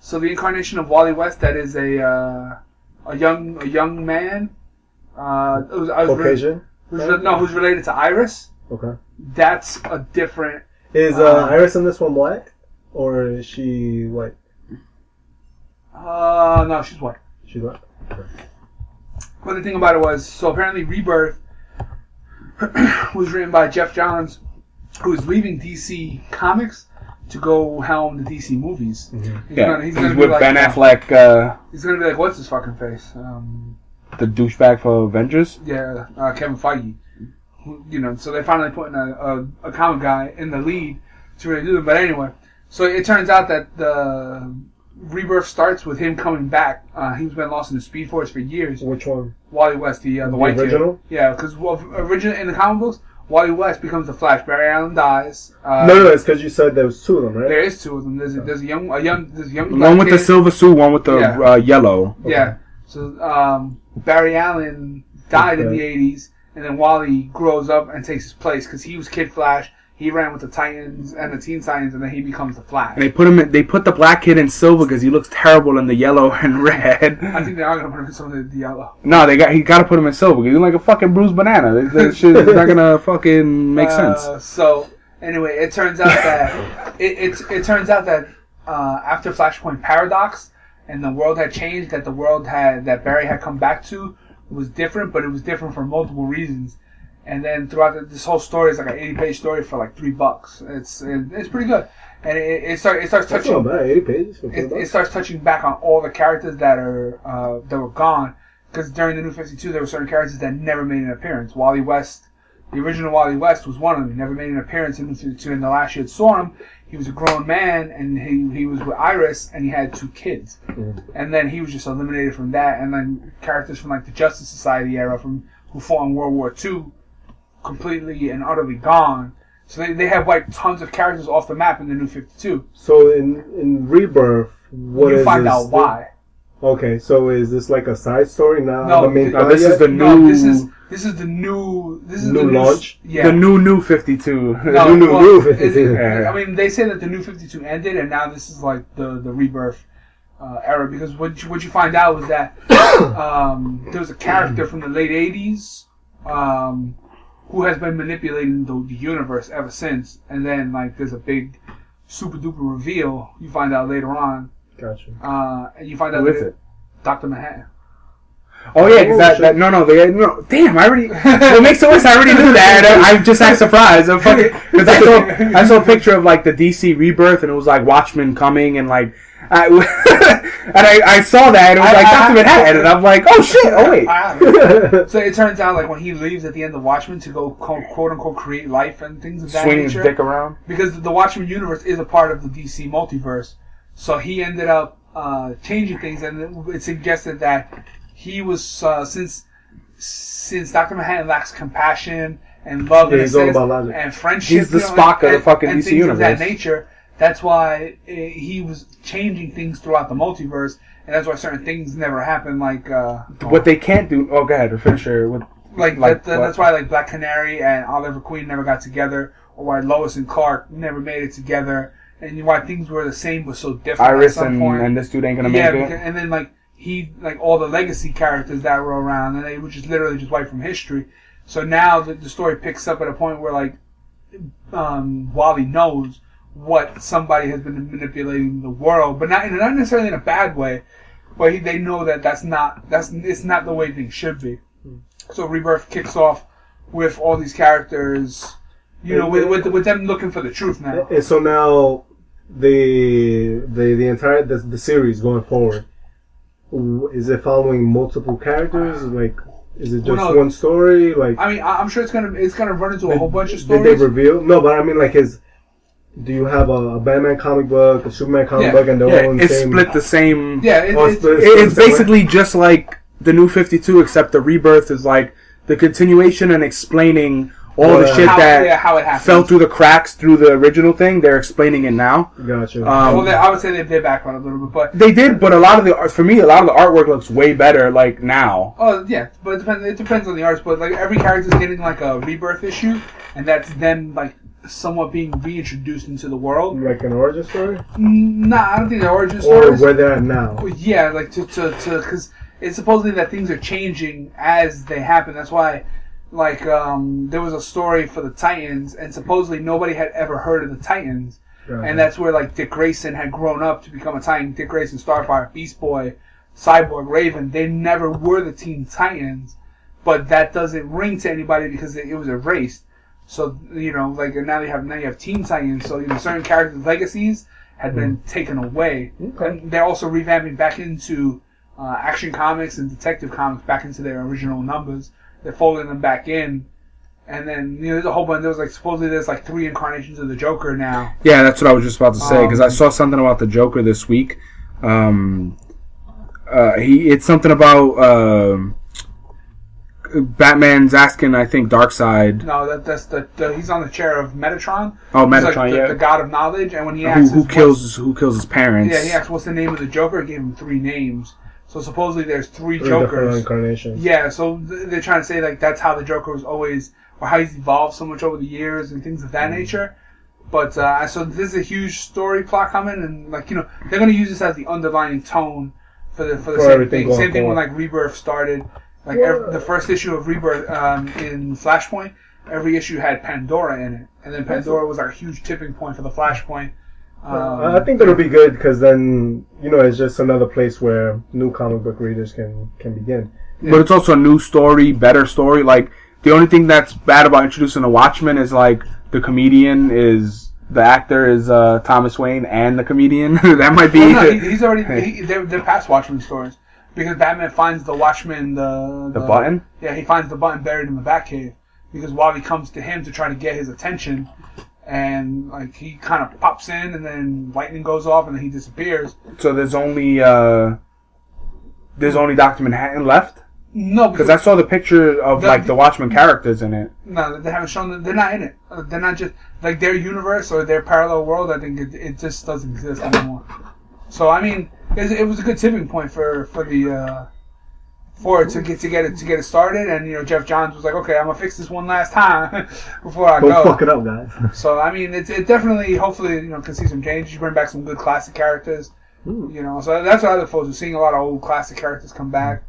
So the incarnation of Wally West that is a uh, a young a young man. Uh, I was re- Caucasian. who's no, who's related to Iris. Okay. That's a different. Is uh, Uh, Iris in this one black, or is she white? Uh, no, she's white. She's white. Okay. But the thing about it was, so apparently Rebirth (clears throat) was written by Geoff Johns, who is leaving DC Comics to go helm the DC movies. He's Yeah, gonna, he's, he's gonna be with like, Ben uh, Affleck, uh, He's gonna be like, what's his fucking face? Um, the douchebag for Avengers. yeah, uh, Kevin Feige. Who- You know, so they're finally putting a, a, a comic guy in the lead to really do it. But anyway, so it turns out that the rebirth starts with him coming back. Uh, he's been lost in the Speed Force for years. Which one? Wally West, the uh, the, The white kid. original? Yeah, because well, original in the comic books, Wally West becomes the Flash. Barry Allen dies. Uh, no, no, it's because you said there was two of them, right? There is two of them. There's a, there's a young a young there's a young One black with the silver suit, one with the Yeah. uh, yellow. Yeah. So um, Barry Allen died in the '80s, and then Wally grows up and takes his place because he was Kid Flash. He ran with the Titans and the Teen Titans, and then he becomes the Flash. And they put him. In, they put the black kid in silver because he looks terrible in the yellow (laughs) and red. I think they are gonna put him in some of the yellow. No, they got he got to put him in silver. He's like a fucking bruised banana. That, (laughs) shit is not gonna fucking make sense. Uh, so anyway, it turns out that it, it's it turns out that uh, after Flashpoint Paradox and the world had changed, that the world had that Barry had come back to was different, but it was different for multiple reasons. And then throughout the, this whole story is like an eighty-page story for like three bucks. It's it, it's pretty good, and it, it starts it starts That's touching bad. Eighty pages. It, it starts touching back on all the characters that are uh, that were gone. Because during the New Fifty Two, there were certain characters that never made an appearance. Wally West, the original Wally West, was one of them. He never made an appearance in New Fifty Two. And the last year saw him, he was a grown man, and he he was with Iris, and he had two kids. Mhm. And then he was just eliminated from that. And then characters from like the Justice Society era, from who fought in World War Two, completely and utterly gone. So they, they have like tons of characters off the map in the New Fifty Two. So in in rebirth, what you is find this out thing? why. Okay, so is this like a side story now? No, the main th- this plot is the? No, new. this is this is the new this is New the new launch? Yeah. the new new Fifty Two. (laughs) no, new, new, well, new 52. it- I mean, they say that the new Fifty Two ended, and now this is like the the rebirth uh, era. Because what you, what you find out was that (coughs) um, there was a character from the late '80s um, who has been manipulating the, the universe ever since, and then like there's a big super duper reveal. You find out later on, Gotcha. uh, and you find out Who that is it? Doctor Manhattan. Oh yeah, 'cause Oh, that, that no no they no damn I already (laughs) what makes it worse I already knew that I, I just act surprised I'm fucking because I saw I saw a picture of like the DC rebirth and it was like Watchmen coming and like I, (laughs) and I, I saw that and it was I- like Doctor Manhattan and I'm like oh shit oh wait I have it. So it turns out, like when he leaves at the end of Watchmen to go quote, quote unquote create life and things of that his nature, dick around because the Watchmen universe is a part of the DC multiverse. So he ended up uh, changing things, and it- it suggested that he was uh, since since Doctor Manhattan lacks compassion and love Yeah, and, he's all sense about logic. and friendship. He's the you know, Spock of the fucking and DC things of that universe. nature. That's why uh, he was changing things throughout the multiverse, and that's why certain things never happen. Like uh, what they can't do oh go ahead finish your with like, Like that, that- that's why like Black Canary and Oliver Queen never got together, or why Lois and Clark never made it together, and why things were the same but so different. Iris at some and, point. and this dude ain't gonna yeah, make because, it and then like he like all the legacy characters that were around, and they were just literally just wiped from history. So now the, the story picks up at a point where like um, Wally knows what somebody has been manipulating the world, but not not necessarily in a bad way. But he, they know that that's not that's it's not the way things should be. Hmm. So Rebirth kicks off with all these characters, you know, with with, with them looking for the truth now. And so now the the the entire the, the series going forward is it following multiple characters like is it just Well, no. one story like I mean, I'm sure it's gonna it's gonna run into a whole bunch of stories. did they reveal no but I mean like is do you have a, a Batman comic book a Superman comic Yeah. book and they're Yeah, all the it's same split the same. Yeah, it, it's, split- It- It's basically just like the new 52, except the rebirth is like the continuation and explaining all Well, the shit how, that yeah, how it fell through the cracks through the original thing. They're explaining it now. gotcha Um, well, they, I would say they did back on a little bit, but They did, but a lot of the art for me, a lot of the artwork looks way better like now. oh yeah, but it depends. It depends on the artist. But like every character's getting like a rebirth issue, and that's them like somewhat being reintroduced into the world. like an origin story Nah, I don't think the origin or where they're at now Yeah, like to to to because it's supposedly that things are changing as they happen. That's why, like, um, there was a story for the Titans, and supposedly nobody had ever heard of the Titans, Gotcha. and that's where like Dick Grayson had grown up to become a Titan. Dick Grayson, Starfire, Beast Boy, Cyborg, Raven. They never were the Teen Titans, but that doesn't ring to anybody because it, it was erased. So you know, like now you have now you have Teen Titans. So you know, certain characters' legacies had been taken away. Okay. And they're also revamping back into uh, Action Comics and Detective Comics back into their original numbers. They're folding them back in. And then you know, there's a whole bunch. There was like supposedly there's like three incarnations of the Joker now. Yeah, that's what I was just about to say because I Um, saw something about the Joker this week. Um, uh, he it's something about um Batman's asking, I think, Darkseid. No, that that's the, the he's on the chair of Metatron. Oh, He's like Metatron, the, yeah. the god of knowledge. And when he asks who us kills who kills his parents? yeah, he asked what's the name of the Joker. He gave him three names. So supposedly there's three, Three different Jokers. incarnations Yeah, so they're trying to say like that's how the Joker was always, or how he's evolved so much over the years and things of Mm. that nature. But uh, so this is a huge story plot coming, and like you know they're going to use this as the underlying tone for the for the For same thing. Same thing when like Rebirth started. Like Well- ev- the first issue of Rebirth um, in Flashpoint, every issue had Pandora in it, and then Pandora was our huge tipping point for the Flashpoint. Um, I think that'll be good because then you know it's just another place where new comic book readers can can begin. But it's also a new story, better story. Like the only thing that's bad about introducing a Watchman is like the comedian is the actor is uh, Thomas Wayne and the comedian. (laughs) that might be. Well, no, (laughs) he's already he, (laughs) they're, they're past Watchmen stories because Batman finds the Watchman the the button. Yeah, he finds the button buried in the Batcave because Wally comes to him to try to get his attention, and like he kind of pops in, and then lightning goes off, and then he disappears. So there's only uh, there's only Doctor Manhattan left No, because I saw the picture of The- like the Watchmen characters in it. no, they haven't shown that they're not in it. Uh, They're not just like their universe or their parallel world. I think it, it just doesn't exist anymore. So I mean, it, it was a good tipping point for for the. Uh, for it to get to get it to get it started, and you know Geoff Johns was like, "Okay, I'm gonna fix this one last time (laughs) before I Don't go." fuck it up, guys. (laughs) So I mean, it's it definitely, hopefully, you know, can see some changes. Bring back some good classic characters. Hmm. You know, so that's what I look forward to seeing a lot of old classic characters come back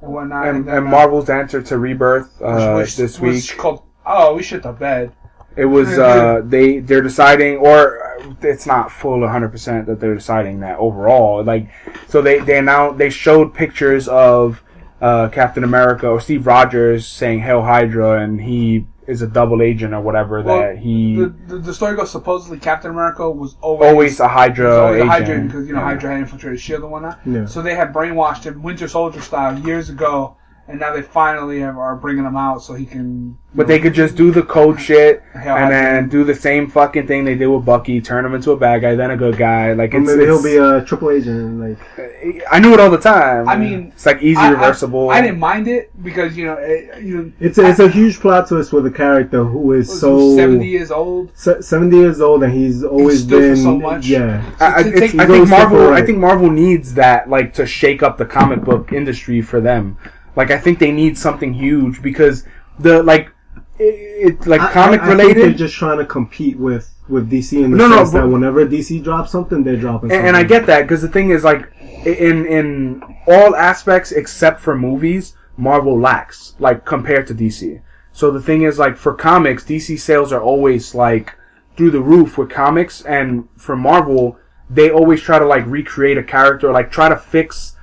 and whatnot. And, then, and uh, Marvel's answer to Rebirth uh, which- this which week. called oh, we shit the bed. It was uh, they they're deciding, or uh, it's not full 100 percent that they're deciding that overall. Like, so they they now they showed pictures of uh, Captain America or Steve Rogers saying "Hail Hydra" and he is a double agent or whatever Well, that he The, the, the story goes supposedly Captain America was always always a Hydra was always a agent. Hydra because you know Yeah. Hydra had infiltrated Shield and whatnot. Yeah. So they had brainwashed him Winter Soldier style years ago, and now they finally have, are bringing him out so he can. But they could just do the code shit Hail and then do the same fucking thing they did with Bucky, turn him into a bad guy, then a good guy. Like it's, maybe he'll be a triple agent. Like I knew it all the time. I mean, it's like easy I- I- reversible. I, didn't mind it because you know it, you it's a, it's a huge plot twist with a character who is so seventy years old. 70 years old and he's always stood for been so much. yeah. I, I- take- I think Marvel. right? I think Marvel needs that, like, to shake up the comic book industry for them. Like, I think they need something huge because the like, it, it like I- comic I, I think they're related. just trying to compete with with DC in the No, no, sense but- that whenever DC drops something, they're dropping. And, something. and I get that because the thing is, like, in in all aspects except for movies, Marvel lacks like compared to DC. So the thing is, like for comics, DC sales are always like through the roof with comics, and for Marvel, they always try to like recreate a character, like try to fix.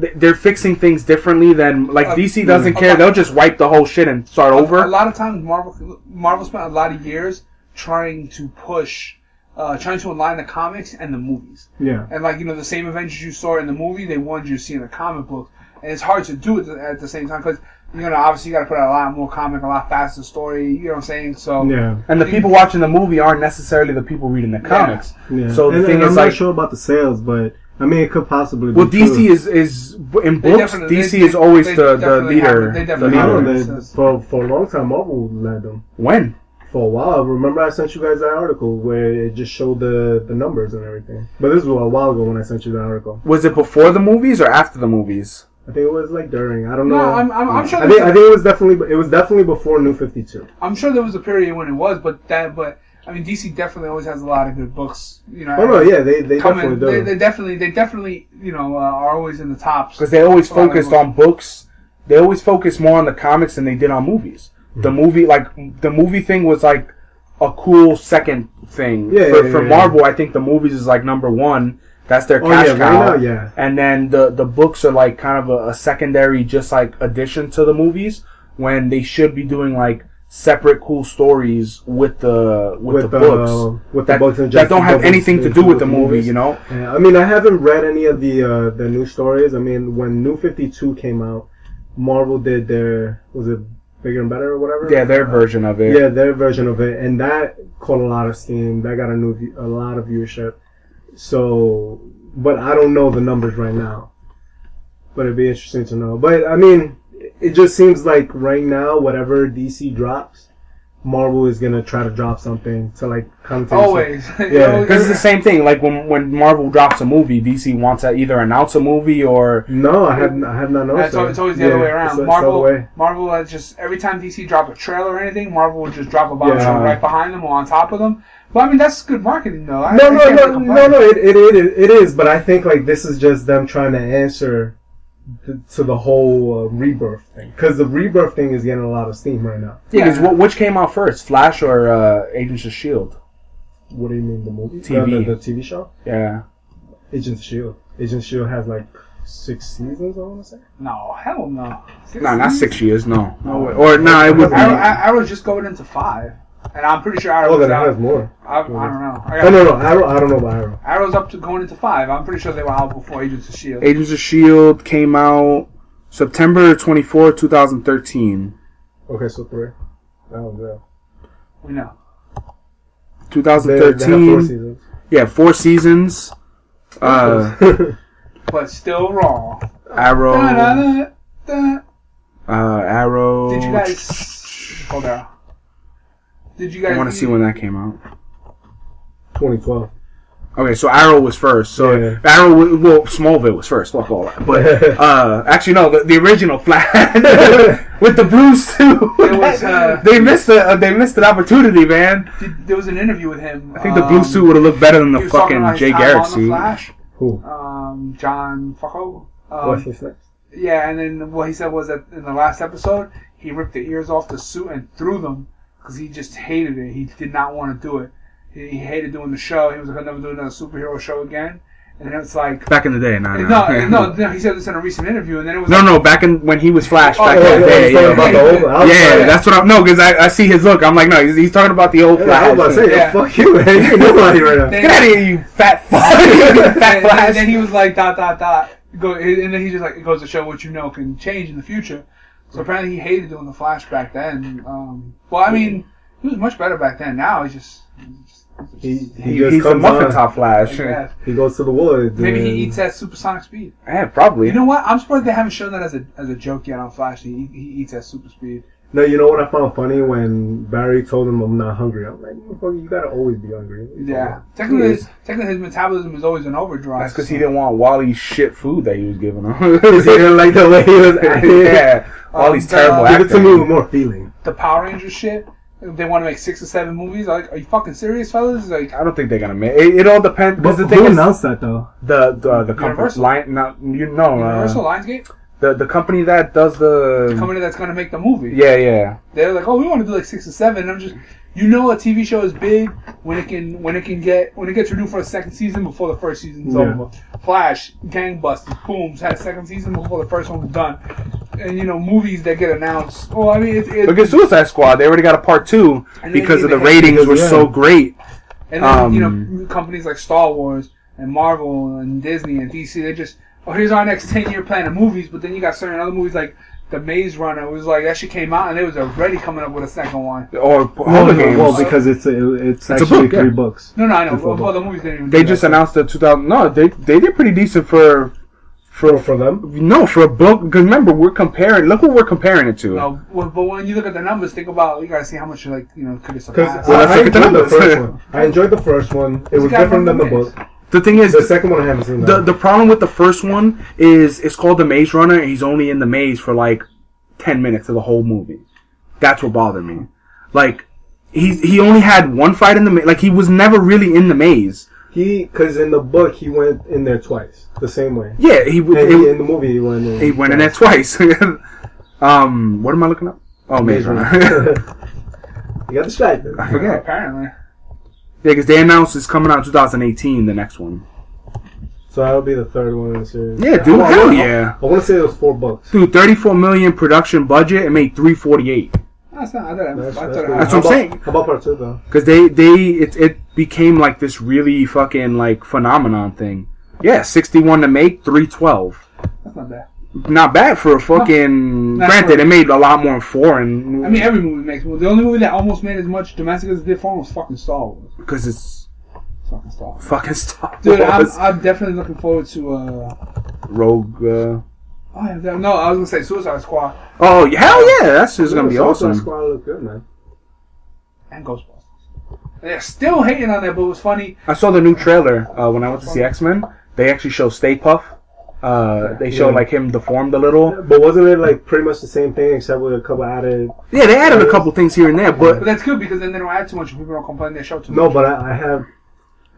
Th- They're fixing things differently than like Uh, DC doesn't care. lot- They'll just wipe the whole shit and start A over. A lot of times, Marvel Marvel spent a lot of years trying to push, uh, trying to align the comics and the movies. Yeah. And like you know, the same Avengers you saw in the movie, they wanted you to see in the comic book, and it's hard to do it at the same time because you know obviously you got to put out a lot more comic, a lot faster story. You know what I'm saying? So Yeah. And the people watching the movie aren't necessarily the people reading the comics. Yeah. So the and, thing and is, I'm like- not sure about the sales, but I mean, it could possibly. Well, be DC true. is is in books. definitely- DC they- is always they the, the leader. have- they the definitely I leader. know. They, for for a long time, Marvel led them. When? For a while, remember I sent you guys that article where it just showed the the numbers and everything. But this was a while ago when I sent you that article. Was it before the movies or after the movies? I think it was like during. I don't no, know. I'm, I'm, I'm sure. I think I think it was definitely it was definitely before New Fifty Two. I'm sure there was a period when it was, but that, but I mean, DC definitely always has a lot of good books. You know, Oh no, yeah, they they come definitely in, do. they, they definitely, they definitely, you know, uh, are always in the tops. Because they always A lot of focused on books. They always focused more on the comics than they did on movies. The movie, like the movie thing, was like a cool second thing. Yeah, for, yeah, for yeah, Marvel, I think the movies is like number one. That's their oh cash yeah, right cow. now, yeah. and then the the books are like kind of a, a secondary, just like addition to the movies when they should be doing like separate cool stories with the with, With the, the books with the that, books and that don't have anything to do with the movie. movies. You know, Yeah, I mean, I haven't read any of the uh, the new stories. I mean, when New Fifty Two came out, Marvel did their was it bigger and better or whatever? yeah, their version of it. Yeah, their version of it, and that caught a lot of steam. That got a new a lot of viewership. So, but I don't know the numbers right now. But it'd be interesting to know. But I mean, it just seems like right now, whatever DC drops, Marvel is gonna try to drop something to like come to always. (laughs) Yeah, Because it's the same thing. Like when when Marvel drops a movie, DC wants to either announce a movie or No, I have I have not noticed. It's, it's always the Yeah, other way it's- around. it's the Marvel, other way. Marvel has just every time DC drop a trailer or anything, Marvel will just drop a bombshell Yeah. right behind them or on top of them. But I mean, that's good marketing, though. I, No, I no, can't no, really no, no. It, it, it, it is, but I think like this is just them trying to answer th- to the whole uh, rebirth thing because the rebirth thing is getting a lot of steam right now. yeah. 'cause Yeah. wh- which came out first, Flash or uh, Agents of Shield? What do you mean the movie? TV. The, the, TV show? Yeah, Agents of Shield. Agents of Shield has like six seasons. I want to say. No, hell no. no, not six years. No, no way. Or no, it would be. Arrow, Arrow's just going into five, and I'm pretty sure Arrow Oh, then it has more. I, I don't know. I Oh got, no, no, Arrow. I don't know about Arrow. Arrow's up to going into five. I'm pretty sure they were out before Agents of Shield. Agents of Shield came out September twenty fourth, two thousand thirteen. Okay, so three. That was it. We know. 2013. They, thousand they have seasons. Yeah, four seasons. Uh, (laughs) But still wrong. Arrow. Da-da-da-da. Uh, Arrow. Did you guys hold on? Did you guys? I want to see when that came out. 2012. Okay, so Arrow was first. So Yeah. Arrow, wa- well, Smallville was first. Fuck all that. But (laughs) uh, actually, no, the, the original Flash (laughs) with the blue suit. Was, uh, (laughs) they missed a, uh, they missed an opportunity, man. Did, there was an interview with him. I think the blue um, suit would have looked better than the he was talking fucking about Jay Garrick suit. Flash. Who? Um, John Fucko. Um, Wesley Snipes. Yeah, and then what he said was that in the last episode, he ripped the ears off the suit and threw them because he just hated it. He did not want to do it. He, he hated doing the show. He was like, I'll never do another superhero show again. And then it's like, Back in the day, no, no, no, no, no, he said this in a recent interview, and then it was no, like, no. Back in when he was oh, Flash, Oh, back yeah, in the day, he's talking yeah, about yeah. the old. I Yeah, that's what I'm. No, because I, I see his look. I'm like, no, he's, he's talking about the old Yeah, Flash. I was about to say, Yeah. fuck you, man. You ain't nobody right now. Then- Get out of here, you fat (laughs) fuck! (laughs) and, fat and Flash. then he was like, dot, dot, dot. Go, and then he just like, it goes to show what you know can change in the future. So apparently he hated doing the Flash back then. Um, well, I mean, he was much better back then. Now he's just, he's just He, He- he just he's the comes muffin on. top Flash. I. He goes to the woods. Maybe he eats at supersonic speed. Yeah, probably. You know what? I'm surprised they haven't shown that as a as a joke yet on Flash. He, he eats at super speed. No, you know what I found funny when Barry told him I'm not hungry. I'm like, motherfucker, you gotta always be hungry. Yeah. Technically, his, technically his metabolism is always an overdrive. That's because he didn't want Wally's shit food that he was giving him. (laughs) (laughs) he didn't like the way he was acting. yeah, Wally's Um, terrible uh, Give it to me with more feeling. the Power Ranger shit. They want to make six or seven movies. Like, are you fucking serious, fellas? Like, I don't think they're gonna make it. It all depends. But Because the who thing is, announced that though? the the the company Universal. line, not you know, Universal uh, Lionsgate, the the company that does the, the company that's gonna make the movie. yeah yeah They're like, oh, we want to do like six or seven. And I'm just, you know, a TV show is big when it can when it can get when it gets renewed for a second season before the first season's Yeah. over. Flash, gangbusters, booms had a second season before the first one was done. And you know, movies that get announced. Well, I mean, it's it, Look at Suicide Squad. They already got a part two because of the ratings were Yeah. so great. And then, you Um, know, companies like Star Wars and Marvel and Disney and DC, they just, oh, here's our next 10 year plan of movies. But then you got certain other movies like The Maze Runner. It was like, that shit came out and it was already coming up with a second one. Or No, Hunger no, Games. well, because it's a, it's, It's a actually book, yeah. three books. No, no, I know. Well, well, the movies didn't even they just that. announced the 2000. No, they they did pretty decent for for For them, no for a book. Because remember, we're comparing. Look what we're comparing it to. No, well, but when you look at the numbers, think about, you gotta see how much, like, you know, could it because surpass. Well, I, I look the enjoyed the first one. I enjoyed the first one. It was different than the book. The thing is, The second one I haven't seen. the the problem with the first one is it's called the Maze Runner, and he's only in the maze for like ten minutes of the whole movie. That's what bothered me. Like he he only had one fight in the maze. Like he was never really in the maze. he because in the book he went in there twice, the same way. Yeah, he And it- he, in the movie he went in. he went in there twice. (laughs) um, what am I looking up? Oh, Maze Runner. (laughs) (laughs) you got the distracted. I forget. Apparently. Yeah, because they announced it's coming out 2018. The next one. So that'll be the third one in the series. Yeah, dude. I, I, Hell I- yeah, I want to say it was four bucks. dude. 34 million production budget and made 348. That's not, I thought, That's, I that's, thought. That's what I'm saying. How about part two though? Because they they it it became like this really fucking like phenomenon thing. Yeah, 61 to make, 312. that's not bad. Not bad for a fucking. Not granted, it made a lot more in foreign. I mean, every movie makes movies. The only movie that almost made as much domestic as it did foreign was fucking Star Wars. because it's Fucking Star Wars. fucking Star Dude, I'm, I'm definitely looking forward to. Uh, Rogue. Uh, oh, yeah, no, I was gonna say Suicide Squad oh hell yeah, that's just gonna be Yeah, Suicide awesome. Squad look good, man. and Ghostbusters. They're still hating on that, but it was funny. I saw the new trailer uh, when I went to see X Men. They actually show Stay Puft. Uh, they show Yeah. like him deformed a little. But wasn't it like pretty much the same thing except with a couple added? Yeah, they added a couple things here and there, But but that's good because then they don't add too much. People don't complain they show too No, much. but I, I have.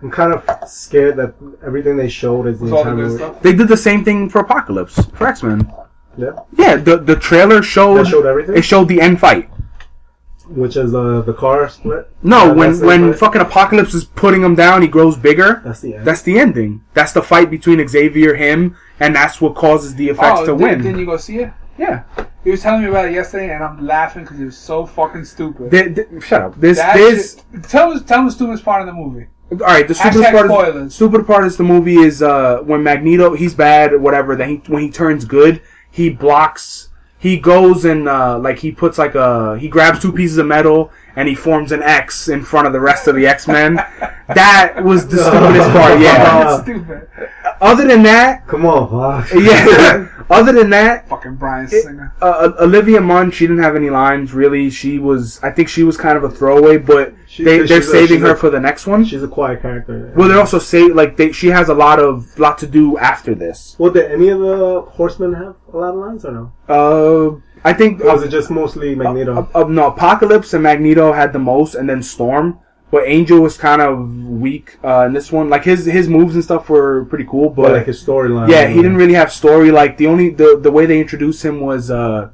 I'm kind of scared that everything they showed is the With all the good stuff. they did the same thing for Apocalypse for X Men. Yeah, Yeah, the the trailer showed that showed everything. it showed the end fight. Which is uh, the car split. No, Yeah, when when end fight? fucking Apocalypse is putting him down, he grows bigger. That's the end. That's the ending. That's the fight between Xavier, him, and that's what causes the effects Oh, to did, win. didn't you go see it? yeah. He was telling me about it yesterday, and I'm laughing because it was so fucking stupid. Th- th- shut up. This That this shit- tell us, tell me the stupidest part of the movie. all right. The stupidest Hashtag part. Is, spoilers. stupid part is the movie is uh when Magneto he's bad or whatever. Then he when he turns good, he blocks. He goes and uh like he puts like a he grabs two pieces of metal and he forms an X in front of the rest of the X Men. that was the stupidest part. Yeah. (laughs) Stupid. Other than that, Come on, Fox. (laughs) yeah. (laughs) Other than that, Fucking Bryan It- Singer. uh, Olivia Munn, she didn't have any lines really. She was, I think, she was kind of a throwaway, but She- they, they're saving she's her a- for the next one. She's a quiet character. Well, they're also say like they, she has a lot of lot to do after this. Well, did any of the horsemen have a lot of lines or no? Uh, I think Or was it just mostly Magneto? Uh, uh, no, Apocalypse and Magneto had the most, and then Storm. But Angel was kind of weak uh, in this one. Like his his moves and stuff were pretty cool, but like his storyline. yeah, he didn't really have story. Like the only the the way they introduced him was uh,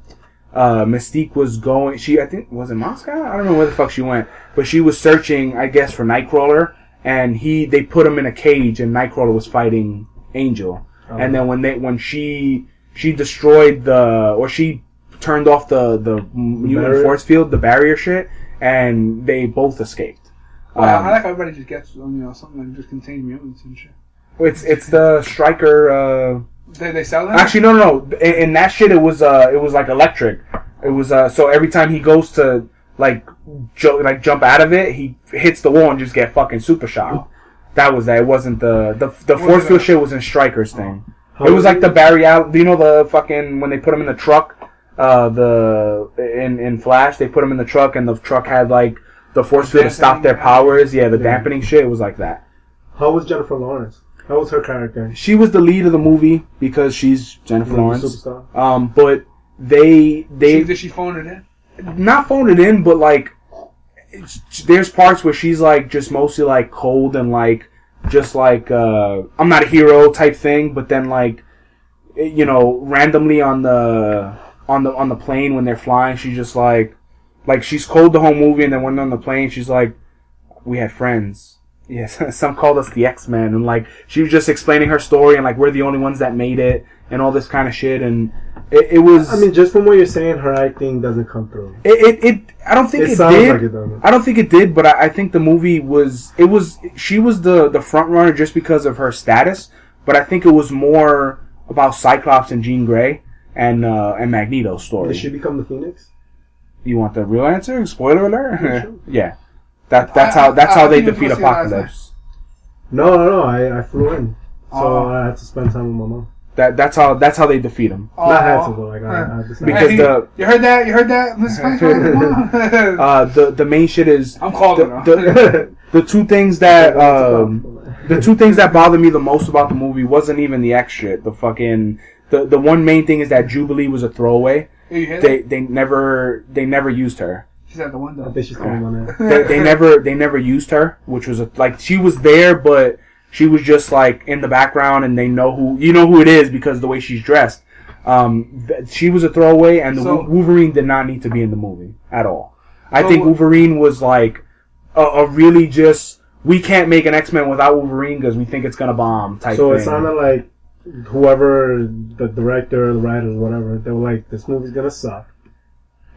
uh, Mystique was going. She I think was in Moscow. I don't know where the fuck she went, but she was searching, I guess, for Nightcrawler, and he they put him in a cage, and Nightcrawler was fighting Angel. Oh. And then when they when she she destroyed the or she turned off the the human force field, the barrier shit, and they both escaped. Well, I Um, like how everybody just gets, um, you know, something that just contains mutants and shit. it's it's the Stryker. Uh, They, they sell them? Actually, no, no, no. In, in that shit, it was uh, it was like electric. It was uh, so every time he goes to like ju- like jump out of it, he hits the wall and just get fucking super shocked. That was that. It wasn't the the the What force field that? shit was in Stryker's thing. How it was like the Barry Allen. Do you know the fucking when they put him in the truck? Uh, the in in Flash, they put him in the truck, and the truck had like the force field to stop their powers. Yeah, the Yeah. dampening shit. Was like that. How was Jennifer Lawrence? How was her character? She was the lead of the movie because she's Jennifer Lawrence. Superstar. Um, but they they She, did she phone it in? not phone it in, but like there's parts where she's like just mostly like cold and like just like uh I'm not a hero type thing, but then like you know randomly on the on the on the plane when they're flying, she's just like like she's cold the whole movie, and then when on the plane, she's like, we had friends. Yes, (laughs) some called us the X Men, and like she was just explaining her story, and like we're the only ones that made it, and all this kind of shit, and it, it was. I mean, just from what you're saying, her acting doesn't come through. it, it, it I don't think It, it, did. like it. I don't think it did, but I, I think the movie was it was she was the the front runner just because of her status, but I think it was more about Cyclops and Jean Grey and uh, and Magneto's story. Did she become the Phoenix? You want the real answer? Spoiler alert. Yeah, sure. (laughs) yeah, that that's I- how that's I- how I they think it was defeat supposed to be last Apocalypse. No, no, no. I, I flew in, so Oh. I had to spend time with my mom. That that's how that's how they defeat him. Not had to, but like I, I decided. Because Hey, the- you heard that? You heard that? Miss (laughs) Frank? (laughs) Uh, the the main shit is I'm calling the, the, the two things that um, the two things that bother me the most about the movie wasn't even the X shit. The fucking the the one main thing is that Jubilee was a throwaway. You hear They that? they never they never used her. She's at the I window. think she's coming on there. They, they (laughs) never they never used her, which was a, like she was there, but she was just like in the background, and they know who you know who it is because of the way she's dressed. Um, th- she was a throwaway, and the So- Wo- Wolverine did not need to be in the movie at all. I So- think Wolverine was like a, a really just we can't make an X Men without Wolverine because we think it's gonna bomb type So thing. it sounded like whoever the director, the writers, whatever, they were like, "This movie's gonna suck,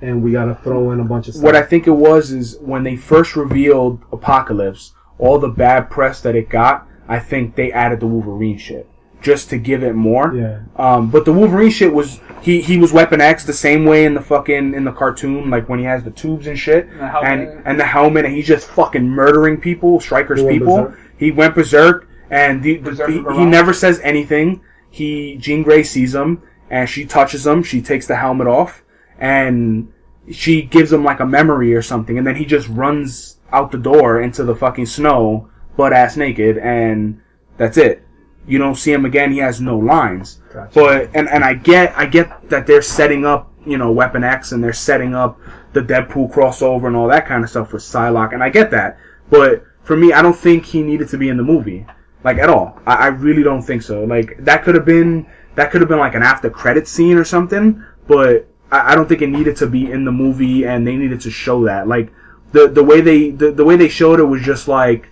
and we gotta throw in a bunch of stuff." what I think it was is when they first revealed Apocalypse, all the bad press that it got, I think they added the Wolverine shit just to give it more. yeah, Um, but the Wolverine shit was he he was Weapon X the same way in the fucking in the cartoon, like when he has the tubes and shit, And the helmet. and and the helmet, and he's just fucking murdering people, Stryker's He people. berserk. He went berserk, and the, the- he, he never says anything. He Jean Grey sees him, and she touches him. She takes the helmet off, and she gives him like a memory or something, and then he just runs out the door into the fucking snow, butt ass naked, and that's it. You don't see him again. He has no lines. Gotcha. But and and I get I get that they're setting up you know Weapon X and they're setting up the Deadpool crossover and all that kind of stuff with Psylocke, and I get that. But for me, I don't think he needed to be in the movie, like at all. I, I really don't think so. Like that could have been that could have been like an after credit scene or something, but I, I don't think it needed to be in the movie, and they needed to show that. Like the the way they the, the way they showed it was just like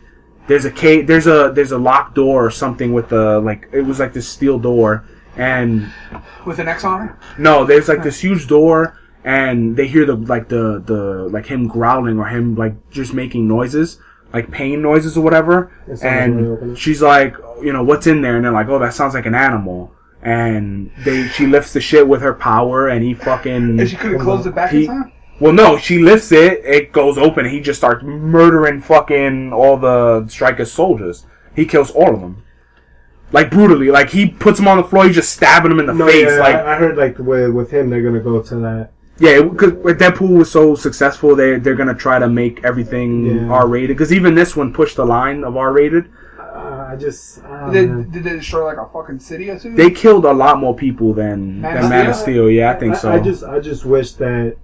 there's a cave there's a there's a locked door or something with the like it was like this steel door and With an X on it? no there's like this huge door and they hear the like the the like him growling or him like just making noises like pain noises or whatever It sounds and she's like you know what's in there and they're like oh that sounds like an animal and they she lifts the shit with her power and he fucking And she could have closed it back He- in time? well, no, she lifts it. It goes open. And he just starts murdering fucking all the Stryker's soldiers. He kills all of them, like brutally. Like he puts them on the floor. He's just stabbing them in the no, face. yeah, like I, I heard like with, with him, they're gonna go to that. Yeah, because Deadpool was so successful, they they're gonna try to make everything Yeah. R rated. Because even this one pushed the line of R rated. Uh, I just, I Did, know. did they destroy like a fucking city or two? They killed a lot more people than Man than of Man of Steel? Steel. Yeah, I think so. I just, I just wish that.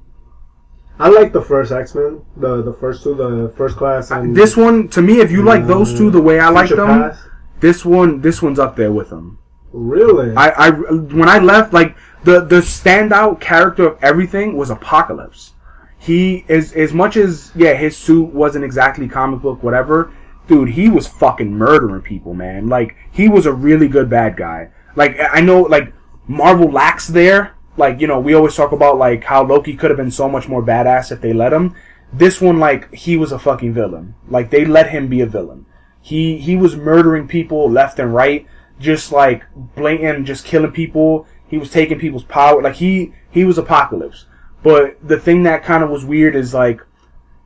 I like the first X Men, the the first two, the first class, and this one, to me, if you like those two the way I like them, Past. this one, this one's up there with them. Really? I, I when I left, like the the standout character of everything was Apocalypse. He is as much as yeah, his suit wasn't exactly comic book, whatever. Dude, he was fucking murdering people, man. Like he was a really good bad guy. Like I know, like Marvel lacks there. Like you know, we always talk about like how Loki could have been so much more badass if they let him. This one, like he was a fucking villain. Like they let him be a villain. He he was murdering people left and right, just like blatant, just killing people. He was taking people's power. Like he he was apocalypse. But the thing that kind of was weird is like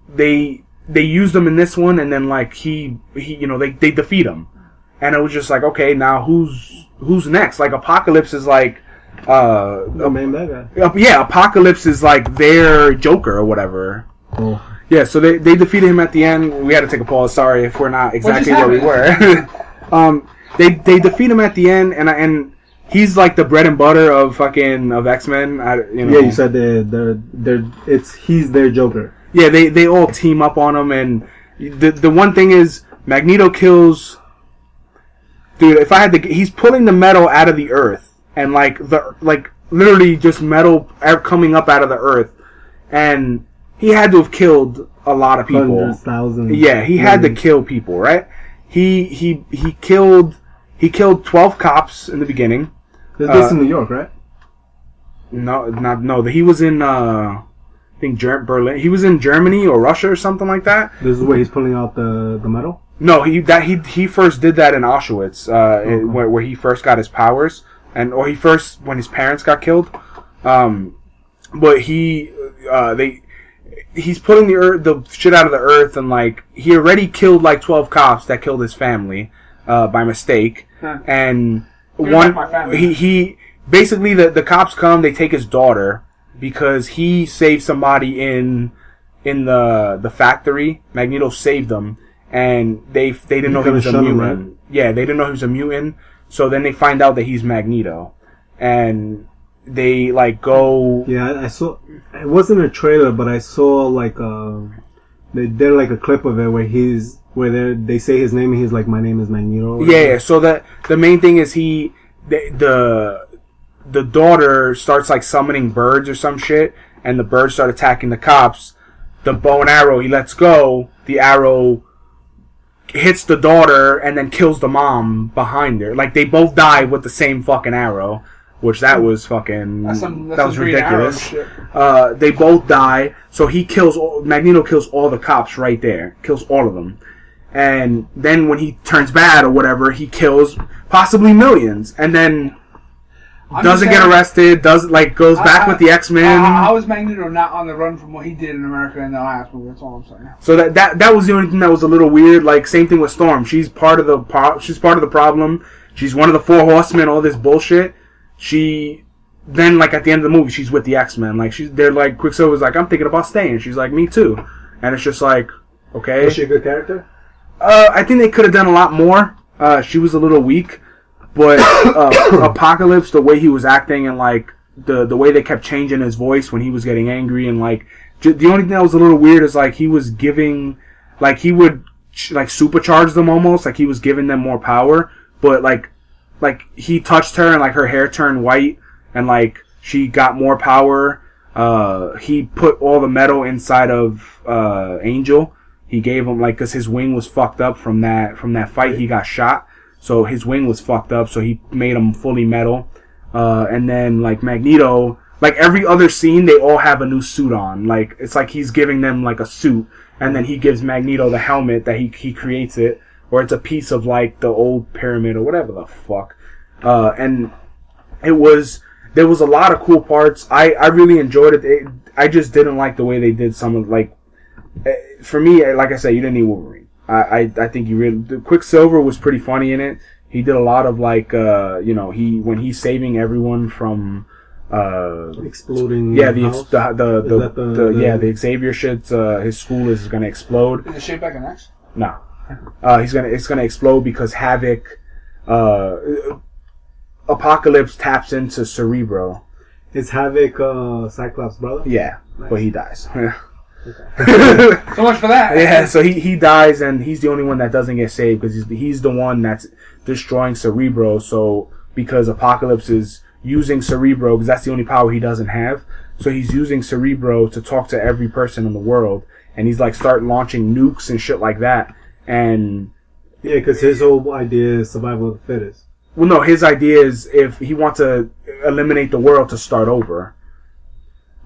they they used him in this one, and then like he he you know they they defeat him, and it was just like okay now who's who's next? Like apocalypse is like uh the main bad guy. uh, yeah, Apocalypse is like their Joker or whatever. Oh. Yeah, so they, they defeated him at the end. We had to take a pause. Sorry if we're not exactly where we were. (laughs) um, they they defeat him at the end, and and he's like the bread and butter of fucking of X Men. You know, Yeah, you said they're, they're, they're, it's, he's their Joker. Yeah, they they all team up on him, and the the one thing is Magneto kills. Dude, if I had to, he's pulling the metal out of the earth, and like the like literally just metal coming up out of the earth, and he had to have killed a lot of people. Hundreds, thousands. Yeah, he had to kill people, right? He he he killed he killed twelve cops in the beginning. This uh, in New York, right? No, not no. He was in uh, I think Ger- Berlin. He was in Germany or Russia or something like that. This is where he's pulling out the the metal. No, he that he he first did that in Auschwitz, uh, Okay. where, where he first got his powers, and or he first when his parents got killed. Um, but he uh, they he's pulling the earth the shit out of the earth, and like he already killed like twelve cops that killed his family uh, by mistake, Huh. and You're one like my family. he he basically the the cops come, they take his daughter because he saved somebody in in the the factory. Magneto saved them, and they they didn't You know he was a shot him, mutant. Yeah, they didn't know he was a mutant. So then they find out that he's Magneto, and they like go. Yeah, I, saw. It wasn't a trailer, but I saw like uh, they did like a clip of it where he's where they they say his name and he's like, "My name is Magneto." Yeah, yeah. So the the main thing is he the the, the daughter starts like summoning birds or some shit, and the birds start attacking the cops. The bow and arrow he lets go. The arrow hits the daughter and then kills the mom behind her. Like they both die with the same fucking arrow, which that was fucking That's some, that's that was some Green Arrow ridiculous. Uh, they both die. So he kills all, Magneto kills all the cops right there. Kills all of them. And then when he turns bad or whatever, he kills possibly millions. And then I'm doesn't just get arrested. Does like goes back I- with the X Men. How, how is Magneto not on the run from what he did in America in the last movie? That's all I'm saying. So that, that that was the only thing that was a little weird. Like same thing with Storm. She's part of the she's part of the problem. She's one of the four horsemen. All this bullshit. She then like at the end of the movie, she's with the X Men. Like she's they're like Quicksilver's like I'm thinking about staying. She's like me too. And it's just like okay. Was she a good character? Uh, I think they could have done a lot more. Uh, she was a little weak, but uh, (coughs) Apocalypse, the way he was acting and like the the way they kept changing his voice when he was getting angry and like j- the only thing that was a little weird is like he was giving like he would ch- like supercharge them almost like he was giving them more power, but like like he touched her and like her hair turned white and like she got more power. Uh, he put all the metal inside of uh, Angel. He gave him like because his wing was fucked up from that from that fight. He got shot, so his wing was fucked up. So he made him fully metal. Uh, and then like Magneto, like every other scene, they all have a new suit on. Like it's like he's giving them like a suit, and then he gives Magneto the helmet that he he creates it, or it's a piece of like the old pyramid or whatever the fuck. Uh, and it was there was a lot of cool parts. I I really enjoyed it. it I just didn't like the way they did some of like eh, for me. eh, Like I said, you didn't need Wolverine. I I, I think you really the Quicksilver was pretty funny in it. He did a lot of like uh you know he when he's saving everyone from uh Exploding. yeah the house? the the, the, the- the- the- yeah the Xavier shit uh, his school is gonna explode. Is it shaped like an X? No, uh, he's gonna it's gonna explode because Havoc, uh, Apocalypse taps into Cerebro. Is Havoc uh, Cyclops' brother? Yeah, but he dies. (laughs) So much for that. yeah, so he, he dies and he's the only one that doesn't get saved because he's he's the one that's destroying Cerebro. So because Apocalypse is using Cerebro because that's the only power he doesn't have. So he's using Cerebro to talk to every person in the world, and he's like start launching nukes and shit like that. And Yeah, because his whole idea is survival of the fittest. Well, no, his idea is if he wants to eliminate the world to start over.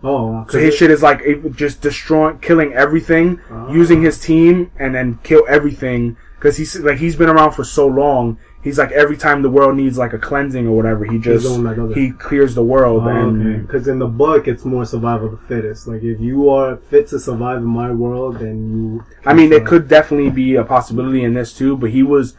Oh, So his shit is like just destroying, killing everything, Oh. using his team, and then kill everything. Because he's like he's been around for so long. He's like every time the world needs like a cleansing or whatever, he just the one that does it. he clears the world. Oh, and Because in the book, it's more survival of the fittest. Like if you are fit to survive in my world, then you. I mean, it could definitely be a possibility in this too. But he was,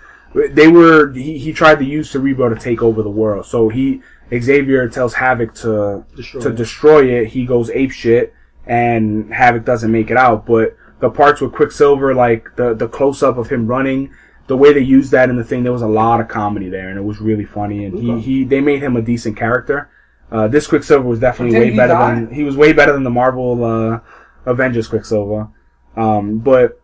they were. He, he tried to use Cerebro to take over the world. So he Xavier tells Havoc to Destroy to it. destroy it. He goes ape shit, and Havoc doesn't make it out. But the parts with Quicksilver, like the the close up of him running, the way they used that in the thing, there was a lot of comedy there, and it was really funny. And Okay. he he they made him a decent character. Uh, this Quicksilver was definitely way better die? than he was way better than the Marvel uh, Avengers Quicksilver. Um, but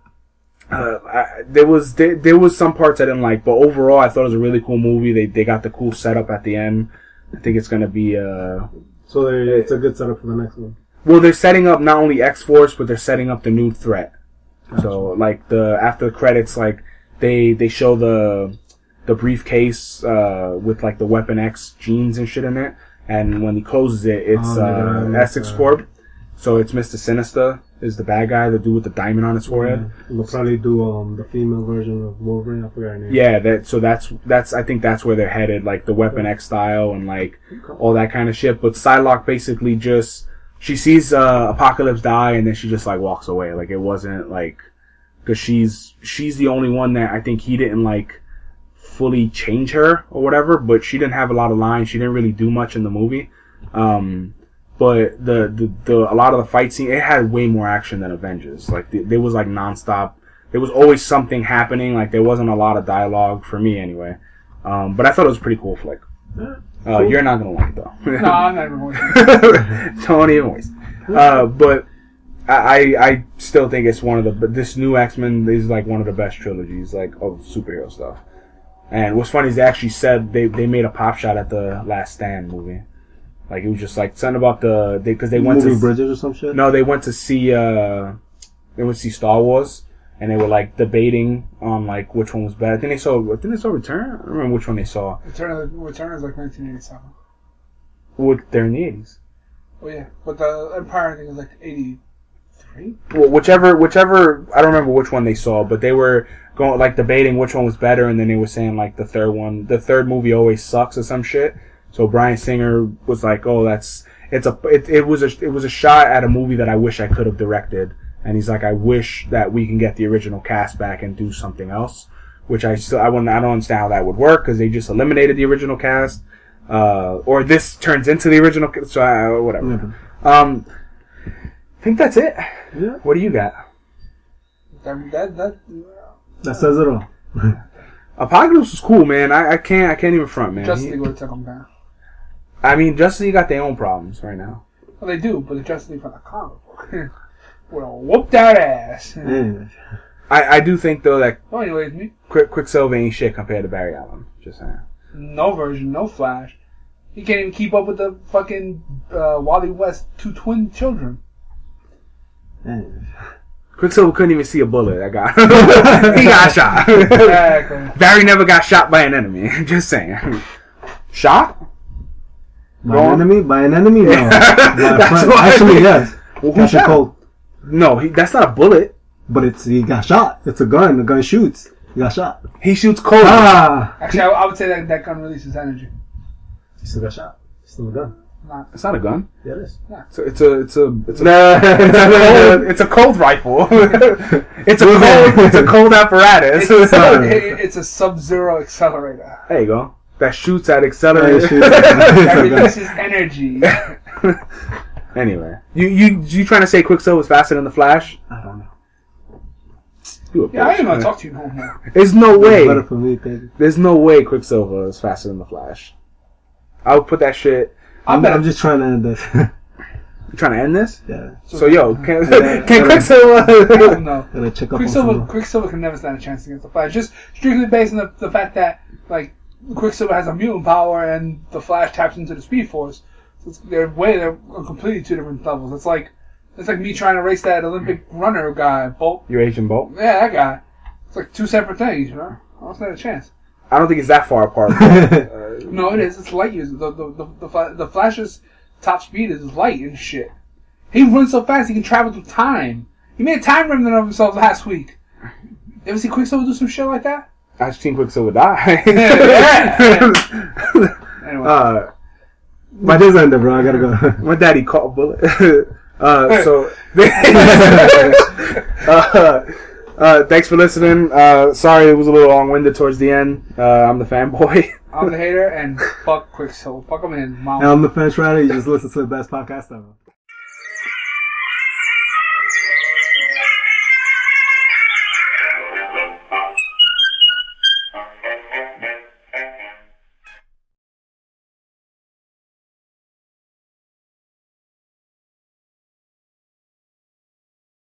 uh, I, there was there, there was some parts I didn't like, but overall I thought it was a really cool movie. They they got the cool setup at the end. I think it's gonna be uh So there, it's a good setup for the next one. well they're setting up not only X Force but they're setting up the new threat. So like the after the credits like they they show the the briefcase uh with like the Weapon X genes and shit in it, and when he closes it, it's Oh, uh, Essex uh, Corp. So it's Mister Sinister is the bad guy, the dude with the diamond on his forehead. Yeah. They'll probably do um the female version of Wolverine. I forgot her name. Yeah, that so that's that's I think that's where they're headed, like the Weapon X style and like all that kind of shit. But Psylocke basically just she sees uh, Apocalypse die and then she just like walks away. Like it wasn't like because she's she's the only one that I think he didn't like fully change her or whatever. But she didn't have a lot of lines. She didn't really do much in the movie. Um, but the, the the a lot of the fight scene it had way more action than Avengers. Like th- there was like nonstop. There was always something happening. Like there wasn't a lot of dialogue for me anyway. Um, but I thought it was a pretty cool flick. Uh, cool. You're not gonna like it though. No, I'm not even. (laughs) Don't even waste. Uh, but I, I I still think it's one of the but this new X Men is like one of the best trilogies like of superhero stuff. And what's funny is they actually said they, they made a pop shot at the Last Stand movie. Like it was just like something about the they because they went Movie to Bridges or some shit. no they went to see uh they went to see Star Wars and they were like debating on like which one was better. I think they saw I think they saw Return. I don't remember which one they saw. Return of Return is like 1987. What they're in the eighties. Oh yeah, but the Empire I think is like 83. well, whichever, whichever, I don't remember which one they saw, but they were going like debating which one was better, and then they were saying like the third one, the third movie always sucks or some shit. So Bryan Singer was like, "Oh, that's it's a it, it was a it was a shot at a movie that I wish I could have directed," and he's like, "I wish that we can get the original cast back and do something else." Which I still I wouldn't I don't understand how that would work because they just eliminated the original cast, uh, or this turns into the original. So I, whatever. Yeah. Um, I think that's it. Yeah. What do you got? That that, that That says it all. (laughs) Apocalypse was cool, man. I, I can't I can't even front, man. Justice He- League would have took them down. I mean, Justice League got their own problems right now. Well, they do, but the Justice League from the comic book (laughs) would have whooped that ass. Yeah. I, I do think though that Well, anyways, me, Quick Quicksilver ain't shit compared to Barry Allen. Just saying. no version, no Flash. He can't even keep up with the fucking uh, Wally West two twin children. Yeah. Quicksilver couldn't even see a bullet. That guy, (laughs) he got shot. Exactly. Barry never got shot by an enemy. (laughs) Just saying. Shot? By Go an enemy? By an enemy? No. (laughs) By a That's friend. what I Actually, mean. yes. Well, who shot? Cold. No, he, that's not a bullet. But it's he got shot. It's a gun. The gun shoots. He got shot. He shoots cold. Ah! Actually, I, I would say that that gun releases energy. He still got shot. Still a gun. Not, It's not a gun. Yeah, it is. So it's a it's a it's a Nah. (laughs) it's a cold, it's a cold rifle. (laughs) it's a cold it's a cold apparatus. it's, (laughs) it- it's a sub-zero accelerator there you go. That shoots at accelerator. Yeah, it that releases energy. anyway, you you you trying to say Quicksilver was faster than the Flash? I don't know. You a Yeah, I bitch, didn't want to talk to you no more. There's no way. me. There's no way Quicksilver is faster than the Flash. I would put that shit. I'm, I'm just trying to end this. (laughs) You trying to end this? yeah. So yo, can, Yeah. (laughs) can Quicksilver? (laughs) no. Gonna check up Quicksilver, on. Quicksilver can never stand a chance against the Flash. Just strictly based on the, the fact that like Quicksilver has a mutant power and the Flash taps into the Speed Force. So it's, they're way they're on completely two different levels. It's like it's like me trying to race that Olympic runner guy, Bolt. You're Agent Bolt. Yeah, that guy. It's like two separate things, you know. I don't stand a chance. I don't think it's that far apart. but, (laughs) uh, No, it is. It's light years. The the the, the, Fla- the Flash's top speed is light and shit. He runs so fast he can travel through time. He made a time remnant of himself last week. Ever see Quicksilver do some shit like that? I've seen Quicksilver die. (laughs) (laughs) Anyway, uh, My day's ended, bro. I gotta go. my daddy caught a bullet. uh, so, uh, uh, thanks for listening. Uh, sorry it was a little long-winded towards the end. Uh, I'm the fanboy. I'm the hater and (laughs) fuck Quicksilver. Fuck him in his mouth. And I'm the French rider. You just listen to the best podcast ever.